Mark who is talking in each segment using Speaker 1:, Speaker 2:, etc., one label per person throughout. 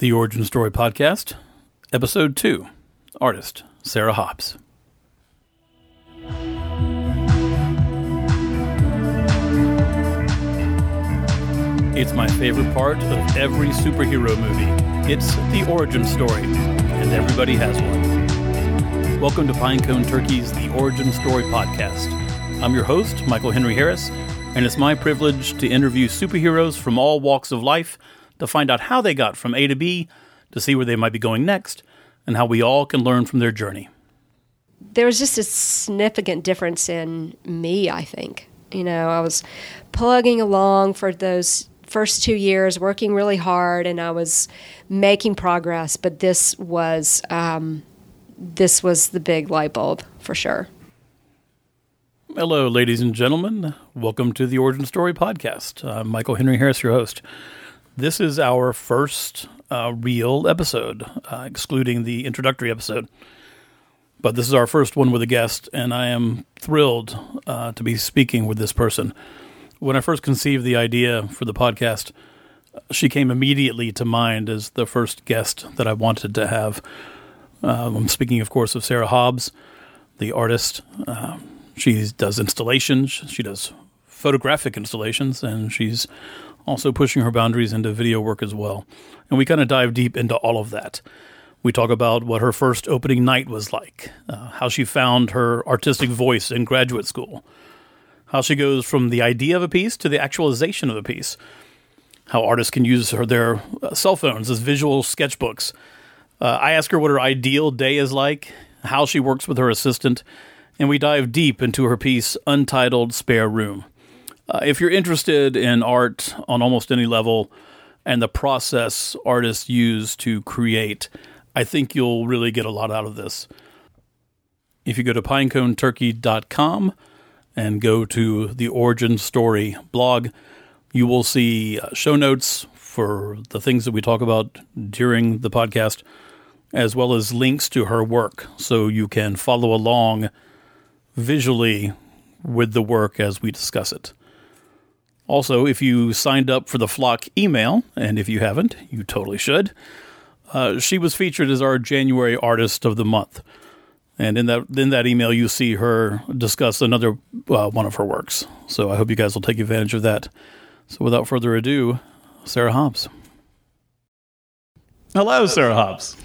Speaker 1: The Origin Story Podcast, Episode 2 Artist Sarah Hobbs. It's my favorite part of every superhero movie. It's the origin story, and everybody has one. Welcome to Pinecone Turkey's The Origin Story Podcast. I'm your host, Michael Henry Harris, and it's my privilege to interview superheroes from all walks of life to find out how they got from A to B, to see where they might be going next, and how we all can learn from their journey.
Speaker 2: There was just a significant difference in me, I think. You know, I was plugging along for those first two years, working really hard, and I was making progress. But this was um, this was the big light bulb for sure.
Speaker 1: Hello, ladies and gentlemen. Welcome to the Origin Story Podcast. I'm Michael Henry Harris, your host. This is our first uh, real episode, uh, excluding the introductory episode. But this is our first one with a guest, and I am thrilled uh, to be speaking with this person. When I first conceived the idea for the podcast, she came immediately to mind as the first guest that I wanted to have. Um, I'm speaking, of course, of Sarah Hobbs, the artist. Um, she does installations, she does photographic installations, and she's also pushing her boundaries into video work as well. And we kind of dive deep into all of that. We talk about what her first opening night was like, uh, how she found her artistic voice in graduate school, how she goes from the idea of a piece to the actualization of a piece, how artists can use her, their uh, cell phones as visual sketchbooks. Uh, I ask her what her ideal day is like, how she works with her assistant, and we dive deep into her piece, Untitled Spare Room. Uh, if you're interested in art on almost any level and the process artists use to create, I think you'll really get a lot out of this. If you go to pineconeturkey.com and go to the Origin Story blog, you will see uh, show notes for the things that we talk about during the podcast, as well as links to her work so you can follow along visually with the work as we discuss it. Also, if you signed up for the Flock email, and if you haven't, you totally should, uh, she was featured as our January Artist of the Month. And in that in that email, you see her discuss another uh, one of her works. So I hope you guys will take advantage of that. So without further ado, Sarah Hobbs. Hello, Sarah Hobbs.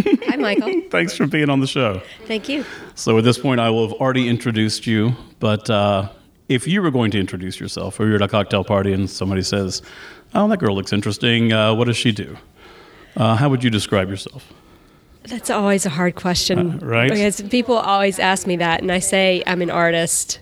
Speaker 2: Hi, Michael.
Speaker 1: Thanks for being on the show.
Speaker 2: Thank you.
Speaker 1: So at this point, I will have already introduced you, but uh, if you were going to introduce yourself, or you're at a cocktail party and somebody says, "Oh, that girl looks interesting. Uh, what does she do?" Uh, how would you describe yourself?
Speaker 2: That's always a hard question,
Speaker 1: Uh, right?
Speaker 2: Because people always ask me that, and I say I'm an artist,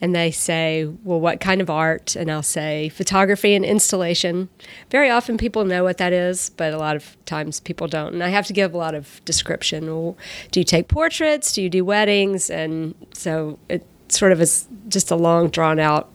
Speaker 2: and they say, "Well, what kind of art?" And I'll say photography and installation. Very often, people know what that is, but a lot of times people don't, and I have to give a lot of description. Well, do you take portraits? Do you do weddings? And so it sort of is just a long, drawn out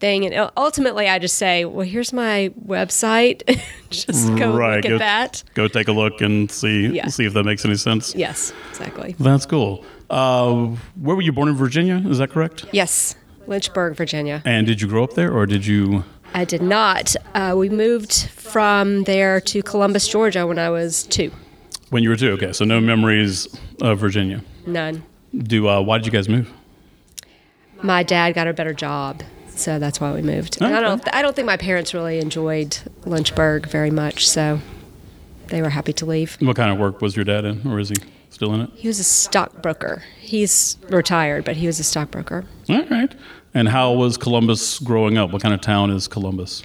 Speaker 2: thing. And ultimately, I just say, "Well, here's my website. just go look at
Speaker 1: go,
Speaker 2: that."
Speaker 1: Go take a look and see
Speaker 2: Yeah.
Speaker 1: see if that makes any sense.
Speaker 2: Yes, exactly.
Speaker 1: That's cool. Uh, where were you born in Virginia? Is that correct?
Speaker 2: Yes, Lynchburg, Virginia.
Speaker 1: And did you grow up there, or did you?
Speaker 2: I did not. Uh, we moved from there to Columbus, Georgia when I was two.
Speaker 1: When you were two, okay. So no memories of Virginia.
Speaker 2: None.
Speaker 1: Do uh, why did you guys move?
Speaker 2: My dad got a better job, so that's why we moved. And I don't. I don't think my parents really enjoyed Lynchburg very much, so they were happy to leave.
Speaker 1: What kind of work was your dad in, or is he still in it?
Speaker 2: He was a stockbroker. He's retired, but he was a stockbroker.
Speaker 1: All right. And how was Columbus growing up? What kind of town is Columbus?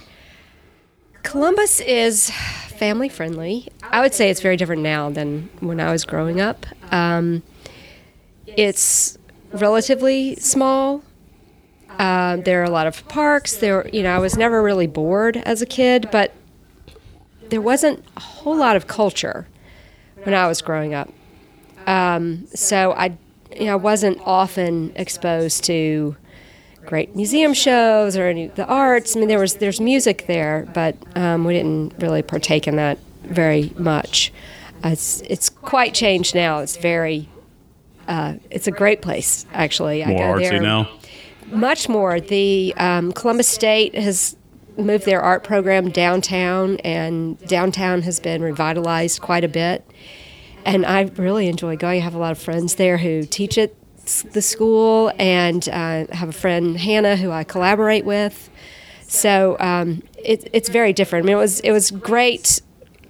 Speaker 2: Columbus is family friendly. I would say it's very different now than when I was growing up. Um, it's relatively small. Uh, there are a lot of parks. There, you know, I was never really bored as a kid, but there wasn't a whole lot of culture when I was growing up. Um, so I, you know, I wasn't often exposed to great museum shows or any the arts. I mean, there was there's music there, but um, we didn't really partake in that very much. Uh, it's it's quite changed now. It's very uh, it's a great place actually.
Speaker 1: More
Speaker 2: I go
Speaker 1: artsy
Speaker 2: there
Speaker 1: now.
Speaker 2: Much more. The um, Columbus State has moved their art program downtown, and downtown has been revitalized quite a bit. And I really enjoy going. I have a lot of friends there who teach at the school, and uh, have a friend Hannah who I collaborate with. So um, it, it's very different. I mean, it was it was great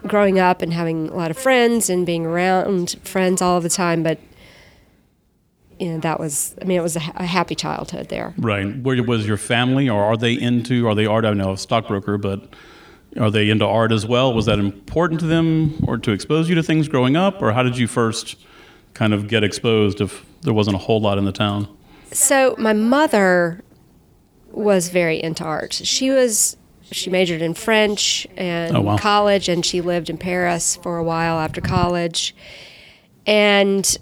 Speaker 2: growing up and having a lot of friends and being around friends all the time, but know that was I mean it was a, a happy childhood there.
Speaker 1: Right. Where was your family, or are they into? Are they art? I know a stockbroker, but are they into art as well? Was that important to them, or to expose you to things growing up, or how did you first kind of get exposed if there wasn't a whole lot in the town?
Speaker 2: So my mother was very into art. She was she majored in French and
Speaker 1: Oh, wow.
Speaker 2: college, and she lived in Paris for a while after college. And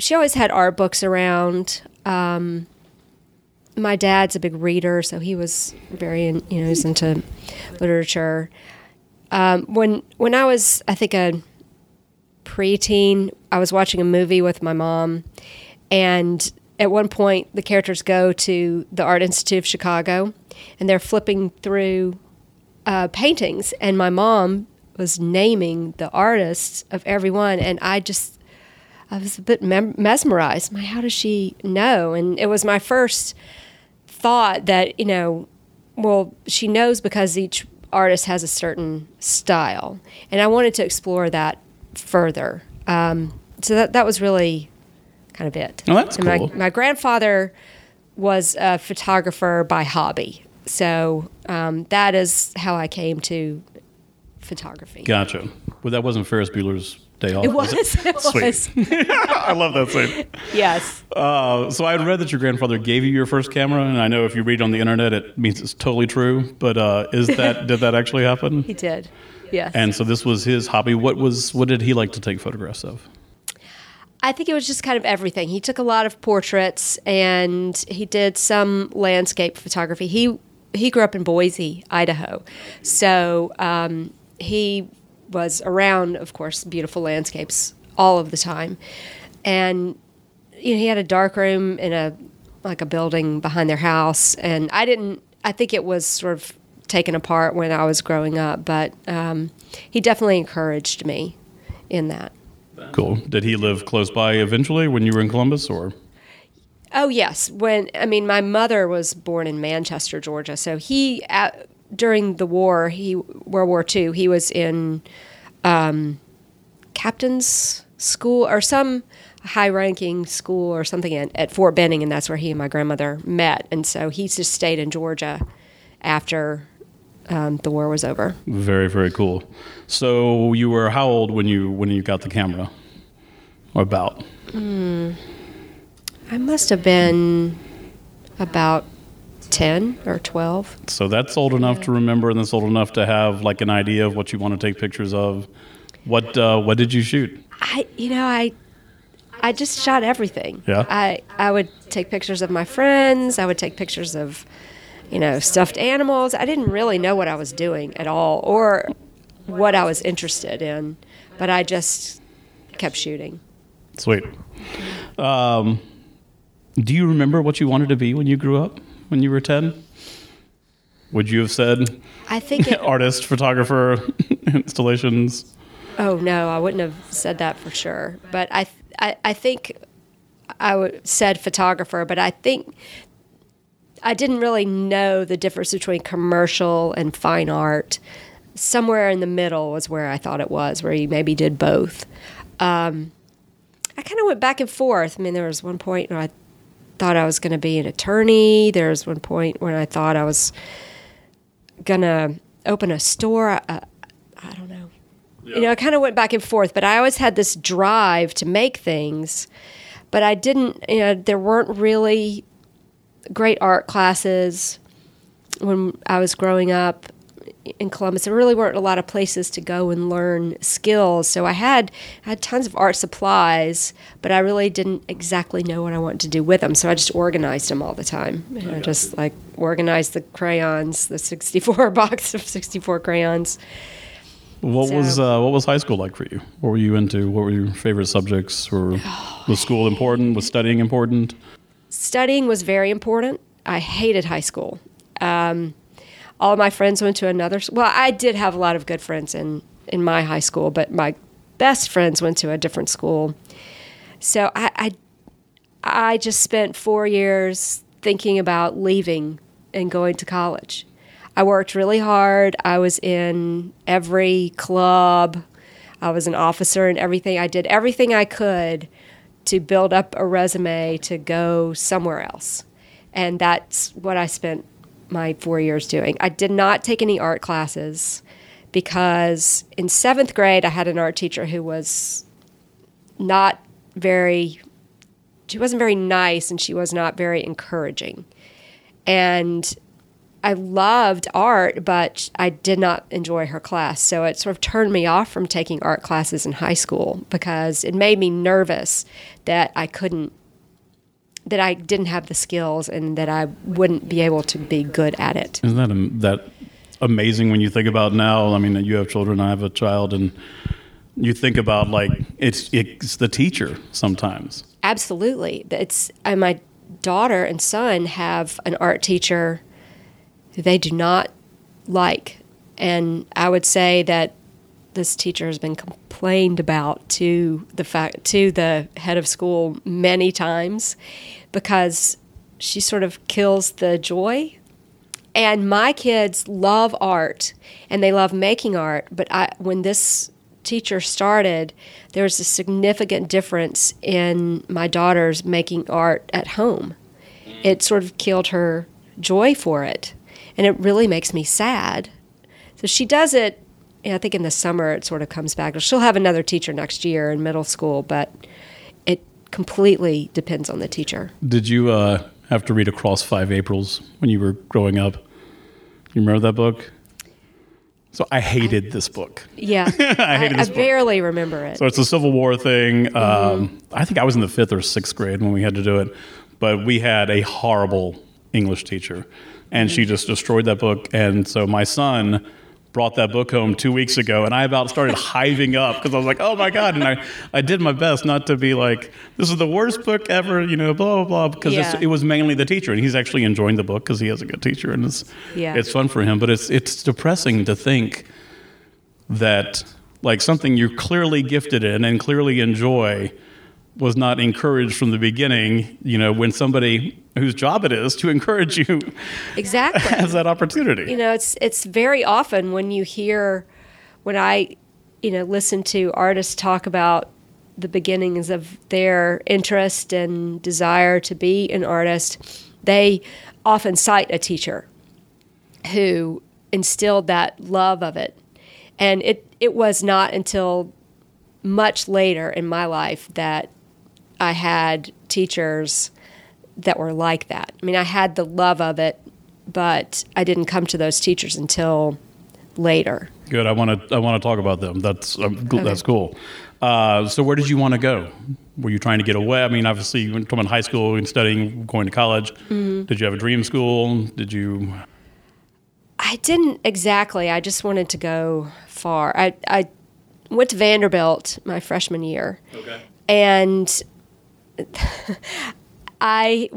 Speaker 2: she always had art books around. Um, my dad's a big reader, so he was very, in, you know, he's into literature. Um, when when I was, I think a preteen, I was watching a movie with my mom, and at one point the characters go to the Art Institute of Chicago, and they're flipping through uh, paintings, and my mom was naming the artists of every one, and I just I was a bit mem- mesmerized. My, how does she know? And it was my first thought that you know, well, she knows because each artist has a certain style, and I wanted to explore that further. Um, so that that was really kind of it.
Speaker 1: Oh, that's
Speaker 2: and
Speaker 1: cool.
Speaker 2: My, my grandfather was a photographer by hobby, so um, that is how I came to photography.
Speaker 1: Gotcha. Well, that wasn't Ferris Bueller's Day Off.
Speaker 2: It was. It
Speaker 1: Sweet.
Speaker 2: was.
Speaker 1: I love that scene.
Speaker 2: Yes.
Speaker 1: Uh, so I had read that your grandfather gave you your first camera, and I know if you read on the internet, it means it's totally true. But uh, is that did that actually happen?
Speaker 2: He did. Yes.
Speaker 1: And so this was his hobby. What was what did he like to take photographs of?
Speaker 2: I think it was just kind of everything. He took a lot of portraits and he did some landscape photography. He he grew up in Boise, Idaho, so um, he was around, of course, beautiful landscapes all of the time, and you know, he had a dark room in a like a building behind their house, and I didn't. I think it was sort of taken apart when I was growing up, but um, he definitely encouraged me in that.
Speaker 1: Cool. Did he live close by eventually when you were in Columbus, or
Speaker 2: Oh yes, when I mean my mother was born in Manchester, Georgia. So he at, during the war, he World War II, he was in um, captain's school or some high-ranking school or something at, at Fort Benning, and that's where he and my grandmother met. And so he just stayed in Georgia after um, the war was over.
Speaker 1: very very cool. So you were how old when you when you got the camera? Or about?
Speaker 2: I must have been about ten or twelve.
Speaker 1: So that's old enough to remember, and that's old enough to have like an idea of what you want to take pictures of. What uh, what did you shoot?
Speaker 2: I, you know, I, I just shot everything.
Speaker 1: Yeah?
Speaker 2: I, I would take pictures of my friends. I would take pictures of, you know, stuffed animals. I didn't really know what I was doing at all, or what I was interested in, but I just kept shooting.
Speaker 1: Sweet. Um, do you remember what you wanted to be when you grew up? When you were ten? Would you have said
Speaker 2: I think. It,
Speaker 1: artist, photographer, installations?
Speaker 2: oh no, I wouldn't have said that for sure. But I, I, I think I would said photographer, but I think I didn't really know the difference between commercial and fine art. Somewhere in the middle was where I thought it was, where you maybe did both. Um, I kind of went back and forth. I mean, there was one point where I thought I was going to be an attorney. There was one point when I thought I was going to open a store. I, I don't know. You know, I kind of went back and forth, but I always had this drive to make things. But I didn't, you know, there weren't really great art classes when I was growing up in Columbus. There really weren't a lot of places to go and learn skills. So I had I had tons of art supplies, but I really didn't exactly know what I wanted to do with them. So I just organized them all the time. And I just like organized the crayons, the 64 box of 64 crayons.
Speaker 1: What
Speaker 2: So-
Speaker 1: was uh, what was high school like for you? What were you into? What were your favorite subjects? Were was school important? Was studying important?
Speaker 2: studying was very important. I hated high school. Um, all my friends went to another. Well, I did have a lot of good friends in in my high school, but my best friends went to a different school. So I, I I just spent four years thinking about leaving and going to college. I worked really hard. I was in every club. I was an officer and everything. I did everything I could to build up a resume to go somewhere else. And that's what I spent my four years doing. I did not take any art classes because in seventh grade, I had an art teacher who was not very she wasn't very nice and she was not very encouraging. And I loved art, but I did not enjoy her class. So it sort of turned me off from taking art classes in high school because it made me nervous that I couldn't, that I didn't have the skills and that I wouldn't be able to be good at it.
Speaker 1: Isn't that that amazing when you think about now? I mean, you have children, I have a child, and you think about like it's it's the teacher sometimes.
Speaker 2: Absolutely. It's and my daughter and son have an art teacher who they do not like. And I would say that this teacher has been complained about to the fact to the head of school many times because she sort of kills the joy. And my kids love art and they love making art but I, when this teacher started there was a significant difference in my daughter's making art at home. Mm. It sort of killed her joy for it. And it really makes me sad. So she does it i think in the summer it sort of comes back she'll have another teacher next year in middle school but it completely depends on the teacher
Speaker 1: Did you uh, have to read Across Five Aprils when you were growing up? You remember that book? So I hated this book.
Speaker 2: yeah
Speaker 1: I hated this
Speaker 2: I
Speaker 1: book.
Speaker 2: barely remember it
Speaker 1: So it's a Civil War thing. Um, I think I was in the fifth or sixth grade when we had to do it, but we had a horrible English teacher, and she just destroyed that book. And so my son brought that book home two weeks ago, and I about started hiving up because I was like, "Oh my god!" And I, I did my best not to be like, "This is the worst book ever," you know, blah blah blah, because
Speaker 2: Yeah.
Speaker 1: it was mainly the teacher, and he's actually enjoying the book because he has a good teacher, and it's
Speaker 2: Yeah.
Speaker 1: it's fun for him. But it's it's depressing to think that like something you're clearly gifted in and clearly enjoy was not encouraged from the beginning, you know, when somebody whose job it is to encourage you
Speaker 2: exactly
Speaker 1: has that opportunity.
Speaker 2: you know it's it's very often when you hear when i you know listen to artists talk about the beginnings of their interest and desire to be an artist they often cite a teacher who instilled that love of it and it it was not until much later in my life that i had teachers that were like that i mean i had the love of it but I didn't come to those teachers until later.
Speaker 1: Good. I want to I want to talk about them. That's um, gl- that's cool. Uh, so where did you want to go? Were you trying to get away? I mean, obviously you went from high school and studying, going to college. Did you have a dream school? Did you?
Speaker 2: I didn't exactly. I just wanted to go far. I, I went to Vanderbilt my freshman year,
Speaker 1: Okay.
Speaker 2: and I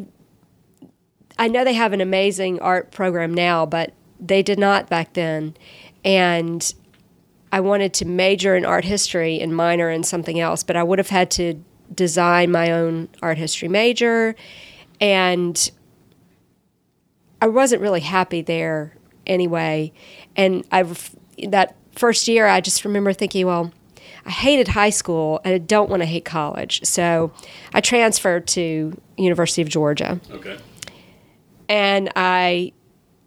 Speaker 2: I know they have an amazing art program now, but they did not back then. And I wanted to major in art history and minor in something else, but I would have had to design my own art history major and I wasn't really happy there anyway. And I that first year I just remember thinking, well, I hated high school and I don't want to hate college. So I transferred to University of Georgia
Speaker 1: Okay.
Speaker 2: and I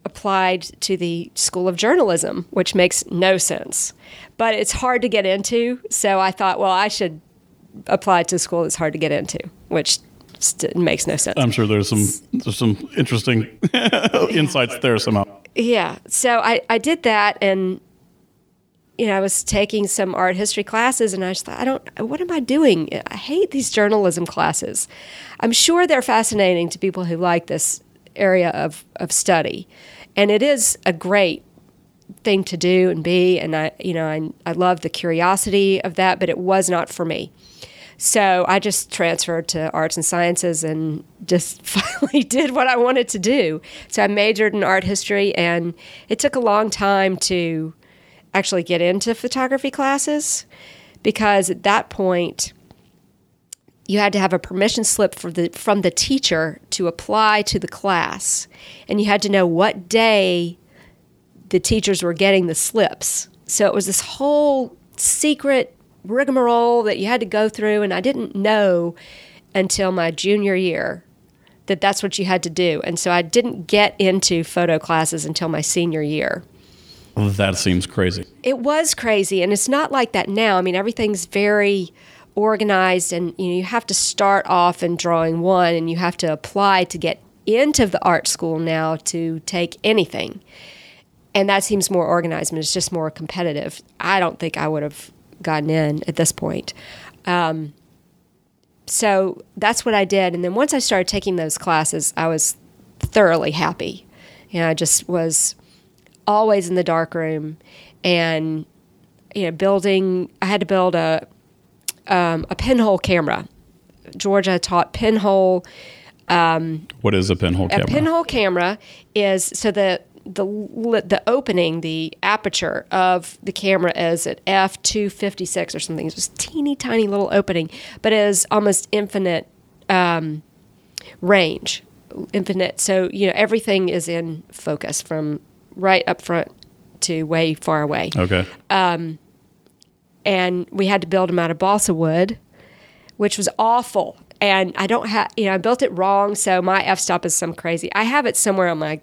Speaker 2: applied to the School of Journalism, which makes no sense. But it's hard to get into, so I thought, well, I should apply to a school that's hard to get into, which st- makes no sense.
Speaker 1: I'm sure there's some there's some interesting insights there somehow.
Speaker 2: Yeah. So I, I did that and you know, I was taking some art history classes and I just thought, I don't what am I doing? I hate these journalism classes. I'm sure they're fascinating to people who like this area of, of study. And it is a great thing to do and be and I you know, I I love the curiosity of that, but it was not for me. So I just transferred to arts and sciences and just finally did what I wanted to do. So I majored in art history, and it took a long time to actually get into photography classes because at that point, you had to have a permission slip the, from the teacher to apply to the class, and you had to know what day the teachers were getting the slips. So it was this whole secret rigmarole that you had to go through, and I didn't know until my junior year that that's what you had to do. And so I didn't get into photo classes until my senior year.
Speaker 1: That seems crazy.
Speaker 2: It was crazy, and it's not like that now. I mean, everything's very organized, and you know, you have to start off in drawing one, and you have to apply to get into the art school now to take anything. And that seems more organized, but it's just more competitive. I don't think I would have gotten in at this point. Um, so that's what I did. And then once I started taking those classes, I was thoroughly happy. You know, I just was always in the dark room and, you know, building, I had to build a, um, a pinhole camera. Georgia taught pinhole.
Speaker 1: Um, what is a pinhole camera?
Speaker 2: A pinhole camera is so the the the opening, the aperture of the camera is at f two fifty six or something. It's just teeny tiny little opening, but it is almost infinite um, range, infinite. So you know everything is in focus from right up front to way far away.
Speaker 1: Okay. Um,
Speaker 2: and we had to build them out of balsa wood, which was awful. And I don't have, you know, I built it wrong, so my f stop is some crazy. I have it somewhere on my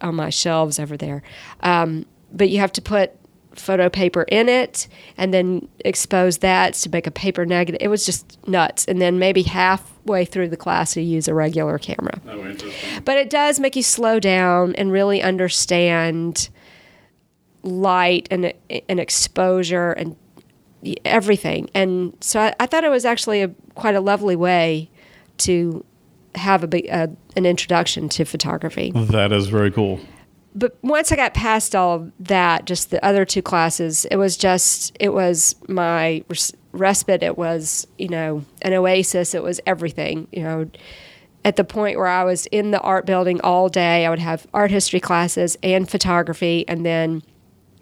Speaker 2: on my shelves over there. Um, but you have to put photo paper in it and then expose that to make a paper negative. It was just nuts. And then maybe halfway through the class, you use a regular camera. Oh, but it does make you slow down and really understand light and, and exposure and everything. And so I, I thought it was actually a, quite a lovely way to have a big, uh, an introduction to photography.
Speaker 1: That is very cool.
Speaker 2: But once I got past all that, just the other two classes, it was just it was my res- respite. It was you know an oasis. It was everything. You know, at the point where I was in the art building all day, I would have art history classes and photography, and then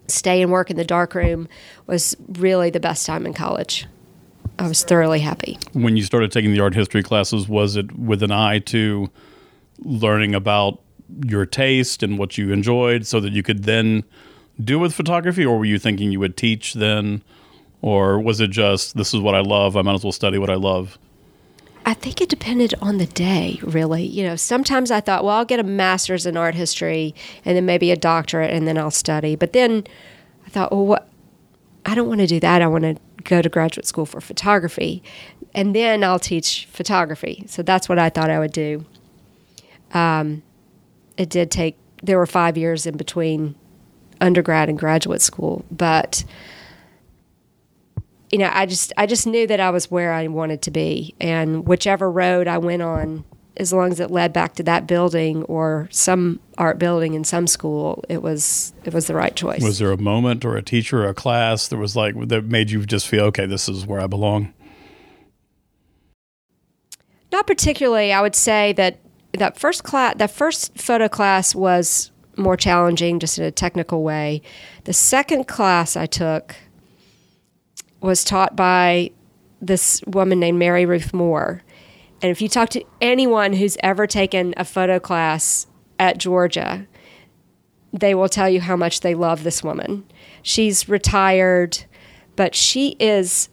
Speaker 2: stay and work in the darkroom was really the best time in college. I was thoroughly happy.
Speaker 1: When you started taking the art history classes, was it with an eye to learning about your taste and what you enjoyed so that you could then do with photography, or were you thinking you would teach then? Or was it just, this is what I love, I might as well study what I love?
Speaker 2: I think it depended on the day, really. You know, sometimes I thought, well, I'll get a master's in art history and then maybe a doctorate and then I'll study. But then I thought, well, what? I don't want to do that. I want to go to graduate school for photography, and then I'll teach photography. So that's what I thought I would do. Um, it did take. There were five years in between undergrad and graduate school, but you know, I just I just knew that I was where I wanted to be, and whichever road I went on, as long as it led back to that building or some art building in some school, it was it was the right choice.
Speaker 1: Was there a moment or a teacher or a class that was like that made you just feel okay, this is where I belong?
Speaker 2: Not particularly. I would say that that first class, that first photo class was more challenging, just in a technical way. The second class I took was taught by this woman named Mary Ruth Moore and if you talk to anyone who's ever taken a photo class at Georgia, they will tell you how much they love this woman. She's retired, but she is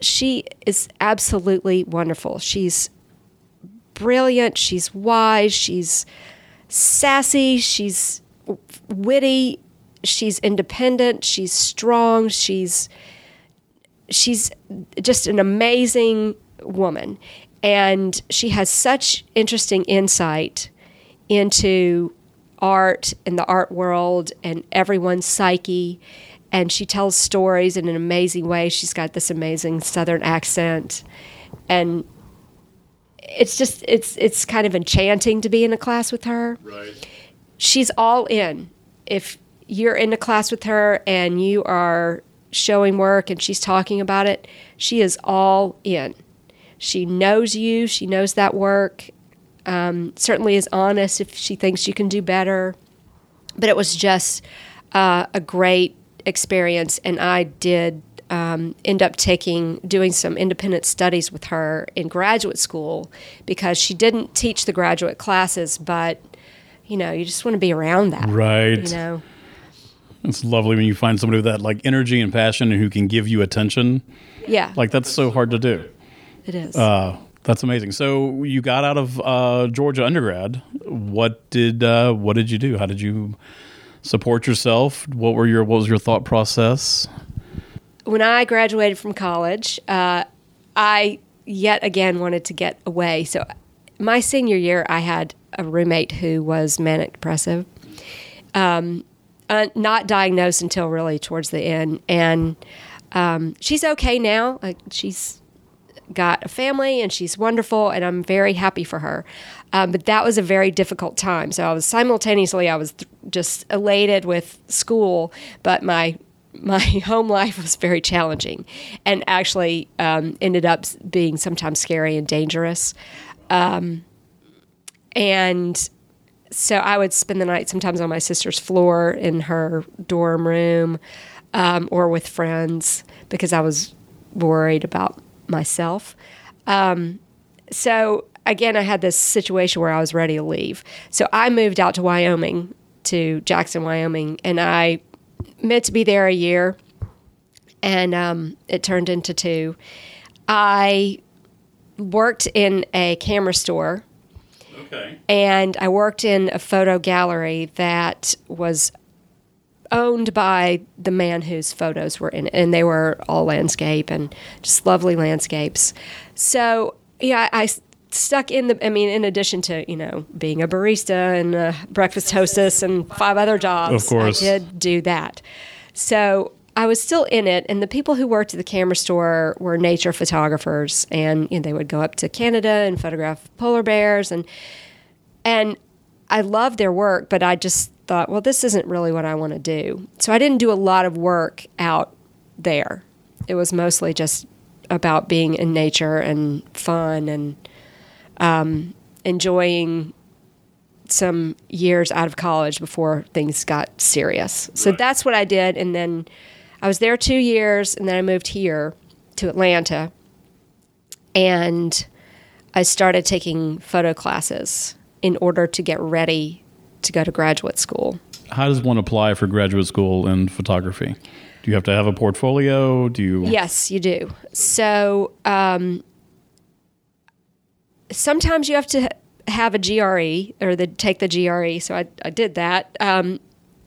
Speaker 2: she is absolutely wonderful. She's brilliant, she's wise, she's sassy, she's witty, she's independent, she's strong, she's she's just an amazing woman. And she has such interesting insight into art and the art world and everyone's psyche. And she tells stories in an amazing way. She's got this amazing southern accent. And it's just it's it's kind of enchanting to be in a class with her.
Speaker 1: Right.
Speaker 2: She's all in. If you're in a class with her and you are showing work and she's talking about it, she is all in She knows you. She knows that work. Um, certainly is honest if she thinks you can do better. But it was just uh, a great experience, and I did um, end up taking doing some independent studies with her in graduate school because she didn't teach the graduate classes, but you know, you just want to be around that,
Speaker 1: Right.
Speaker 2: You know,
Speaker 1: It's lovely when you find somebody with that like energy and passion and who can give you attention.
Speaker 2: yeah,
Speaker 1: Like that's so hard to do.
Speaker 2: it is.
Speaker 1: Uh, that's amazing. So you got out of uh, Georgia undergrad. What did uh, what did you do? How did you support yourself? What were your what was your thought process?
Speaker 2: When I graduated from college, uh, I yet again wanted to get away. So, my senior year, I had a roommate who was manic depressive, um, uh, not diagnosed until really towards the end. And um, she's okay now. Like she's got a family and she's wonderful, and I'm very happy for her. Um, but that was a very difficult time. So I was simultaneously I was th- just elated with school, but my my home life was very challenging, and actually um, ended up being sometimes scary and dangerous. Um, and so I would spend the night sometimes on my sister's floor in her dorm room um, or with friends because I was worried about myself. Um, so again, I had this situation where I was ready to leave. So I moved out to Wyoming, to Jackson, Wyoming, and I meant to be there a year, and um, it turned into two. I worked in a camera store
Speaker 1: Okay.
Speaker 2: and I worked in a photo gallery that was owned by the man whose photos were in it, and they were all landscape and just lovely landscapes. So yeah, I, I stuck in the. I mean, in addition to you know being a barista and a breakfast hostess and five other jobs,
Speaker 1: Of course.
Speaker 2: I did do that. So I was still in it, and the people who worked at the camera store were nature photographers, and you know, they would go up to Canada and photograph polar bears, and and I loved their work, but I just thought, well, this isn't really what I want to do. So I didn't do a lot of work out there. It was mostly just about being in nature and fun and um, enjoying some years out of college before things got serious. So
Speaker 1: Right.
Speaker 2: that's what I did. And then I was there two years, and then I moved here to Atlanta. And I started taking photo classes in order to get ready to go to graduate school.
Speaker 1: How does one apply for graduate school in photography? Do you have to have a portfolio? Do you?
Speaker 2: Yes, you do. So um, sometimes you have to have a GRE or the, take the GRE. So I, I did that, um,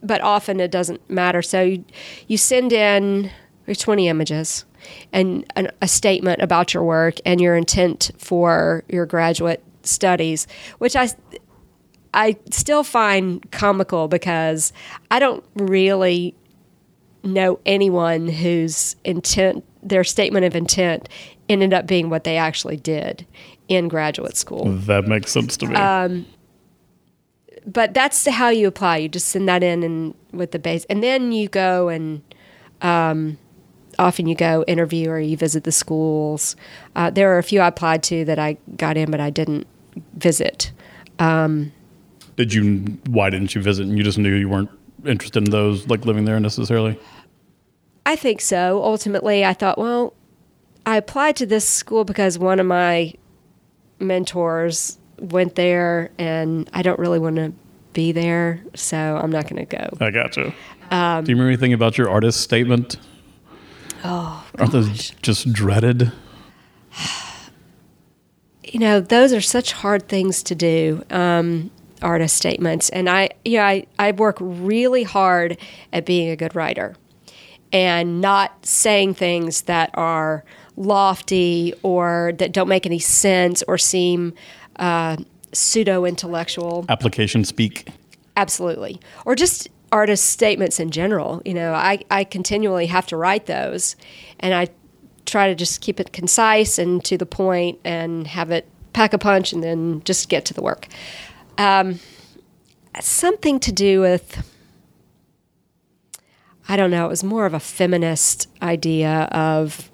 Speaker 2: but often it doesn't matter. So you, you send in your 20 images and an, a statement about your work and your intent for your graduate studies, which I I still find comical because I don't really know anyone whose intent, their statement of intent, ended up being what they actually did in graduate school.
Speaker 1: That makes sense to me.
Speaker 2: Uh, But that's how you apply. You just send that in and with the base, and then you go and um, often you go interview or you visit the schools. Uh, there are a few I applied to that I got in, but I didn't visit.
Speaker 1: Did you? Why didn't you visit? And you just knew you weren't interested in those, like living there necessarily.
Speaker 2: I think so. Ultimately, I thought, well, I applied to this school because one of my mentors went there, and I don't really want to be there, so I'm not going to go.
Speaker 1: I got you.
Speaker 2: Um,
Speaker 1: Do you remember anything about your artist statement?
Speaker 2: Oh,
Speaker 1: Aren't those just dreaded?
Speaker 2: you know, those are such hard things to do. Um, artist statements, and I, you know, I, I work really hard at being a good writer, and not saying things that are lofty or that don't make any sense or seem uh, pseudo intellectual.
Speaker 1: Application speak.
Speaker 2: Absolutely. Or just artist statements in general. You know, I, I continually have to write those and I try to just keep it concise and to the point and have it pack a punch and then just get to the work. Um, something to do with, I don't know, it was more of a feminist idea of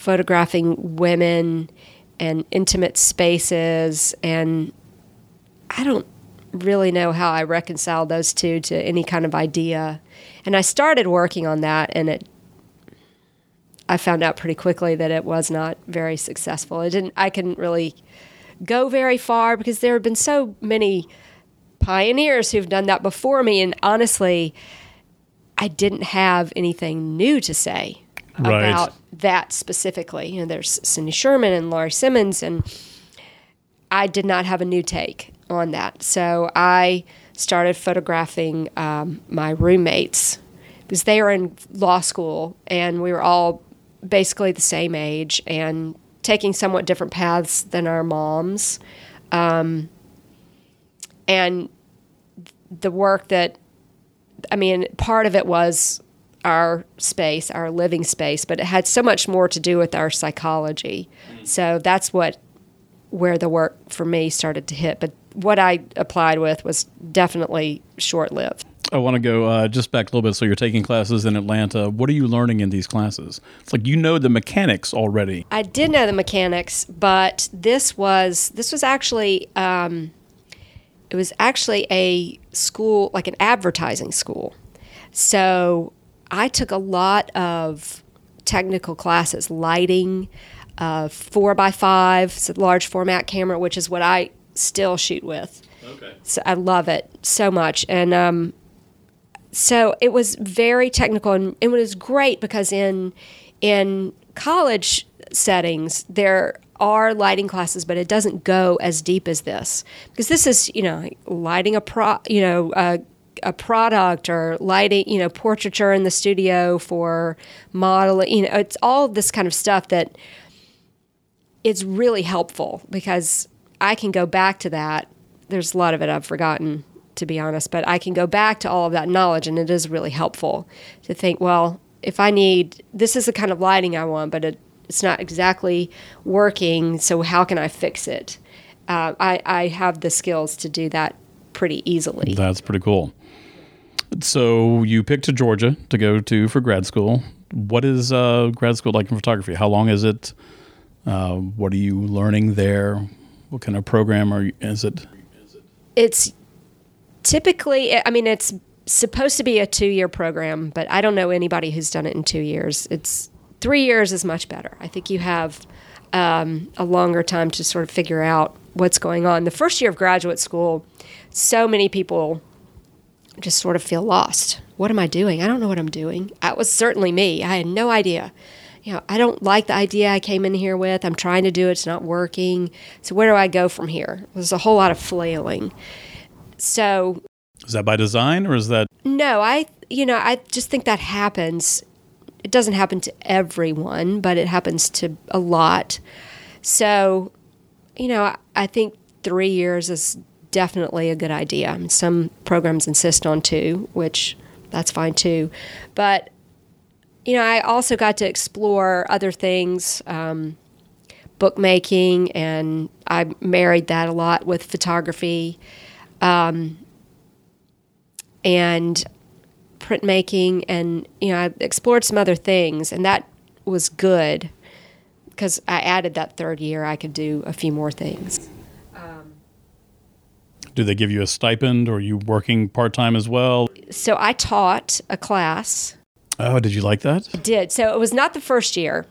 Speaker 2: photographing women and intimate spaces and I don't really know how I reconciled those two to any kind of idea. And I started working on that and it I found out pretty quickly that it was not very successful. It didn't I couldn't really go very far because there have been so many pioneers who've done that before me and honestly I didn't have anything new to say
Speaker 1: Right.
Speaker 2: about that specifically. You know, there's Cindy Sherman and Laurie Simmons, and I did not have a new take on that. So I started photographing um, my roommates because they were in law school, and we were all basically the same age and taking somewhat different paths than our moms. Um, and the work that I mean, part of it was our space, our living space, but it had so much more to do with our psychology. So that's what where the work for me started to hit. But what I applied with was definitely short lived.
Speaker 1: I want to go uh, just back a little bit. So you're taking classes in Atlanta. What are you learning in these classes? It's like you know the mechanics already.
Speaker 2: I did know the mechanics, but this was this was actually um, it was actually a school like an advertising school. So I took a lot of technical classes, lighting, uh, four by five, it's a large format camera, which is what I still shoot with.
Speaker 1: Okay.
Speaker 2: So I love it so much, and um, so it was very technical, and it was great because in in college settings there are lighting classes, but it doesn't go as deep as this because this is you know lighting a pro you know a, a product or lighting you know portraiture in the studio for modeling you know it's all this kind of stuff that it's really helpful because I can go back to that. There's a lot of it I've forgotten, to be honest, but I can go back to all of that knowledge, and it is really helpful to think, well, if I need this is the kind of lighting I want, but it, it's not exactly working, so how can I fix it? Uh, I, I have the skills to do that pretty easily.
Speaker 1: That's pretty cool. So you picked to Georgia to go to for grad school. What is uh, grad school like in photography? How long is it? Uh, what are you learning there? What kind of program are you, is it?
Speaker 2: It's typically, I mean, it's supposed to be a two year program, but I don't know anybody who's done it in two years. It's three years is much better. I think you have um, a longer time to sort of figure out what's going on. The first year of graduate school, so many people just sort of feel lost. What am I doing? I don't know what I'm doing. That was certainly me. I had no idea. You know, I don't like the idea I came in here with. I'm trying to do it. It's not working. So where do I go from here? There's a whole lot of flailing. So
Speaker 1: Is that by design or is that
Speaker 2: no, I you know, I just think that happens. It doesn't happen to everyone, but it happens to a lot. So, you know, I, think 3 years is definitely a good idea. Some programs insist on 2, which that's fine too. But you know, I also got to explore other things, um, bookmaking, and I married that a lot with photography. Um, and printmaking and you know I explored some other things and that was good because I added that third year I could do a few more things.
Speaker 1: Do they give you a stipend or are you working part time as well?
Speaker 2: So I taught a class.
Speaker 1: Oh, did you like that?
Speaker 2: Did so it was not the first year.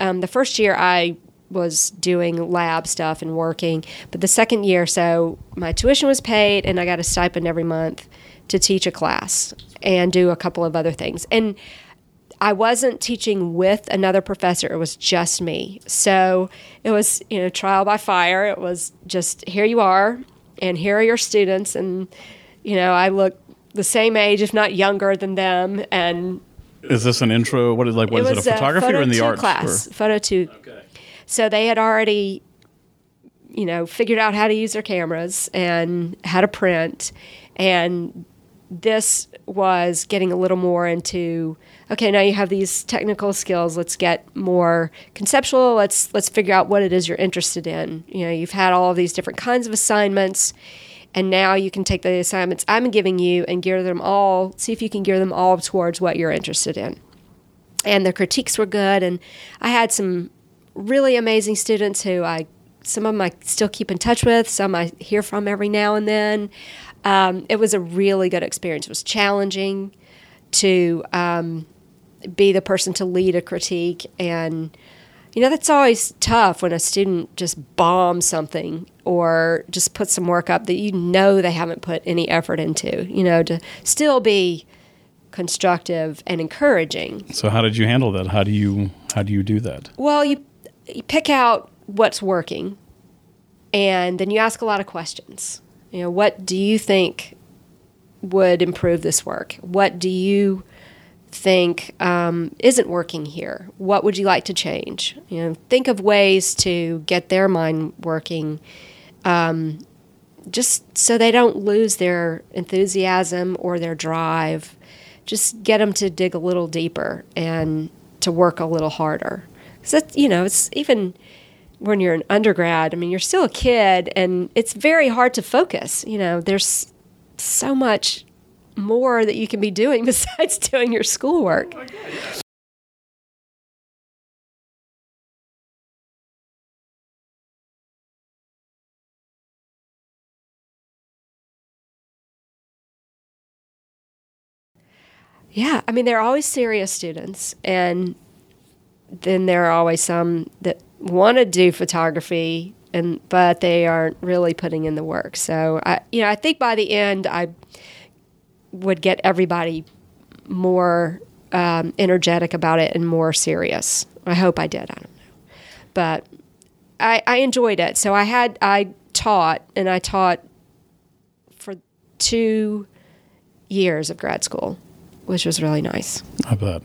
Speaker 2: Um, the first year I was doing lab stuff and working, but the second year, so my tuition was paid and I got a stipend every month to teach a class and do a couple of other things. And I wasn't teaching with another professor, it was just me. So it was, you know, trial by fire. It was just here you are, and here are your students. And, you know, I look the same age, if not younger than them. And
Speaker 1: Is this an intro? What is like? What is it? A photography
Speaker 2: photo
Speaker 1: or in the
Speaker 2: two
Speaker 1: arts?
Speaker 2: class?
Speaker 1: Or-
Speaker 2: Photo two.
Speaker 1: Okay.
Speaker 2: So they had already, you know, figured out how to use their cameras and how to print. And this was getting a little more into okay, now you have these technical skills. Let's get more conceptual. Let's let's figure out what it is you're interested in. You know, you've had all these different kinds of assignments. And now you can take the assignments I'm giving you and gear them all, see if you can gear them all towards what you're interested in. and the critiques were good. And I had some really amazing students who I, some of them I still keep in touch with, some I hear from every now and then. Um, it was a really good experience. It was challenging to um, be the person to lead a critique and you know that's always tough when a student just bombs something or just puts some work up that you know they haven't put any effort into you know to still be constructive and encouraging
Speaker 1: So how did you handle that? How do you how do you do that?
Speaker 2: well you, you pick out what's working and then you ask a lot of questions you know what do you think would improve this work what do you think um, isn't working here. What would you like to change? You know think of ways to get their mind working um, just so they don't lose their enthusiasm or their drive. Just get them to dig a little deeper and to work a little harder. So that you know it's even when you're an undergrad i mean you're still a kid and it's very hard to focus you know. There's so much more that you can be doing besides doing your schoolwork. Yeah i mean they're always serious students and then there are always some that want to do photography and but they aren't really putting in the work. So i you know i think by the end i would get everybody more um, energetic about it and more serious i hope i did i don't know but I, I enjoyed it so i had i taught and i taught for two years of grad school which was really nice
Speaker 1: I bet.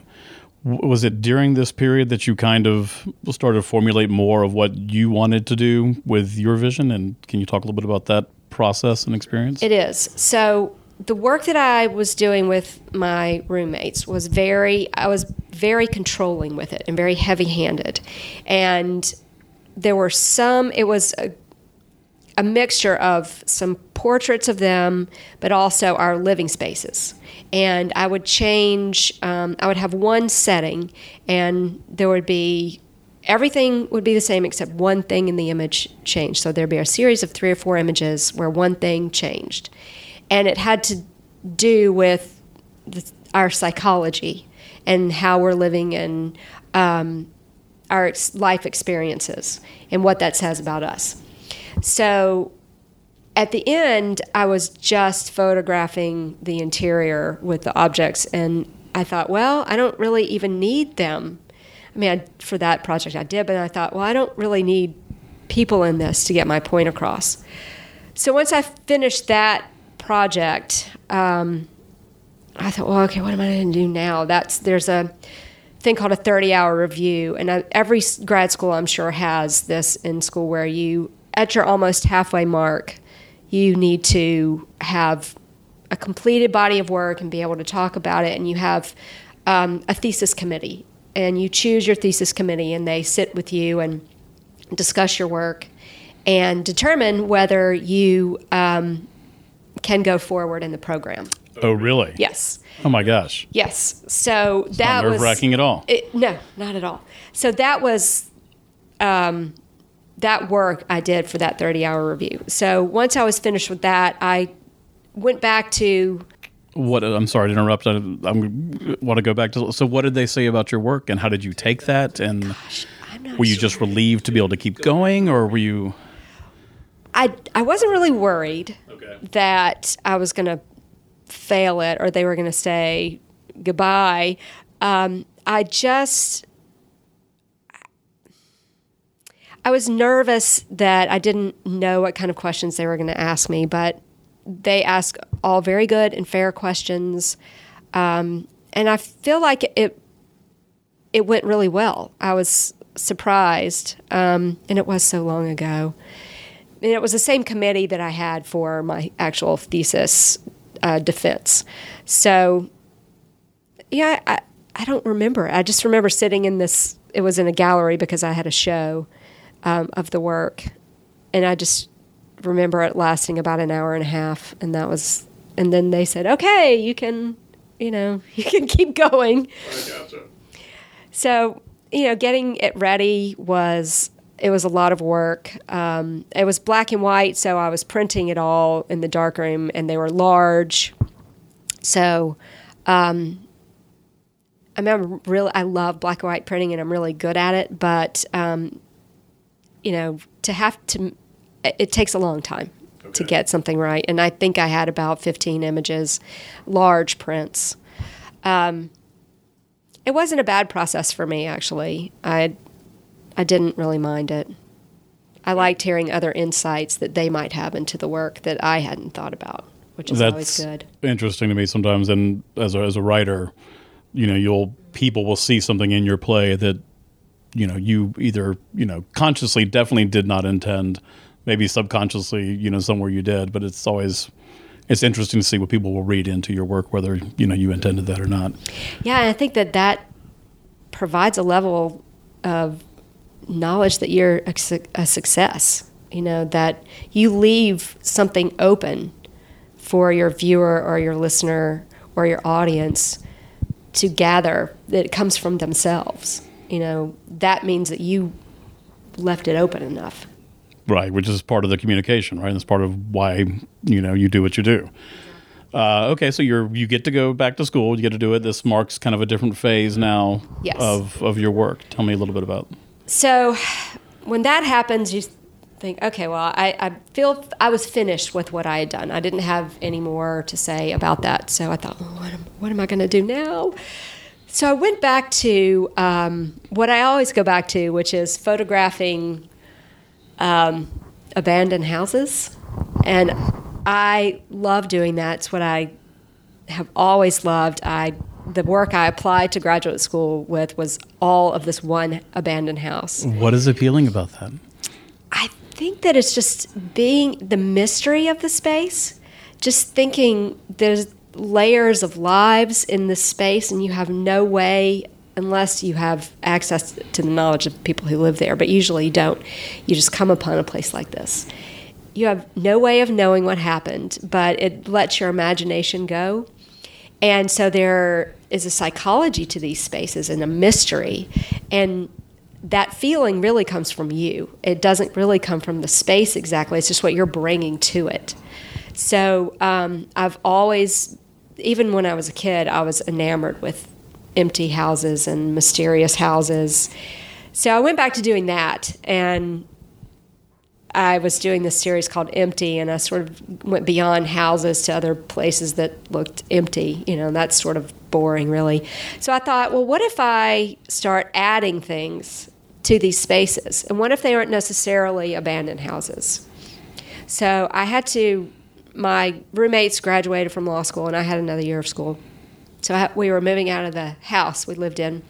Speaker 1: Was it during this period that you kind of started to formulate more of what you wanted to do with your vision? And can you talk a little bit about that process and experience?
Speaker 2: It is. So the work that I was doing with my roommates was very I was very controlling with it and very heavy-handed. And there were some it was a, a mixture of some portraits of them, but also our living spaces. And I would change, um, I would have one setting, and there would be everything would be the same except one thing in the image changed. So there'd be a series of three or four images where one thing changed. And it had to do with the, our psychology and how we're living and um, our ex- life experiences and what that says about us. So at the end, I was just photographing the interior with the objects, and I thought, well, I don't really even need them. I mean, I, for that project I did, but I thought, well, I don't really need people in this to get my point across. So once I finished that project, um, I thought, well, okay, what am I going to do now? That's there's a thing called a 30 hour review, and I, every grad school I'm sure has this in school where you, at your almost halfway mark, you need to have a completed body of work and be able to talk about it, and you have um, a thesis committee, and you choose your thesis committee, and they sit with you and discuss your work and determine whether you um, can go forward in the program.
Speaker 1: oh, really?
Speaker 2: Yes.
Speaker 1: Oh my gosh.
Speaker 2: Yes. So that
Speaker 1: Not
Speaker 2: was
Speaker 1: nerve wracking at all.
Speaker 2: it, no, not at all. So that was um, that work I did for that 30 hour review. So once I was finished with that, I went back to
Speaker 1: What? I'm sorry to interrupt. I I'm, want to go back to. So, what did they say about your work, and how did you take that? And
Speaker 2: I'm not
Speaker 1: were you
Speaker 2: sure.
Speaker 1: just relieved to be able to keep going, or were you?
Speaker 2: I I wasn't really worried
Speaker 1: Okay.
Speaker 2: that I was going to fail it or they were going to say goodbye. Um, I just I was nervous that I didn't know what kind of questions they were going to ask me, but they asked all very good and fair questions, um, and I feel like it it went really well. I was surprised, um, and it was so long ago. And it was the same committee that I had for my actual thesis uh, defense. So, yeah, I, I don't remember. I just remember sitting in this, it was in a gallery because I had a show um, of the work. And I just remember it lasting about an hour and a half. And that was, and then they said, okay, you can, you know, you can keep going. So, you know, getting it ready was it was a lot of work. Um, it was black and white, so I was printing it all in the darkroom, and they were large. So, um, I mean, I'm really I love black and white printing, and I'm really good at it. But um, you know, to have to, it takes a long time to get something right. And I think I had about 15 images, large prints. Um, it wasn't a bad process for me, actually. I, I didn't really mind it. I liked hearing other insights that they might have into the work that I hadn't thought about, which is always good.
Speaker 1: interesting to me sometimes. And as a, as a writer, you know, you'll people will see something in your play that you know you either you know consciously definitely did not intend maybe subconsciously, you know, somewhere you did, but it's always it's interesting to see what people will read into your work, whether you know you intended that or not.
Speaker 2: Yeah, I think that that provides a level of knowledge that you're a, a success. You know that you leave something open for your viewer or your listener or your audience to gather that it comes from themselves. You know that means that you left it open enough.
Speaker 1: Right, which is part of the communication, right? That's part of why you know you do what you do. Uh, okay, so you're you get to go back to school. You get to do it. This marks kind of a different phase now
Speaker 2: yes.
Speaker 1: of of your work. Tell me a little bit about.
Speaker 2: So, when that happens, you think, okay, well, I, I feel I was finished with what I had done. I didn't have any more to say about that. So I thought, well, what am, what am I going to do now? So I went back to um, what I always go back to, which is photographing um, abandoned houses. And I love doing that. It's what I have always loved. I the work I applied to graduate school with was all of this one abandoned house.
Speaker 1: What is appealing about that?
Speaker 2: I think that it's just being the mystery of the space. Just thinking there's layers of lives in this space, and you have no way unless you have access to the knowledge of people who live there, but usually you don't. You just come upon a place like this. You have no way of knowing what happened, but it lets your imagination go. And so there is a psychology to these spaces and a mystery. And that feeling really comes from you. It doesn't really come from the space exactly, it's just what you're bringing to it. So um, I've always, even when I was a kid, I was enamored with empty houses and mysterious houses. So I went back to doing that, and I was doing this series called Empty, and I sort of went beyond houses to other places that looked empty. You know, and that's sort of boring, really. So I thought, well, what if I start adding things to these spaces? And what if they aren't necessarily abandoned houses? So I had to, my roommates graduated from law school, and I had another year of school. So I, we were moving out of the house we lived in.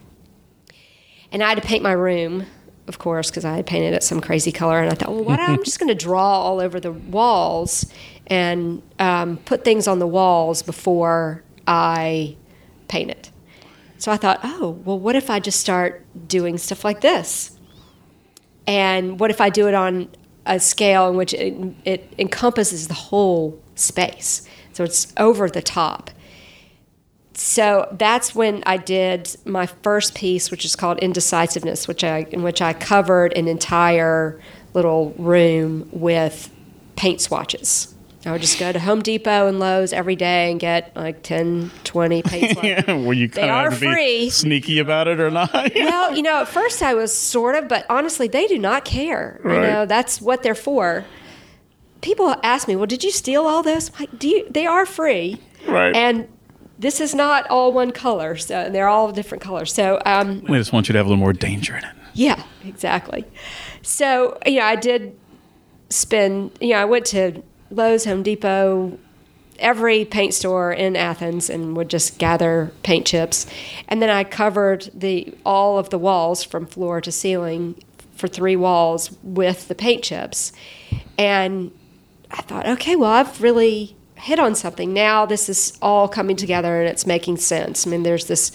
Speaker 2: And I had to paint my room, of course, because I had painted it some crazy color. And I thought, well, what? I'm just going to draw all over the walls and um, put things on the walls before I paint it. So I thought, oh, well, what if I just start doing stuff like this? And what if I do it on a scale in which it, it encompasses the whole space? So it's over the top so that's when I did my first piece, which is called Indecisiveness, which I in which I covered an entire little room with paint swatches. I would just go to Home Depot and Lowe's every day and get like 10, 20 paint swatches.
Speaker 1: yeah, were you kind
Speaker 2: of
Speaker 1: have
Speaker 2: to free.
Speaker 1: sneaky about it or not?
Speaker 2: well, you know, at first I was sort of, but honestly, they do not care.
Speaker 1: Right.
Speaker 2: You know, that's what they're for. People ask me, "Well, did you steal all this?" Like, do you, they are free,
Speaker 1: right?
Speaker 2: And this is not all one color, so they're all different colors. So um,
Speaker 1: we just want you to have a little more danger in it.
Speaker 2: Yeah, exactly. So you know, I did spend. You know, I went to Lowe's, Home Depot, every paint store in Athens, and would just gather paint chips, and then I covered the all of the walls from floor to ceiling for three walls with the paint chips, and I thought, okay, well, I've really hit on something. Now this is all coming together and it's making sense. I mean, there's this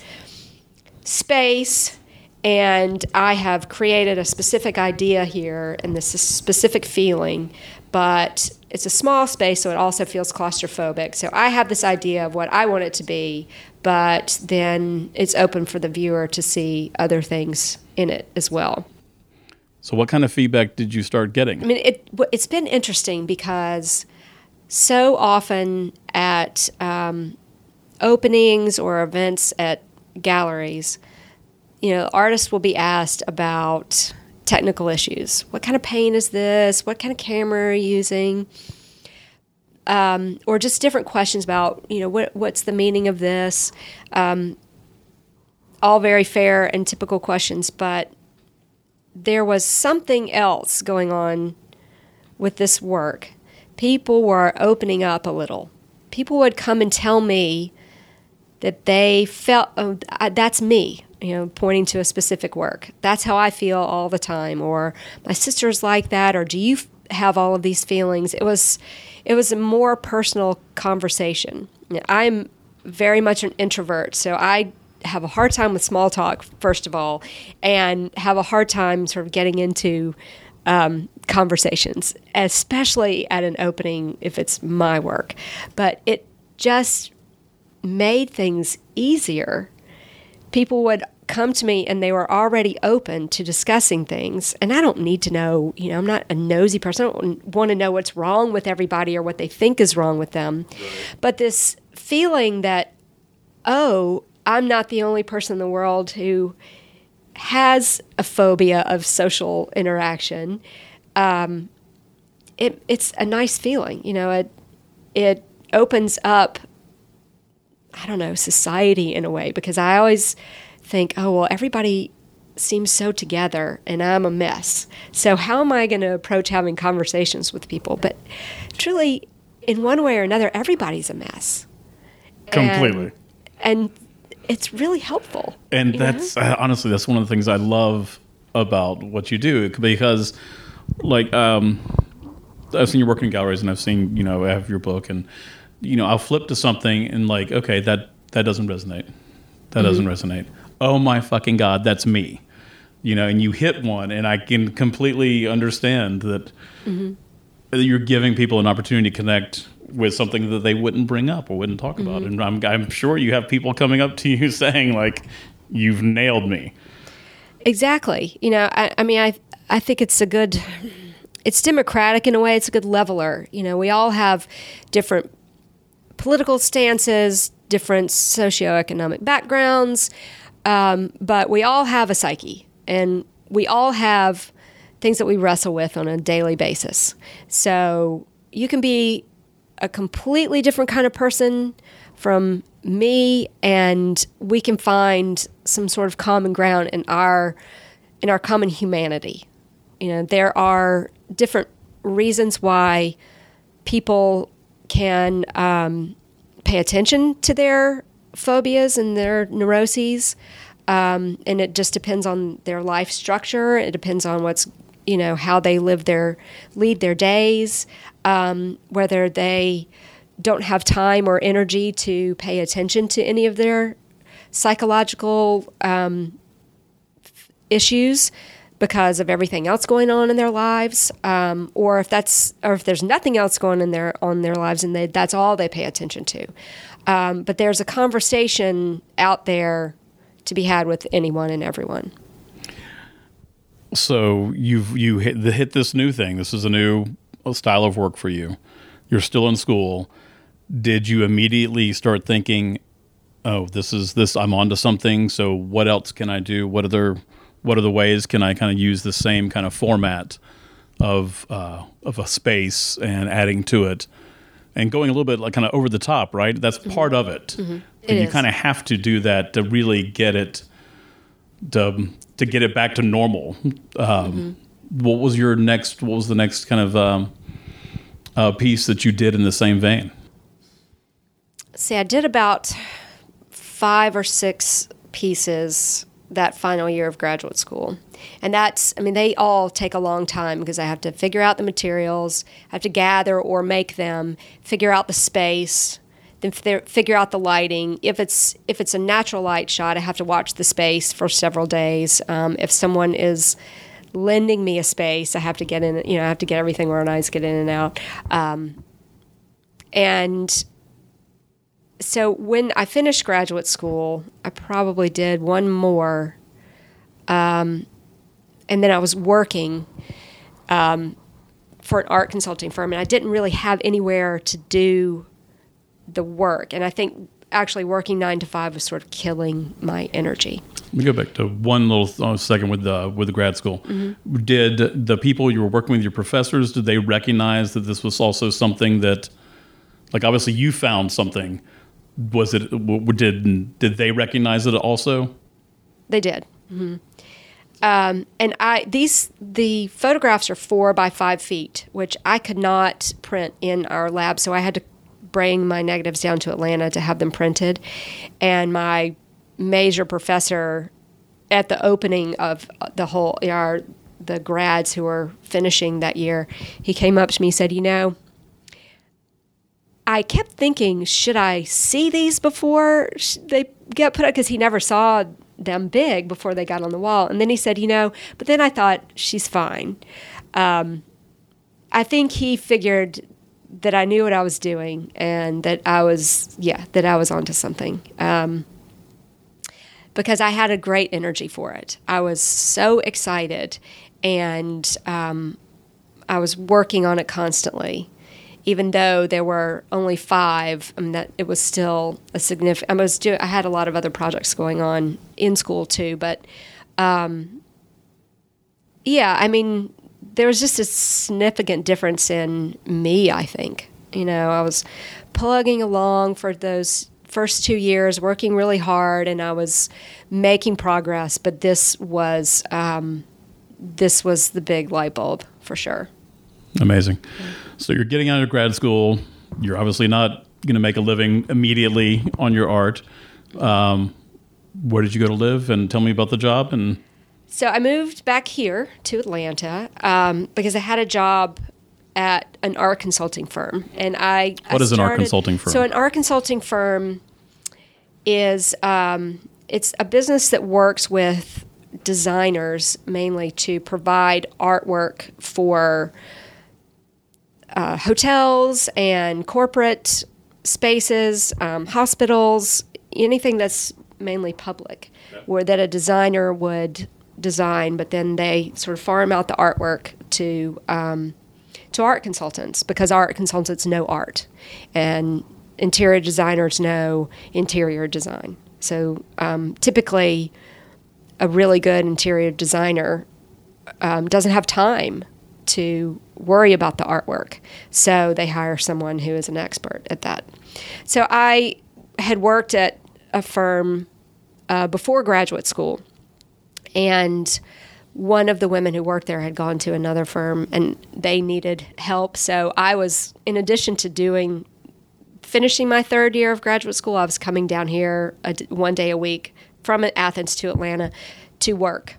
Speaker 2: space, and I have created a specific idea here and this specific feeling, but it's a small space, so it also feels claustrophobic. So I have this idea of what I want it to be, but then it's open for the viewer to see other things in it as well.
Speaker 1: So, what kind of feedback did you start getting?
Speaker 2: I mean, it it's been interesting because so often at um, openings or events at galleries, you know, artists will be asked about technical issues. What kind of paint is this? What kind of camera are you using? Um, or just different questions about, you know, what what's the meaning of this? Um, all very fair and typical questions, but there was something else going on with this work. People were opening up a little. People would come and tell me that they felt, oh, that's me, you know, pointing to a specific work. That's how I feel all the time. Or my sister's like that. Or do you have all of these feelings? It was, it was a more personal conversation. I'm very much an introvert, so I have a hard time with small talk, first of all, and have a hard time sort of getting into um, conversations, especially at an opening if it's my work. But it just made things easier. People would come to me and they were already open to discussing things. And I don't need to know, you know, I'm not a nosy person. I don't want to know what's wrong with everybody or what they think is wrong with them. But this feeling that, oh, I'm not the only person in the world who has a phobia of social interaction. Um, it, it's a nice feeling, you know. It it opens up. I don't know society in a way because I always think, oh well, everybody seems so together and I'm a mess. So how am I going to approach having conversations with people? But truly, in one way or another, everybody's a mess. And-
Speaker 1: Completely.
Speaker 2: and it's really helpful.
Speaker 1: And
Speaker 2: you know?
Speaker 1: that's uh, honestly that's one of the things I love about what you do because, like, um, I've seen you work in galleries and I've seen you know I have your book and you know I'll flip to something and like okay that that doesn't resonate, that doesn't resonate. Oh my fucking god, that's me. You know, and you hit one, and I can completely understand that you're giving people an opportunity to connect with something that they wouldn't bring up or wouldn't talk about. And I'm, I'm sure you have people coming up to you saying like, "You've nailed me."
Speaker 2: Exactly. You know, I, I mean, I I think it's a good, it's democratic in a way. It's a good leveler. You know, we all have different political stances, different socioeconomic backgrounds, um, but we all have a psyche, and we all have things that we wrestle with on a daily basis. So you can be a completely different kind of person from me and we can find some sort of common ground in our in our common humanity. You know there are different reasons why people can um, pay attention to their phobias and their neuroses. Um, and it just depends on their life structure. It depends on what's you know how they live their lead their days um, whether they don't have time or energy to pay attention to any of their psychological um, issues because of everything else going on in their lives, um, or if that's or if there's nothing else going in their on their lives and they, that's all they pay attention to. Um, but there's a conversation out there to be had with anyone and everyone.
Speaker 1: So you've you hit, the, hit this new thing. This is a new uh, style of work for you. You're still in school. Did you immediately start thinking, "Oh, this is this. I'm onto something. So what else can I do? What other what other ways can I kind of use the same kind of format of uh, of a space and adding to it?" And going a little bit like kind of over the top, right? That's part of it. Mm-hmm. Mm-hmm. And
Speaker 2: It
Speaker 1: you kind of have to do that to really get it to to get it back to normal. Um, What was your next? What was the next kind of um, uh, piece that you did in the same vein?
Speaker 2: See, I did about five or six pieces that final year of graduate school. And that's, I mean, they all take a long time because I have to figure out the materials, I have to gather or make them, figure out the space, then fi- figure out the lighting. If it's if it's a natural light shot, I have to watch the space for several days. Um, if someone is lending me a space, I have to get in. You know, I have to get everything organized, get in and out. Um, and so when I finished graduate school, I probably did one more, um, and then I was working um, for an art consulting firm, and I didn't really have anywhere to do the work. And I think actually working nine to five was sort of killing my energy.
Speaker 1: Let me go back to one little uh, second with the with the grad school. Mm-hmm. Did the people you were working with, your professors, did they recognize that this was also something that, like, obviously you found something? Was it did did they recognize it also?
Speaker 2: They did. Mm-hmm. Um, and I these the photographs are four by five feet, which I could not print in our lab, so I had to bring my negatives down to Atlanta to have them printed. And my major professor at the opening of the whole our the grads who were finishing that year, he came up to me and said, "You know, I kept thinking, should I see these before they get put up? Because he never saw them big before they got on the wall. And then he said, you know, but then I thought she's fine. Um, I think he figured that I knew what I was doing and that I was, yeah, that I was onto something. Um, because I had a great energy for it. I was so excited and um, I was working on it constantly. Even though there were only five, I mean, that it was still a significant. I was doing. I had a lot of other projects going on in school too, but um, yeah, I mean, there was just a significant difference in me, I think. You know, I was plugging along for those first two years, working really hard, and I was making progress. But this was um, this was the big light bulb for sure.
Speaker 1: Amazing. So you're getting out of grad school. You're obviously not going to make a living immediately on your art. Um, where did you go to live? And tell me about the job and
Speaker 2: so I moved back here to Atlanta um, because I had a job at an art consulting firm, and I.
Speaker 1: What
Speaker 2: I
Speaker 1: is started, an art consulting firm?
Speaker 2: So an art consulting firm is um, it's a business that works with designers mainly to provide artwork for uh, hotels and corporate spaces, um, hospitals, anything that's mainly public, where that a designer would design, but then they sort of farm out the artwork to um, to art consultants because art consultants know art, and interior designers know interior design. So um, typically, a really good interior designer um, doesn't have time to worry about the artwork, so they hire someone who is an expert at that. So I had worked at a firm uh, before graduate school and one of the women who worked there had gone to another firm and they needed help. So I was, in addition to doing, finishing my third year of graduate school, I was coming down here a, one day a week from Athens to Atlanta to work.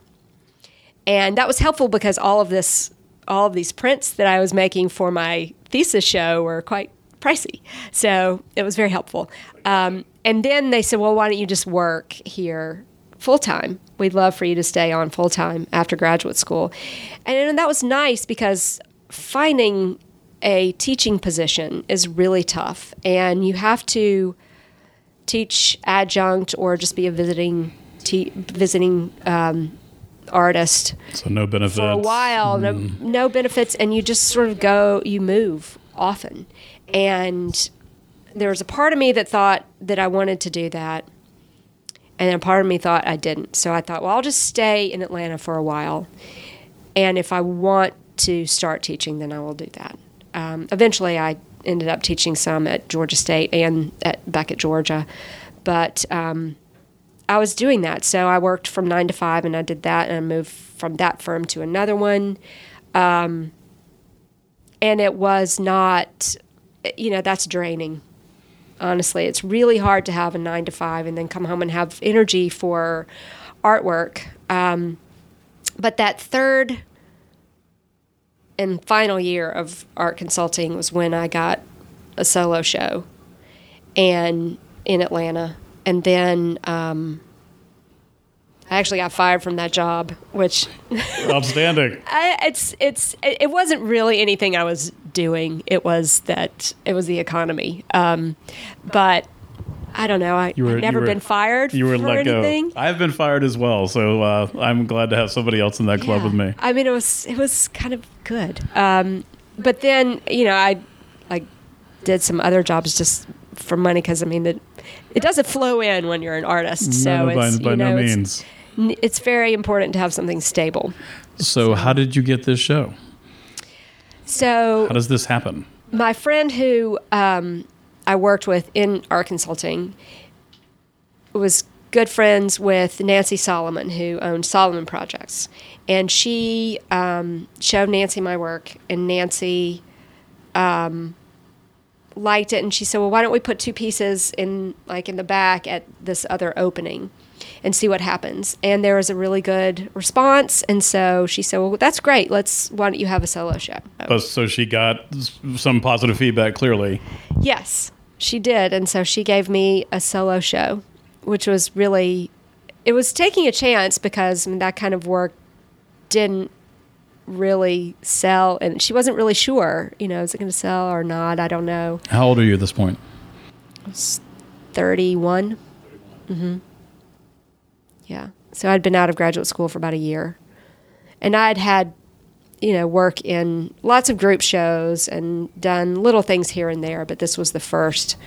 Speaker 2: And that was helpful because all of this, all of these prints that I was making for my thesis show were quite pricey. So it was very helpful. Um, and then they said, well, why don't you just work here full time. We'd love for you to stay on full time after graduate school. And, and that was nice because finding a teaching position is really tough. And you have to teach adjunct or just be a visiting te- visiting um, artist.
Speaker 1: So no benefits
Speaker 2: for a while. Mm. No no benefits, and you just sort of go. You move often, and there was a part of me that thought that I wanted to do that, and then part of me thought I didn't. So I thought, well, I'll just stay in Atlanta for a while. And if I want to start teaching, then I will do that. Um, eventually, I ended up teaching some at Georgia State and at, back at Georgia. But um, I was doing that. So I worked from nine to five and I did that. And I moved from that firm to another one. Um, and it was not, you know, that's draining honestly. It's really hard to have a nine to five and then come home and have energy for artwork. Um, but that third and final year of art consulting was when I got a solo show and in Atlanta. And then um, I actually got fired from that job, which
Speaker 1: outstanding.
Speaker 2: I, it's it's it wasn't really anything I was doing. It was that it was the economy. Um, but I don't know. I,
Speaker 1: were,
Speaker 2: I've never
Speaker 1: were-
Speaker 2: been fired
Speaker 1: You were
Speaker 2: for
Speaker 1: let
Speaker 2: anything.
Speaker 1: go. I've been fired as well, so uh, I'm glad to have somebody else in that club
Speaker 2: Yeah.
Speaker 1: with me.
Speaker 2: I mean, it was it was kind of good. Um, but then you know, I like did some other jobs just for money because I mean, it it doesn't flow in when you're an artist. So
Speaker 1: no, by,
Speaker 2: it's
Speaker 1: by
Speaker 2: you know,
Speaker 1: no
Speaker 2: it's,
Speaker 1: means.
Speaker 2: it's very important to have something stable.
Speaker 1: So, how did you get this show?
Speaker 2: So
Speaker 1: How does this happen?
Speaker 2: my friend who um, I worked with in art consulting was good friends with Nancy Solomon, who owned Solomon Projects, and she um, showed Nancy my work, and Nancy um, liked it, and she said, "Well, why don't we put two pieces in, like in the back at this other opening?" And see what happens. And there was a really good response. And so she said, Well, that's great. Let's, why don't you have a solo show?
Speaker 1: Oh, so she got some positive feedback, clearly.
Speaker 2: Yes, she did. And so she gave me a solo show, which was really, it was taking a chance because I mean, that kind of work didn't really sell. And she wasn't really sure, you know, is it going to sell or not? I don't know.
Speaker 1: How old are you at this point?
Speaker 2: 31. Mm-hmm. Yeah. So I'd been out of graduate school for about a year. And I'd had, you know, work in lots of group shows and done little things here and there, but this was the first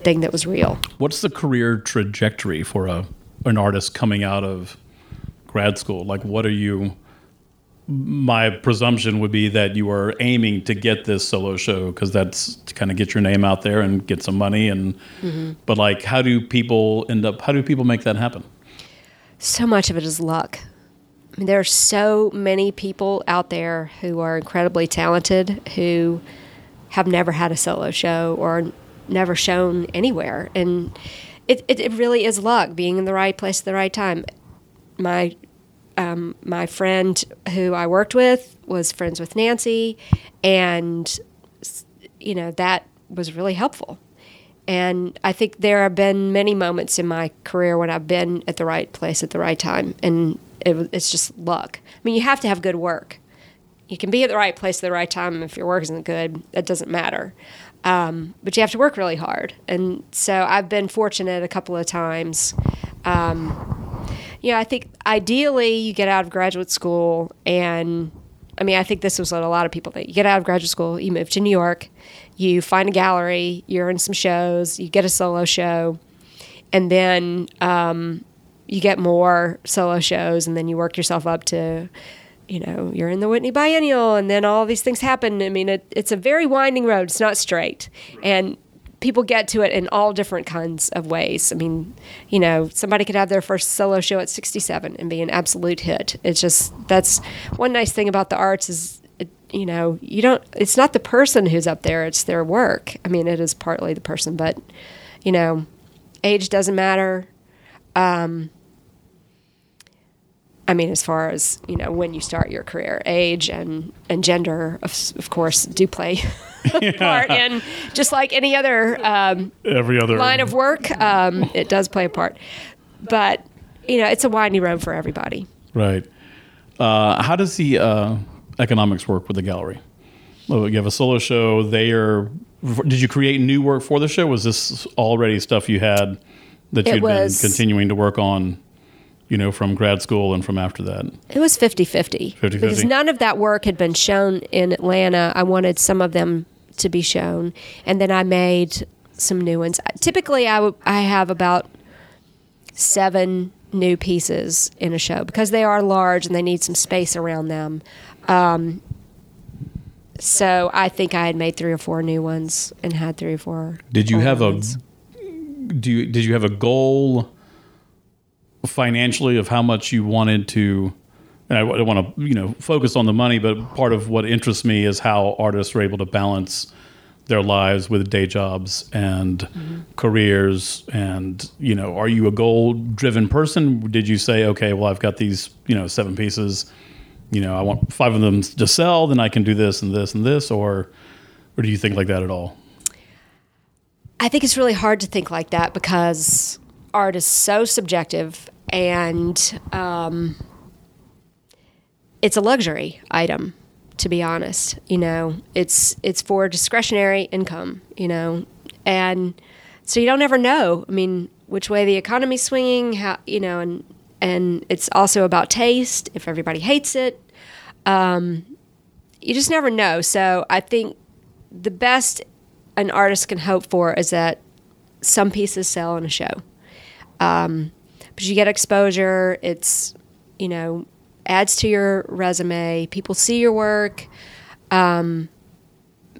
Speaker 2: thing that was real.
Speaker 1: What's the career trajectory for a an artist coming out of grad school? Like, what are you? My presumption would be that you are aiming to get this solo show because that's to kind of get your name out there and get some money. And mm-hmm. but like, how do people end up? How do people make that happen?
Speaker 2: So much of it is luck. I mean, there are so many people out there who are incredibly talented who have never had a solo show or never shown anywhere. And it, it, it really is luck being in the right place at the right time. My um, my friend who I worked with was friends with Nancy, and you know that was really helpful. And I think there have been many moments in my career when I've been at the right place at the right time, and it, it's just luck. I mean, you have to have good work. You can be at the right place at the right time. If your work isn't good, it doesn't matter. Um, but you have to work really hard. And so I've been fortunate a couple of times. Um, you know, I think ideally you get out of graduate school and I mean, I think this was what a lot of people think. You get out of graduate school, you move to New York, you find a gallery, you're in some shows, you get a solo show, and then um, you get more solo shows, and then you work yourself up to, you know, you're in the Whitney Biennial, and then all these things happen. I mean, it, it's a very winding road. It's not straight, and people get to it in all different kinds of ways. I mean, you know, somebody could have their first solo show at 67 and be an absolute hit. It's just that's one nice thing about the arts is. It, you know, you don't. It's not the person who's up there; it's their work. I mean, it is partly the person, but you know, age doesn't matter. Um, I mean, as far as you know, when you start your career, age and and gender, of, of course, do play part in just like any other um,
Speaker 1: Every other
Speaker 2: line of work. Um, it does play a part, but you know, it's a windy road for everybody.
Speaker 1: Right. Uh, how does the uh, economics work with the gallery? You have a solo show. They are. Did you create new work for the show? Was this already stuff you had that you'd been continuing to work on? You know, from grad school and from after that.
Speaker 2: It was 50 50.
Speaker 1: 50-50.
Speaker 2: Because none of that work had been shown in Atlanta. I wanted some of them to be shown. And then I made some new ones. Typically, I, w- I have about seven new pieces in a show because they are large and they need some space around them. Um, so I think I had made three or four new ones and had three or four.
Speaker 1: Did you have a do you, did you have a goal financially of how much you wanted to and I don't want to you know focus on the money but part of what interests me is how artists are able to balance their lives with day jobs and careers. And you know are you a goal driven person? Did you say okay well I've got these you know seven pieces. You know I want five of them to sell then I can do this and this and this or or do you think like that at all?
Speaker 2: I think it's really hard to think like that because art is so subjective and um, it's a luxury item. To be honest, you know, it's it's for discretionary income, you know, and so you don't ever know. I mean, which way the economy's swinging, how you know, and and it's also about taste. If everybody hates it, um, you just never know. So I think the best an artist can hope for is that some pieces sell in a show. Um, but you get exposure. It's you know adds to your resume. People see your work. Um,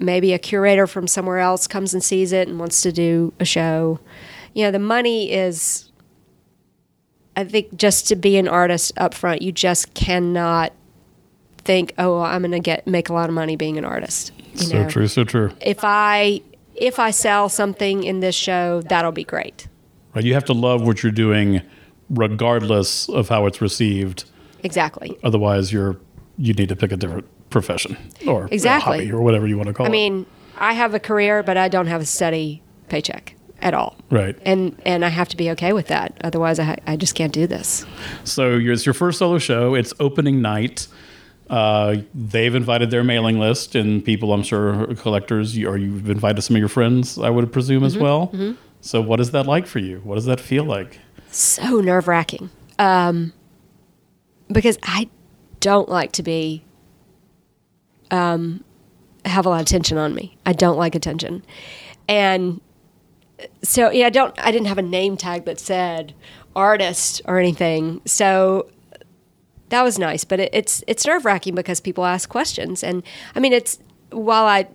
Speaker 2: maybe a curator from somewhere else comes and sees it and wants to do a show. You know, the money is. I think just to be an artist up front, you just cannot think, "Oh, I'm going to get make a lot of money being an artist." You
Speaker 1: so
Speaker 2: know?
Speaker 1: true, so true.
Speaker 2: If I if I sell something in this show, that'll be great.
Speaker 1: Right, you have to love what you're doing, regardless of how it's received.
Speaker 2: Exactly.
Speaker 1: Otherwise, you're you need to pick a different profession or a
Speaker 2: Exactly.
Speaker 1: hobby or whatever you want to call
Speaker 2: I
Speaker 1: it.
Speaker 2: I mean, I have a career, but I don't have a steady paycheck at all.
Speaker 1: right.
Speaker 2: And and I have to be okay with that. Otherwise, I I just can't do this.
Speaker 1: So it's your first solo show. It's opening night. Uh, they've invited their mailing list, and people, I'm sure, are collectors, you- or you've invited some of your friends, I would presume,
Speaker 2: Mm-hmm.
Speaker 1: as well. So, what is that like for you? What does that feel like?
Speaker 2: So nerve wracking. Um, because I don't like to be um have a lot of attention on me. I don't like attention, and so yeah, I don't. I didn't have a name tag that said artist or anything. So that was nice, but it, it's it's nerve wracking because people ask questions, and I mean, it's while I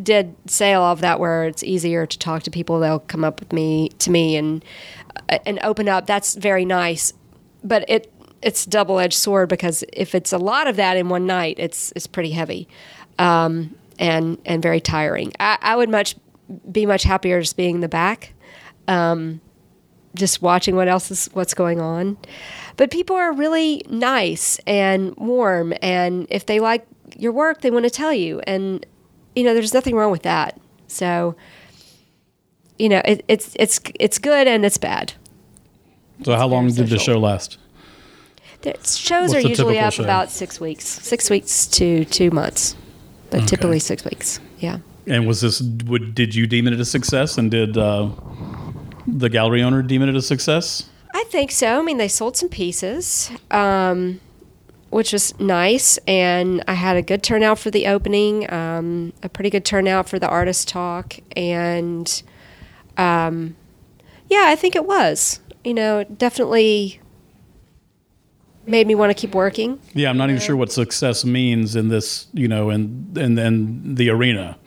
Speaker 2: did say all of that, where it's easier to talk to people, they'll come up with me to me and uh, and open up. That's very nice, but it it's double edged sword because if it's a lot of that in one night, it's it's pretty heavy, um, and and very tiring. I, I would much be much happier just being in the back just watching what else is what's going on. But people are really nice and warm and if they like your work they want to tell you and you know there's nothing wrong with that. So you know it, it's it's it's good and it's bad.
Speaker 1: So, how long did the show last?
Speaker 2: The shows
Speaker 1: What's
Speaker 2: are usually up
Speaker 1: show?
Speaker 2: about six weeks, six weeks to two months, but typically six weeks. Yeah.
Speaker 1: And was this, would, did you deem it a success? And did uh, the gallery owner deem it a success?
Speaker 2: I think so. I mean, they sold some pieces, um, which was nice, and I had a good turnout for the opening, um, a pretty good turnout for the artist talk, and um, yeah, I think it was. You know, definitely made me want to keep working.
Speaker 1: Yeah, I'm not even sure what success means in this, you know, in in, in the arena,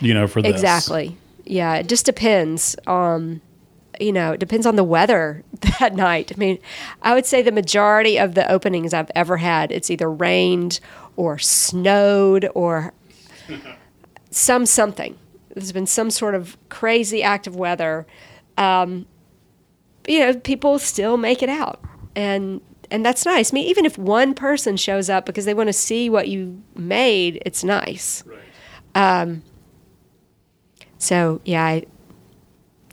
Speaker 1: you know, for this.
Speaker 2: Exactly. Yeah, it just depends. Um, you know, it depends on the weather that night. I mean, I would say the majority of the openings I've ever had, it's either rained or snowed or some something. There's been some sort of crazy act of weather. Um, you know, people still make it out, and and that's nice. I mean, even if one person shows up because they want to see what you made, it's nice. Um, so yeah, I,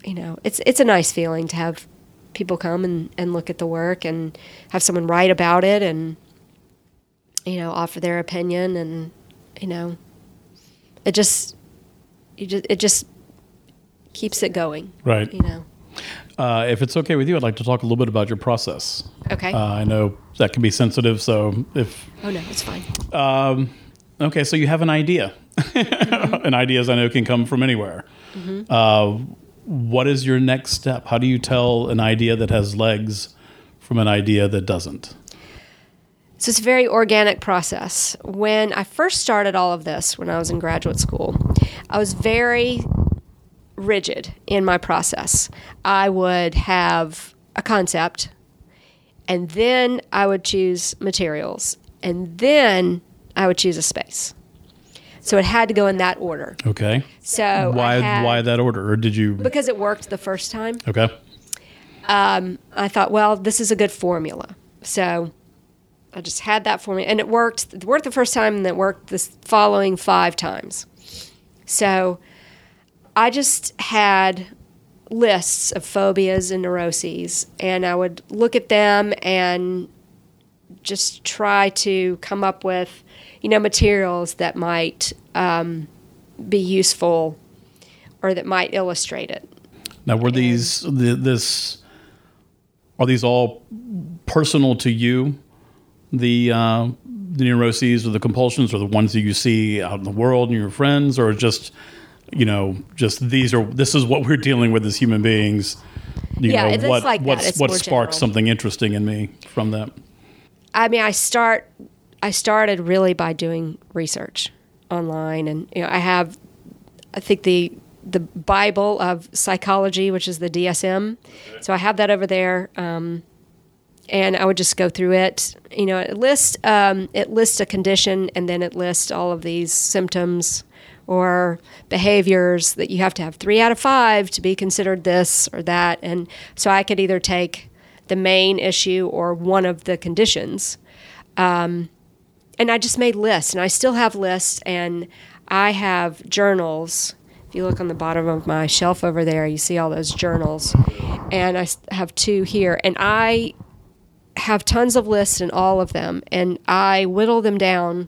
Speaker 2: you know, it's it's a nice feeling to have people come and, and look at the work and have someone write about it and you know offer their opinion and you know it just you just it just keeps it going.
Speaker 1: Right.
Speaker 2: You know.
Speaker 1: Uh, if it's okay with you, I'd like to talk a little bit about your process.
Speaker 2: Okay.
Speaker 1: Uh, I know that can be sensitive, so if
Speaker 2: oh no, it's fine.
Speaker 1: okay, so you have an idea, and ideas I know can come from anywhere. Uh, what is your next step? How do you tell an idea that has legs from an idea that doesn't?
Speaker 2: So it's a very organic process. When I first started all of this, when I was in graduate school, I was very rigid in my process. I would have a concept, and then I would choose materials, and then I would choose a space. So it had to go in that order.
Speaker 1: Okay.
Speaker 2: So
Speaker 1: why
Speaker 2: had-
Speaker 1: why that order, or did you?
Speaker 2: Because it worked the first time.
Speaker 1: Okay.
Speaker 2: Um, I thought, well, this is a good formula. So I just had that formula, and it worked. It worked the first time, and it worked the following five times. So I just had lists of phobias and neuroses, and I would look at them and just try to come up with, you know, materials that might um, be useful or that might illustrate it.
Speaker 1: Now, were these the, this are these all personal to you? The uh, the neuroses or the compulsions, or the ones that you see out in the world and your friends, or just you know, just these are this is what we're dealing with as human beings. You
Speaker 2: Yeah,
Speaker 1: know,
Speaker 2: it's
Speaker 1: what
Speaker 2: like that. It's
Speaker 1: what
Speaker 2: more
Speaker 1: sparked
Speaker 2: general.
Speaker 1: something interesting in me from that.
Speaker 2: I mean, I start. I started really by doing research online, and you know, I have, I think the the Bible of psychology, which is the DSM. So I have that over there, um, and I would just go through it. You know, it lists um, it lists a condition, and then it lists all of these symptoms or behaviors that you have to have three out of five to be considered this or that, and so I could either take the main issue or one of the conditions. Um, and I just made lists, and I still have lists, and I have journals. If you look on the bottom of my shelf over there, you see all those journals, and I have two here, and I have tons of lists in all of them, and I whittle them down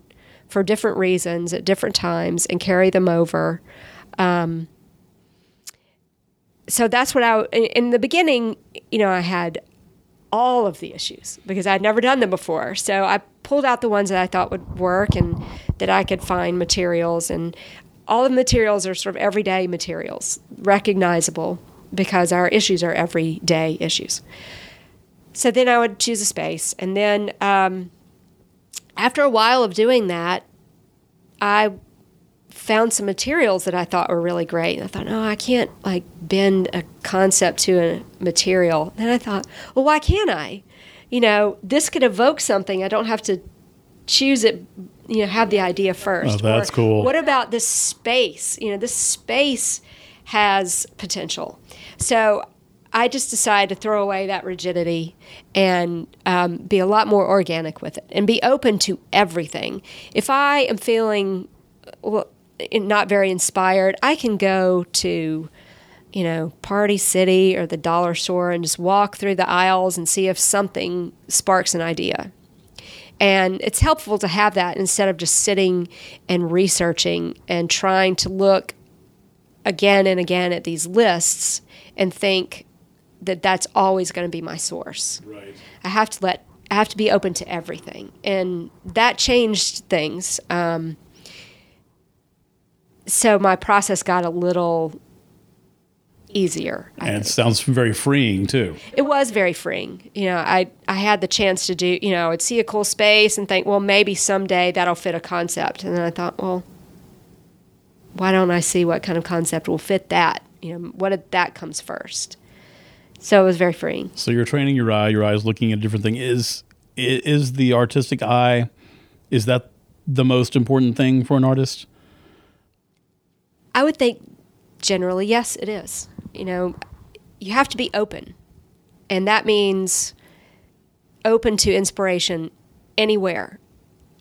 Speaker 2: for different reasons at different times and carry them over. Um, so that's what I, in, the beginning, you know, I had all of the issues because I'd never done them before. So I pulled out the ones that I thought would work and that I could find materials. And all the materials are sort of everyday materials, recognizable because our issues are everyday issues. So then I would choose a space. And then um, after a while of doing that, I found some materials that I thought were really great. And I thought, no, I can't like bend a concept to a material. Then I thought, well, why can't I? You know, this could evoke something. I don't have to choose it, you know, have the idea first.
Speaker 1: Oh, that's
Speaker 2: Or
Speaker 1: cool.
Speaker 2: What about this space? You know, this space has potential. So I just decided to throw away that rigidity and um, be a lot more organic with it and be open to everything. If I am feeling well, not very inspired, I can go to, you know, Party City or the dollar store and just walk through the aisles and see if something sparks an idea. And it's helpful to have that instead of just sitting and researching and trying to look again and again at these lists and think that that's always going to be my source.
Speaker 1: Right.
Speaker 2: I have to let I have to be open to everything, and that changed things. Um, so my process got a little easier. I
Speaker 1: And it sounds very freeing too.
Speaker 2: It was very freeing. You know, I I had the chance to do. You know, I'd see a cool space and think, well, maybe someday that'll fit a concept, and then I thought, well, why don't I see what kind of concept will fit that? You know, what if that comes first? So it was very freeing.
Speaker 1: So you're training your eye. Your eye is looking at a different thing. Is is the artistic eye? Is that the most important thing for an artist?
Speaker 2: I would think generally, yes, it is. You know, you have to be open. And that means open to inspiration anywhere.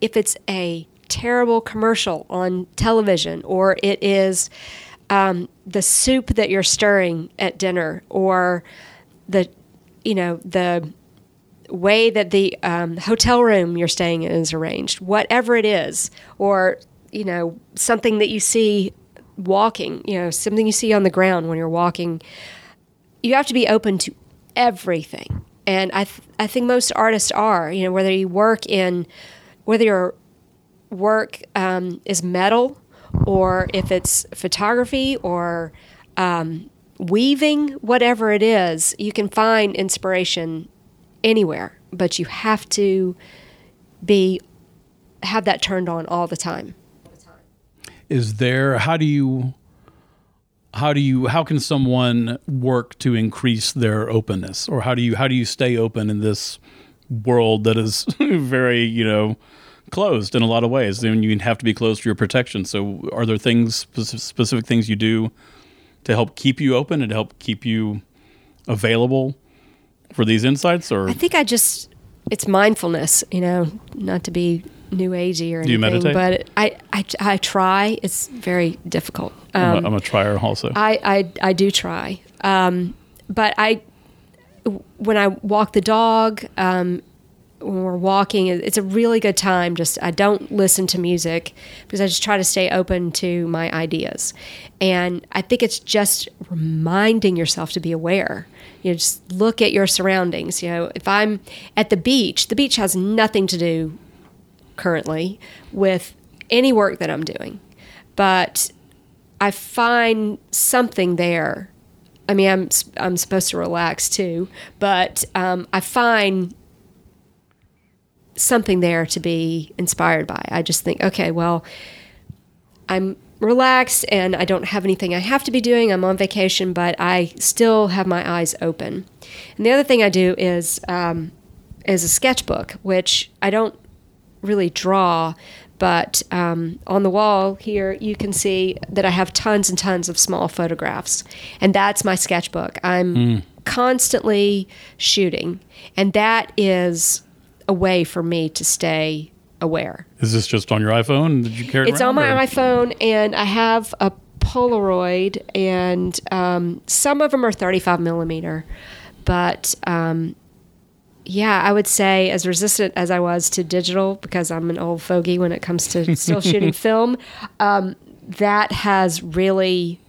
Speaker 2: If it's a terrible commercial on television, or it is um, the soup that you're stirring at dinner, or the, you know, the way that the um, hotel room you're staying in is arranged, whatever it is, or you know something that you see walking, you know something you see on the ground when you're walking, you have to be open to everything. And I th- I think most artists are, you know, whether you work in, whether your work um, is metal, or if it's photography or um, weaving, whatever it is, you can find inspiration anywhere, but you have to be have that turned on all the time.
Speaker 1: Is there? How do you? How do you? How can someone work to increase their openness, or how do you? How do you stay open in this world that is very, you know, closed in a lot of ways? Then you have to be closed for your protection. So, are there things, specific things you do to help keep you open and to help keep you available for these insights? Or
Speaker 2: I think I just it's mindfulness, you know, not to be new agey or anything.
Speaker 1: Do you meditate?
Speaker 2: but I, I I try. It's very difficult.
Speaker 1: I'm,
Speaker 2: Um,
Speaker 1: a, I'm a trier also.
Speaker 2: I, I, I do try. Um, but I, when I walk the dog, um, when we're walking, it's a really good time. Just I don't listen to music because I just try to stay open to my ideas, and I think it's just reminding yourself to be aware. You know, just look at your surroundings. You know, if I'm at the beach, the beach has nothing to do currently with any work that I'm doing, but I find something there. I mean, I'm I'm supposed to relax too, but um, I find something there to be inspired by. I just think, okay, well, I'm relaxed and I don't have anything I have to be doing. I'm on vacation, but I still have my eyes open. And the other thing I do is um, is a sketchbook, which I don't really draw, but um, on the wall here you can see that I have tons and tons of small photographs, and that's my sketchbook. I'm mm. constantly shooting, and that is a way for me to stay aware.
Speaker 1: Is this just on your iPhone? Did you carry
Speaker 2: it It's on my or? iPhone, and I have a Polaroid, and um, some of them are 35 millimeter, but um, yeah, I would say as resistant as I was to digital because I'm an old fogey when it comes to still shooting film. Um, that has really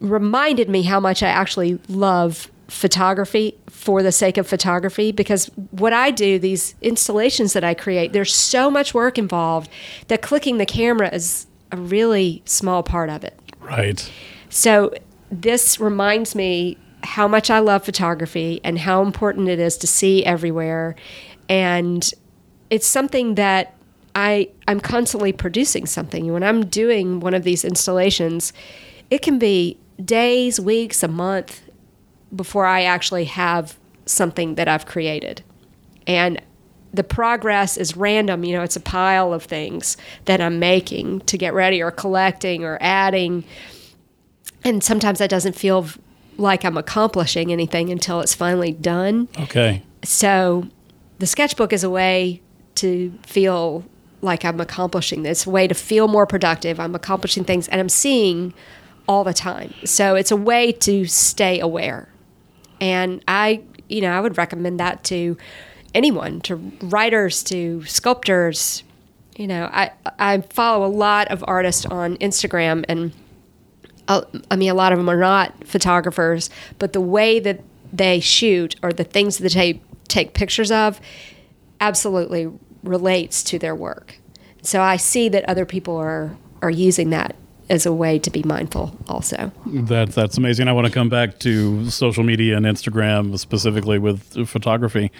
Speaker 2: reminded me how much I actually love photography for the sake of photography because what I do, these installations that I create, there's so much work involved that clicking the camera is a really small part of it.
Speaker 1: Right.
Speaker 2: So this reminds me how much I love photography and how important it is to see everywhere. And it's something that I I'm constantly producing something. When I'm doing one of these installations, it can be days, weeks, a month before I actually have something that I've created. And the progress is random, you know, it's a pile of things that I'm making to get ready or collecting or adding. And sometimes that doesn't feel like I'm accomplishing anything until it's finally done.
Speaker 1: Okay.
Speaker 2: So the sketchbook is a way to feel like I'm accomplishing this, a way to feel more productive. I'm accomplishing things and I'm seeing all the time. So it's a way to stay aware. And I, you know, I would recommend that to anyone, to writers, to sculptors. You know, I I follow a lot of artists on Instagram and uh, I mean, a lot of them are not photographers, but the way that they shoot or the things that they take pictures of absolutely relates to their work. So I see that other people are are using that as a way to be mindful also.
Speaker 1: That that's amazing. I want to come back to social media and Instagram specifically with photography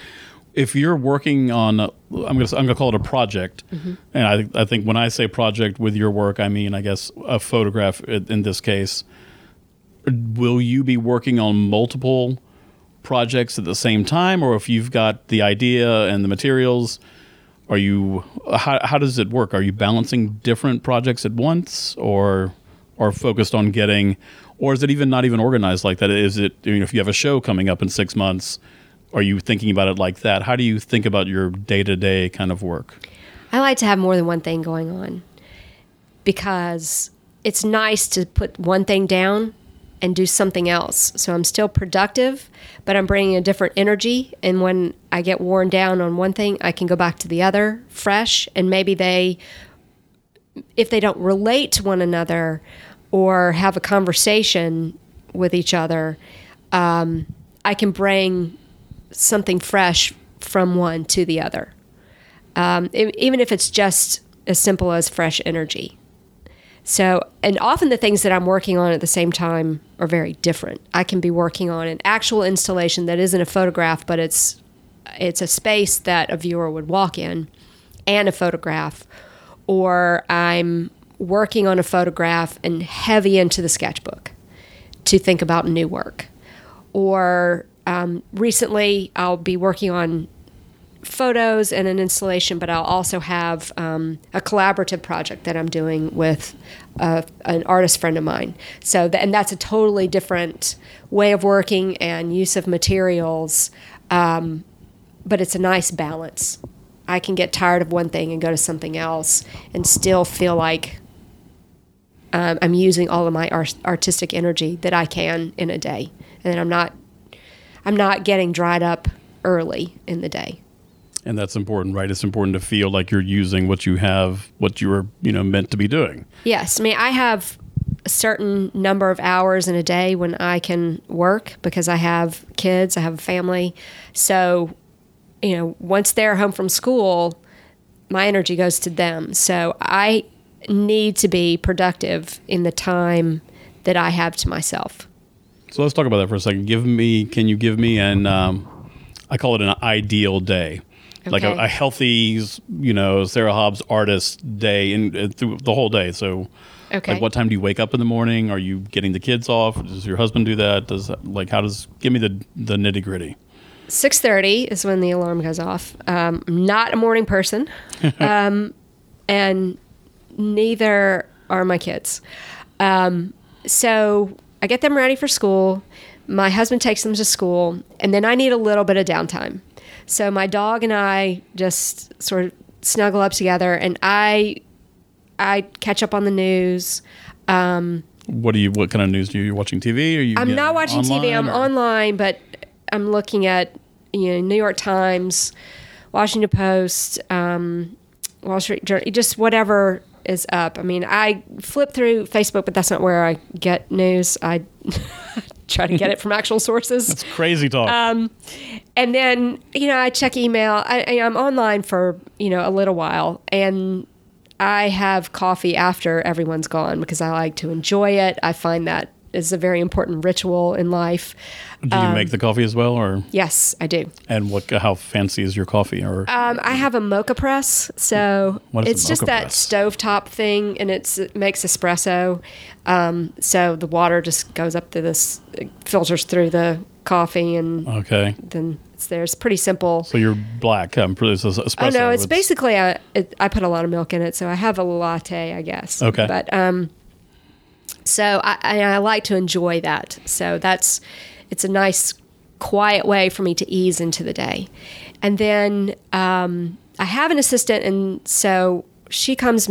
Speaker 1: if you're working on, a, I'm going to I'm going to call it a project, mm-hmm. and I I think when I say project with your work, I mean I guess a photograph in this case. Will you be working on multiple projects at the same time, or if you've got the idea and the materials, are you how how does it work? Are you balancing different projects at once, or are focused on getting, or is it even not even organized like that? Is it you know, if you have a show coming up in six months? are you thinking about it like that? How do you think about your day to day kind of work?
Speaker 2: I like to have more than one thing going on because it's nice to put one thing down and do something else. So I'm still productive, but I'm bringing a different energy. And when I get worn down on one thing, I can go back to the other fresh. And maybe they, if they don't relate to one another or have a conversation with each other, um, I can bring something fresh from one to the other. Um, even if it's just as simple as fresh energy. So, and often the things that I'm working on at the same time are very different. I can be working on an actual installation that isn't a photograph, but it's it's a space that a viewer would walk in and a photograph, or I'm working on a photograph and heavy into the sketchbook to think about new work, or um, recently I'll be working on photos and an installation, but I'll also have um, a collaborative project that I'm doing with uh, an artist friend of mine. So, th- and that's a totally different way of working and use of materials, um, but it's a nice balance. I can get tired of one thing and go to something else and still feel like um, I'm using all of my art- artistic energy that I can in a day. And I'm not I'm not getting dried up early in the day.
Speaker 1: And that's important, right? It's important to feel like you're using what you have, what you were, you know, meant to be doing.
Speaker 2: Yes, I mean I have a certain number of hours in a day when I can work because I have kids, I have a family. So, you know, once they're home from school, my energy goes to them. So I need to be productive in the time that I have to myself.
Speaker 1: So let's talk about that for a second. Give me, can you give me an, um, I call it an ideal day, like a, a healthy, you know, Sarah Hobbs artist day and uh, through the whole day. So,
Speaker 2: Okay.
Speaker 1: like, what time do you wake up in the morning? Are you getting the kids off? Does your husband do that? Does like how does give me the the nitty gritty?
Speaker 2: Six thirty is when the alarm goes off. Um, I'm not a morning person, um, and neither are my kids. Um, so I get them ready for school. My husband takes them to school, and then I need a little bit of downtime. So my dog and I just sort of snuggle up together, and I I catch up on the news.
Speaker 1: What do you? What kind of news do you? You're watching TV? Or you?
Speaker 2: I'm not watching TV. I'm
Speaker 1: or-
Speaker 2: online, but I'm looking at you know New York Times, Washington Post, um, Wall Street Journal, just whatever is up. I mean, I flip through Facebook, but that's not where I get news. I try to get it from actual sources.
Speaker 1: It's crazy talk.
Speaker 2: Um, And then, you know, I check email. I, I- I'm online for, you know, a little while. And I have coffee after everyone's gone because I like to enjoy it. I find that is a very important ritual in life.
Speaker 1: do you make the coffee as well, or
Speaker 2: Yes, I do.
Speaker 1: and what? How fancy is your coffee? Or
Speaker 2: Um, I have a moka press, so
Speaker 1: What is a
Speaker 2: it's just that
Speaker 1: press?
Speaker 2: stovetop thing, and it's, it makes espresso. Um, so the water just goes up to this, it filters through the coffee, and
Speaker 1: okay,
Speaker 2: then it's there. It's pretty simple.
Speaker 1: so you're black. I'm pretty it's espresso.
Speaker 2: Oh no, it's
Speaker 1: with-
Speaker 2: basically a. It, I put a lot of milk in it, so I have a latte, I guess.
Speaker 1: Okay.
Speaker 2: But um, so I, I, like to enjoy that. So that's it's a nice, quiet way for me to ease into the day, and then um, I have an assistant, and so she comes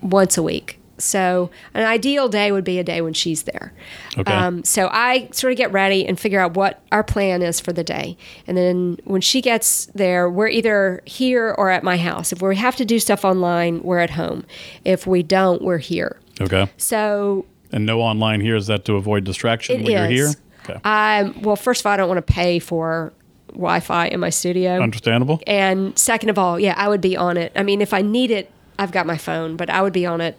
Speaker 2: once a week. So an ideal day would be a day when she's there.
Speaker 1: Okay.
Speaker 2: Um, so I sort of get ready and figure out what our plan is for the day. And then when she gets there, we're either here or at my house. If we have to do stuff online, we're at home. If we don't, we're here.
Speaker 1: Okay.
Speaker 2: So
Speaker 1: And no online here is that to avoid distraction when you're here. Okay.
Speaker 2: I, well, first of all, I don't want to pay for Wi Fi in my studio.
Speaker 1: Understandable.
Speaker 2: And second of all, yeah, I would be on it. I mean, if I need it, I've got my phone, but I would be on it.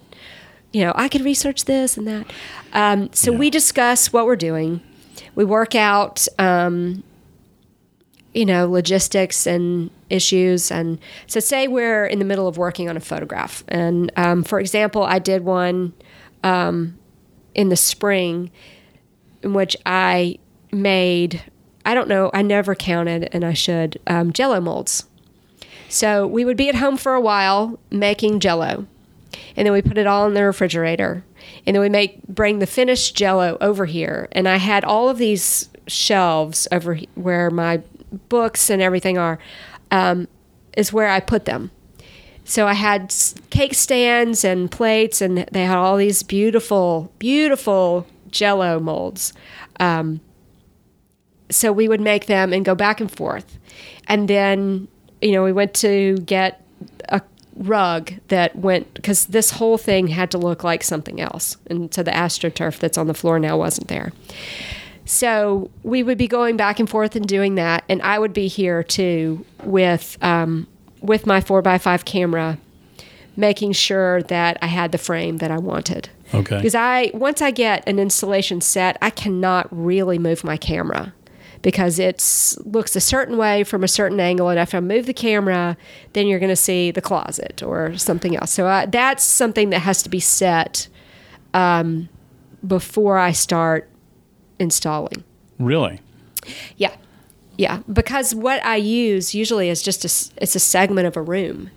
Speaker 2: You know, I could research this and that. Um, so we discuss what we're doing. We work out, um, you know, logistics and issues. And so, say we're in the middle of working on a photograph. And um, for example, I did one um, in the spring in which I made, I don't know, I never counted and I should, um, jello molds. So we would be at home for a while making jello. And then we put it all in the refrigerator. And then we make bring the finished jello over here. And I had all of these shelves over where my books and everything are, um, is where I put them. So I had cake stands and plates, and they had all these beautiful, beautiful jello molds. Um, so we would make them and go back and forth. And then, you know, we went to get a rug that went, because this whole thing had to look like something else. And so the astroturf that's on the floor now wasn't there. So we would be going back and forth and doing that, and I would be here too with um, with my four x five camera, making sure that I had the frame that I wanted.
Speaker 1: Okay.
Speaker 2: Because I once I get an installation set, I cannot really move my camera because it looks a certain way from a certain angle, and if I move the camera, then you're going to see the closet or something else. So I, that's something that has to be set um, before I start installing.
Speaker 1: Really?
Speaker 2: Yeah. Yeah, because what I use usually is just a it's a segment of a room.